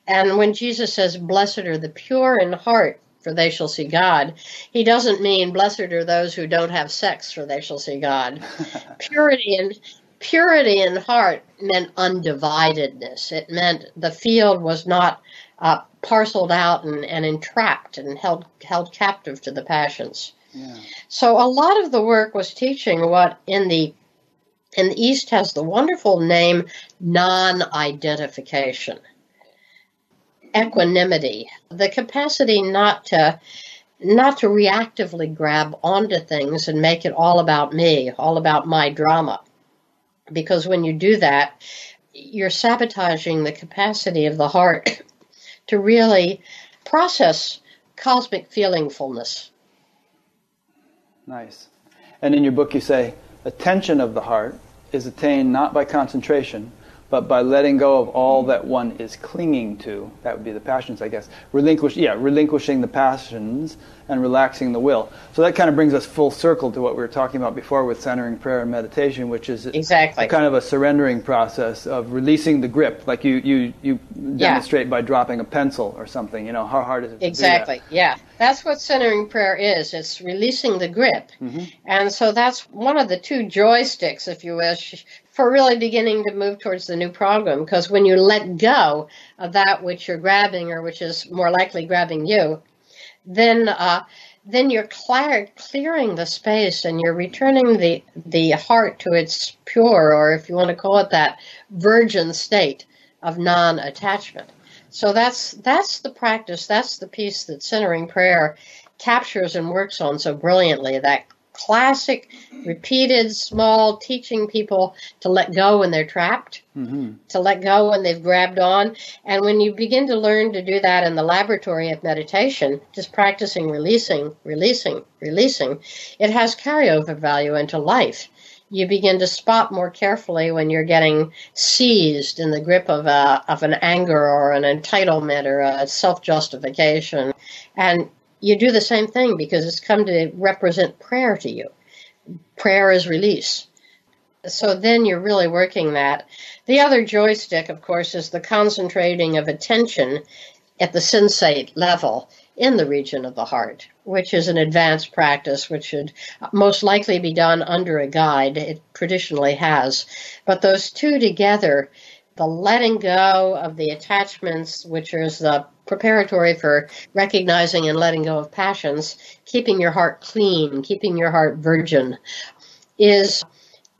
And when Jesus says, Blessed are the pure in heart, for they shall see God, he doesn't mean blessed are those who don't have sex, for they shall see God. purity and purity in heart meant undividedness. It meant the field was not uh, parceled out and, and entrapped and held held captive to the passions. Yeah. So a lot of the work was teaching what in the in the East has the wonderful name non-identification equanimity, the capacity not to not to reactively grab onto things and make it all about me, all about my drama. Because when you do that, you're sabotaging the capacity of the heart to really process cosmic feelingfulness. Nice. And in your book, you say, attention of the heart is attained not by concentration, but by letting go of all that one is clinging to, that would be the passions, I guess. Relinquish, yeah, relinquishing the passions and relaxing the will. So that kind of brings us full circle to what we were talking about before with centering prayer and meditation, which is exactly kind of a surrendering process of releasing the grip, like you you you demonstrate yeah. by dropping a pencil or something. You know, how hard is it? Exactly. Yeah, that's what centering prayer is. It's releasing the grip, mm-hmm. and so that's one of the two joysticks, if you wish, for really beginning to move towards the new program. Because when you let go of that which you're grabbing, or which is more likely grabbing you, then uh, then you're clear, clearing the space and you're returning the the heart to its pure, or if you want to call it that, virgin state of non-attachment. So that's that's the practice. That's the piece that centering prayer captures and works on so brilliantly. That classic, repeated, small, teaching people to let go when they're trapped, mm-hmm. to let go when they've grabbed on. And when you begin to learn to do that in the laboratory of meditation, just practicing releasing, releasing, releasing, it has carryover value into life. You begin to spot more carefully when you're getting seized in the grip of a of an anger or an entitlement or a self justification, and you do the same thing because it's come to represent prayer to you. Prayer is release. So then you're really working that. The other joystick, of course, is the concentrating of attention at the sensate level in the region of the heart, which is an advanced practice which should most likely be done under a guide. It traditionally has. But those two together, the letting go of the attachments, which is the preparatory for recognizing and letting go of passions, keeping your heart clean, keeping your heart virgin, is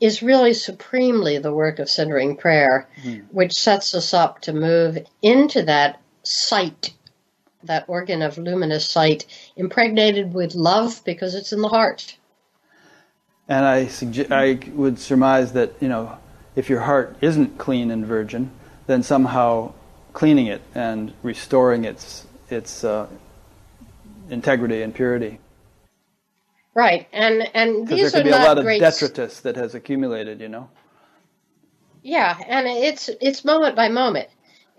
is really supremely the work of centering prayer, mm. which sets us up to move into that sight, that organ of luminous sight, impregnated with love because it's in the heart. And I suggest, I would surmise that you know, if your heart isn't clean and virgin, then somehow cleaning it and restoring its its uh, integrity and purity. Right, and and these there could are be a lot of detritus that has accumulated, you know. Yeah, and it's it's moment by moment.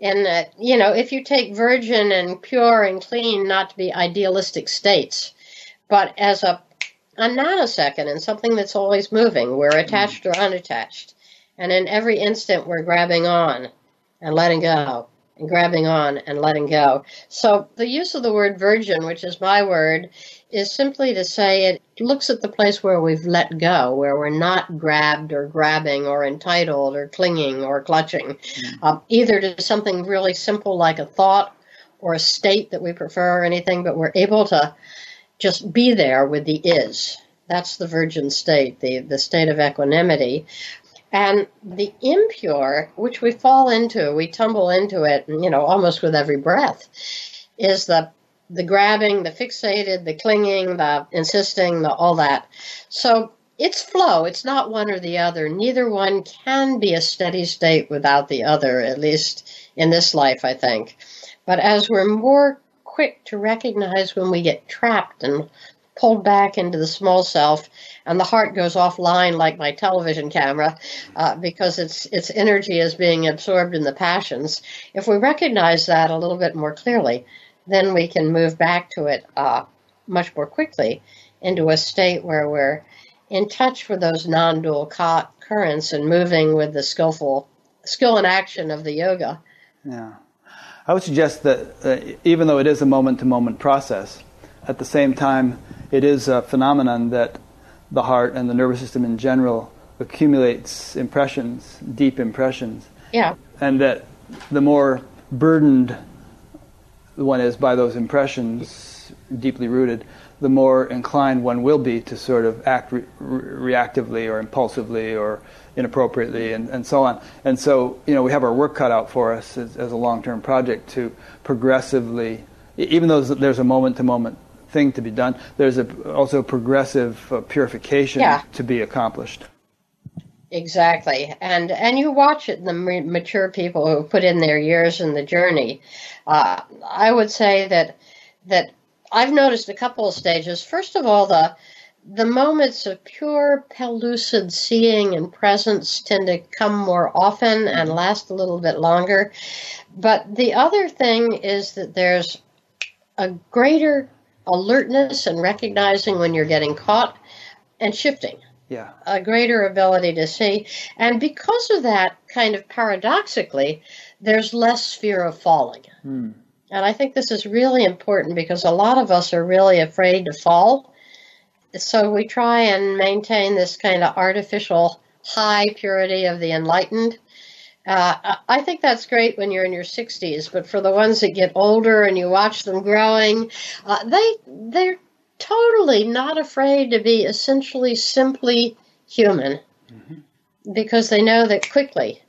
And uh, you know, if you take virgin and pure and clean not to be idealistic states, but as a a nanosecond and something that's always moving, we're attached mm. or unattached, and in every instant we're grabbing on and letting go and grabbing on and letting go. So the use of the word virgin, which is my word, is simply to say it looks at the place where we've let go, where we're not grabbed or grabbing or entitled or clinging or clutching, mm-hmm. um, either to something really simple like a thought or a state that we prefer or anything, but we're able to just be there with the is. That's the virgin state, the, the state of equanimity. And the impure, which we fall into, we tumble into it, you know, almost with every breath, is the the grabbing, the fixated, the clinging, the insisting, the all that. So it's flow. It's not one or the other. Neither one can be a steady state without the other, at least in this life, I think. But as we're more quick to recognize when we get trapped and pulled back into the small self, and the heart goes offline like my television camera uh, because its its energy is being absorbed in the passions. If we recognize that a little bit more clearly, then we can move back to it uh, much more quickly into a state where we're in touch with those non-dual currents and moving with the skillful skill and action of the yoga. Yeah. I would suggest that uh, even though it is a moment to moment process, at the same time, it is a phenomenon that the heart and the nervous system in general accumulates impressions, deep impressions. Yeah. And that the more burdened one is by those impressions, deeply rooted, the more inclined one will be to sort of act re- reactively or impulsively or inappropriately and, and so on. And so, you know, we have our work cut out for us as, as a long term project to progressively, even though there's a moment to moment thing to be done. There's a, also progressive uh, purification yeah. to be accomplished. Exactly, and and you watch it. The mature people who put in their years in the journey. Uh, I would say that that I've noticed a couple of stages. First of all, the the moments of pure pellucid seeing and presence tend to come more often and last a little bit longer. But the other thing is that there's a greater alertness and recognizing when you're getting caught and shifting. Yeah. A greater ability to see. And because of that, kind of paradoxically, there's less fear of falling. Hmm. And I think this is really important because a lot of us are really afraid to fall. So we try and maintain this kind of artificial high purity of the enlightened. Uh, I think that's great when you're in your 60s, but for the ones that get older and you watch them growing, uh, they they're totally not afraid to be essentially simply human mm-hmm. because they know that quickly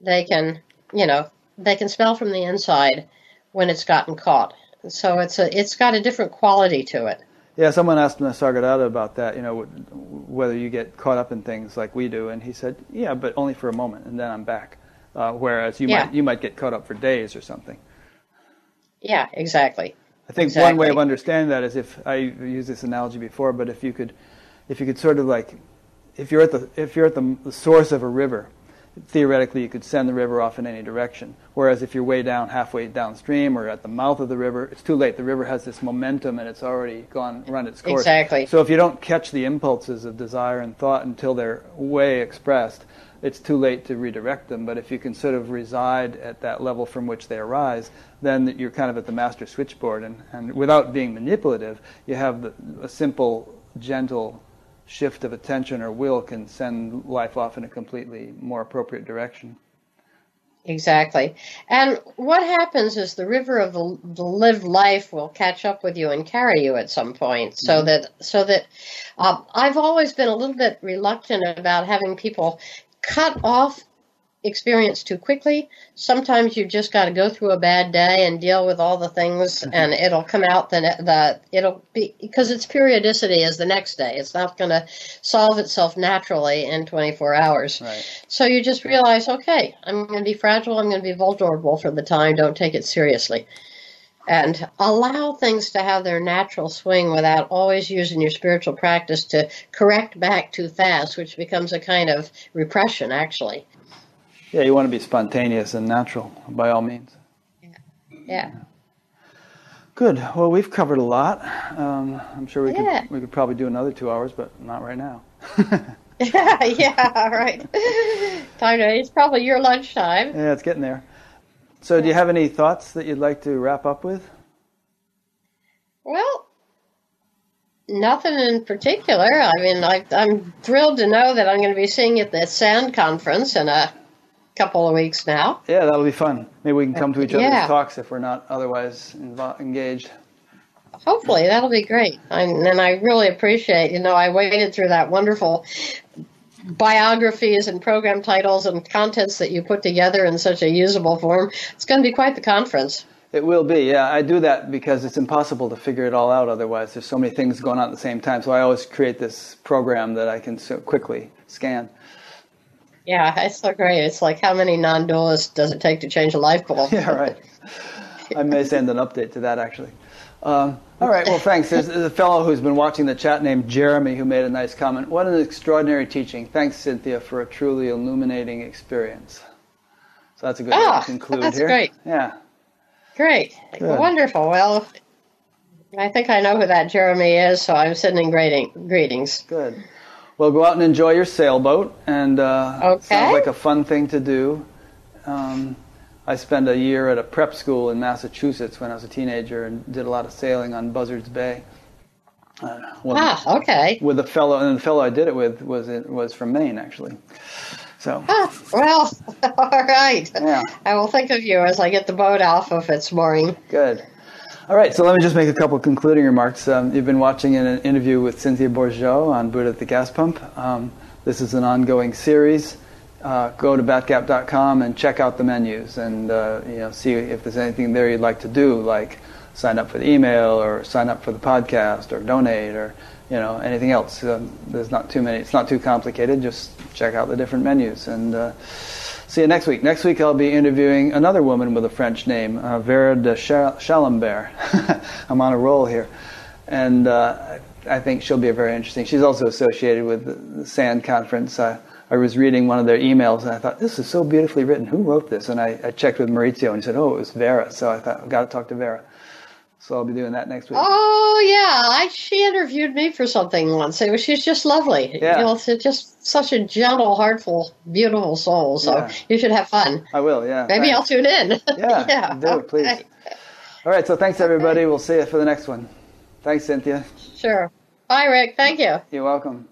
they can, you know, they can smell from the inside when it's gotten caught. So it's a it's got a different quality to it. Yeah, someone asked Nisargadatta about that, you know, whether you get caught up in things like we do, and he said, yeah, but only for a moment, and then I'm back. Uh, whereas you yeah. might you might get caught up for days or something. Yeah, exactly. I think exactly. one way of understanding that is if I used this analogy before, but if you could, if you could sort of like, if you're at the if you're at the, the source of a river, theoretically you could send the river off in any direction. Whereas if you're way down, halfway downstream, or at the mouth of the river, it's too late. The river has this momentum and it's already gone run its course. Exactly. So if you don't catch the impulses of desire and thought until they're way expressed, it's too late to redirect them. But if you can sort of reside at that level from which they arise, then you're kind of at the master switchboard, and, and without being manipulative, you have the, a simple, gentle shift of attention or will can send life off in a completely more appropriate direction. Exactly. And what happens is the river of the, the, lived life will catch up with you and carry you at some point. So mm-hmm. that so that uh, I've always been a little bit reluctant about having people cut off experience too quickly. Sometimes you just got to go through a bad day and deal with all the things, mm-hmm. and it'll come out. Then the it'll be because its periodicity is the next day. It's not going to solve itself naturally in 24 hours. Right. So you just realize, okay, I'm going to be fragile. I'm going to be vulnerable for the time. Don't take it seriously. And allow things to have their natural swing without always using your spiritual practice to correct back too fast, which becomes a kind of repression, actually. Yeah, you want to be spontaneous and natural by all means. Yeah. yeah. Good. Well, we've covered a lot. Um, I'm sure we yeah. could we could probably do another two hours, but not right now. yeah, yeah, All right. Time to, it's probably your lunchtime. Yeah, it's getting there. So, do you have any thoughts that you'd like to wrap up with? Well, Nothing in particular. I mean, I, am thrilled to know that I'm going to be seeing you at the SAND conference in a couple of weeks now. Yeah, that'll be fun. Maybe we can come to each other's yeah. talks if we're not otherwise invo- engaged. Hopefully, that'll be great. I, and I really appreciate, you know, I waited through that wonderful biographies and program titles and contents that you put together in such a usable form. It's going to be quite the conference. It will be, yeah. I do that because it's impossible to figure it all out otherwise. There's so many things going on at the same time. So I always create this program that I can so quickly scan. Yeah, it's so great. It's like how many non-dualists does it take to change a light bulb? Yeah, right. I may send an update to that actually. Um, all right, well, thanks. There's, there's, a fellow who's been watching the chat named Jeremy who made a nice comment. What an extraordinary teaching. Thanks, Cynthia, for a truly illuminating experience. So that's a good oh, way to conclude that's here. great. Yeah. Great. Good. Wonderful. Well, I think I know who that Jeremy is, so I'm sending greeting, greetings. Good. Well, go out and enjoy your sailboat, and uh, okay. sounds like a fun thing to do. Um, I spent a year at a prep school in Massachusetts when I was a teenager, and did a lot of sailing on Buzzards Bay. Uh, ah, okay. With a fellow, and the fellow I did it with was it was from Maine, actually. So. Ah, well, all right. Yeah. I will think of you as I get the boat off of its mooring. Good. All right, so let me just make a couple concluding remarks. Um, you've been watching an interview with Cynthia Bourgeault on Buddha at the Gas Pump. Um, this is an ongoing series. Uh, go to batgap.com and check out the menus and uh, you know see if there's anything there you'd like to do, like sign up for the email or sign up for the podcast or donate or you know anything else. There's not too many. It's not too complicated. Just check out the different menus and. Uh, See you next week. Next week I'll be interviewing another woman with a French name, uh, Vera de Chalambert. I'm on a roll here. And uh, I think she'll be very interesting. She's also associated with the SAND conference. I was reading one of their emails and I thought, this is so beautifully written. Who wrote this? And I, I checked with Maurizio and he said, oh, it was Vera. So I thought, I've got to talk to Vera. So I'll be doing that next week. Oh yeah, I, she interviewed me for something once. It was, she's just lovely. Yeah. You know, it's just such a gentle, heartful, beautiful soul. So Yeah. you should have fun. I will, yeah. Maybe Thanks. I'll tune in. Yeah, do it, please. All right, so thanks everybody. We'll see you for the next one. Thanks, Cynthia. Sure. Bye, Rick. Thank you. You're welcome.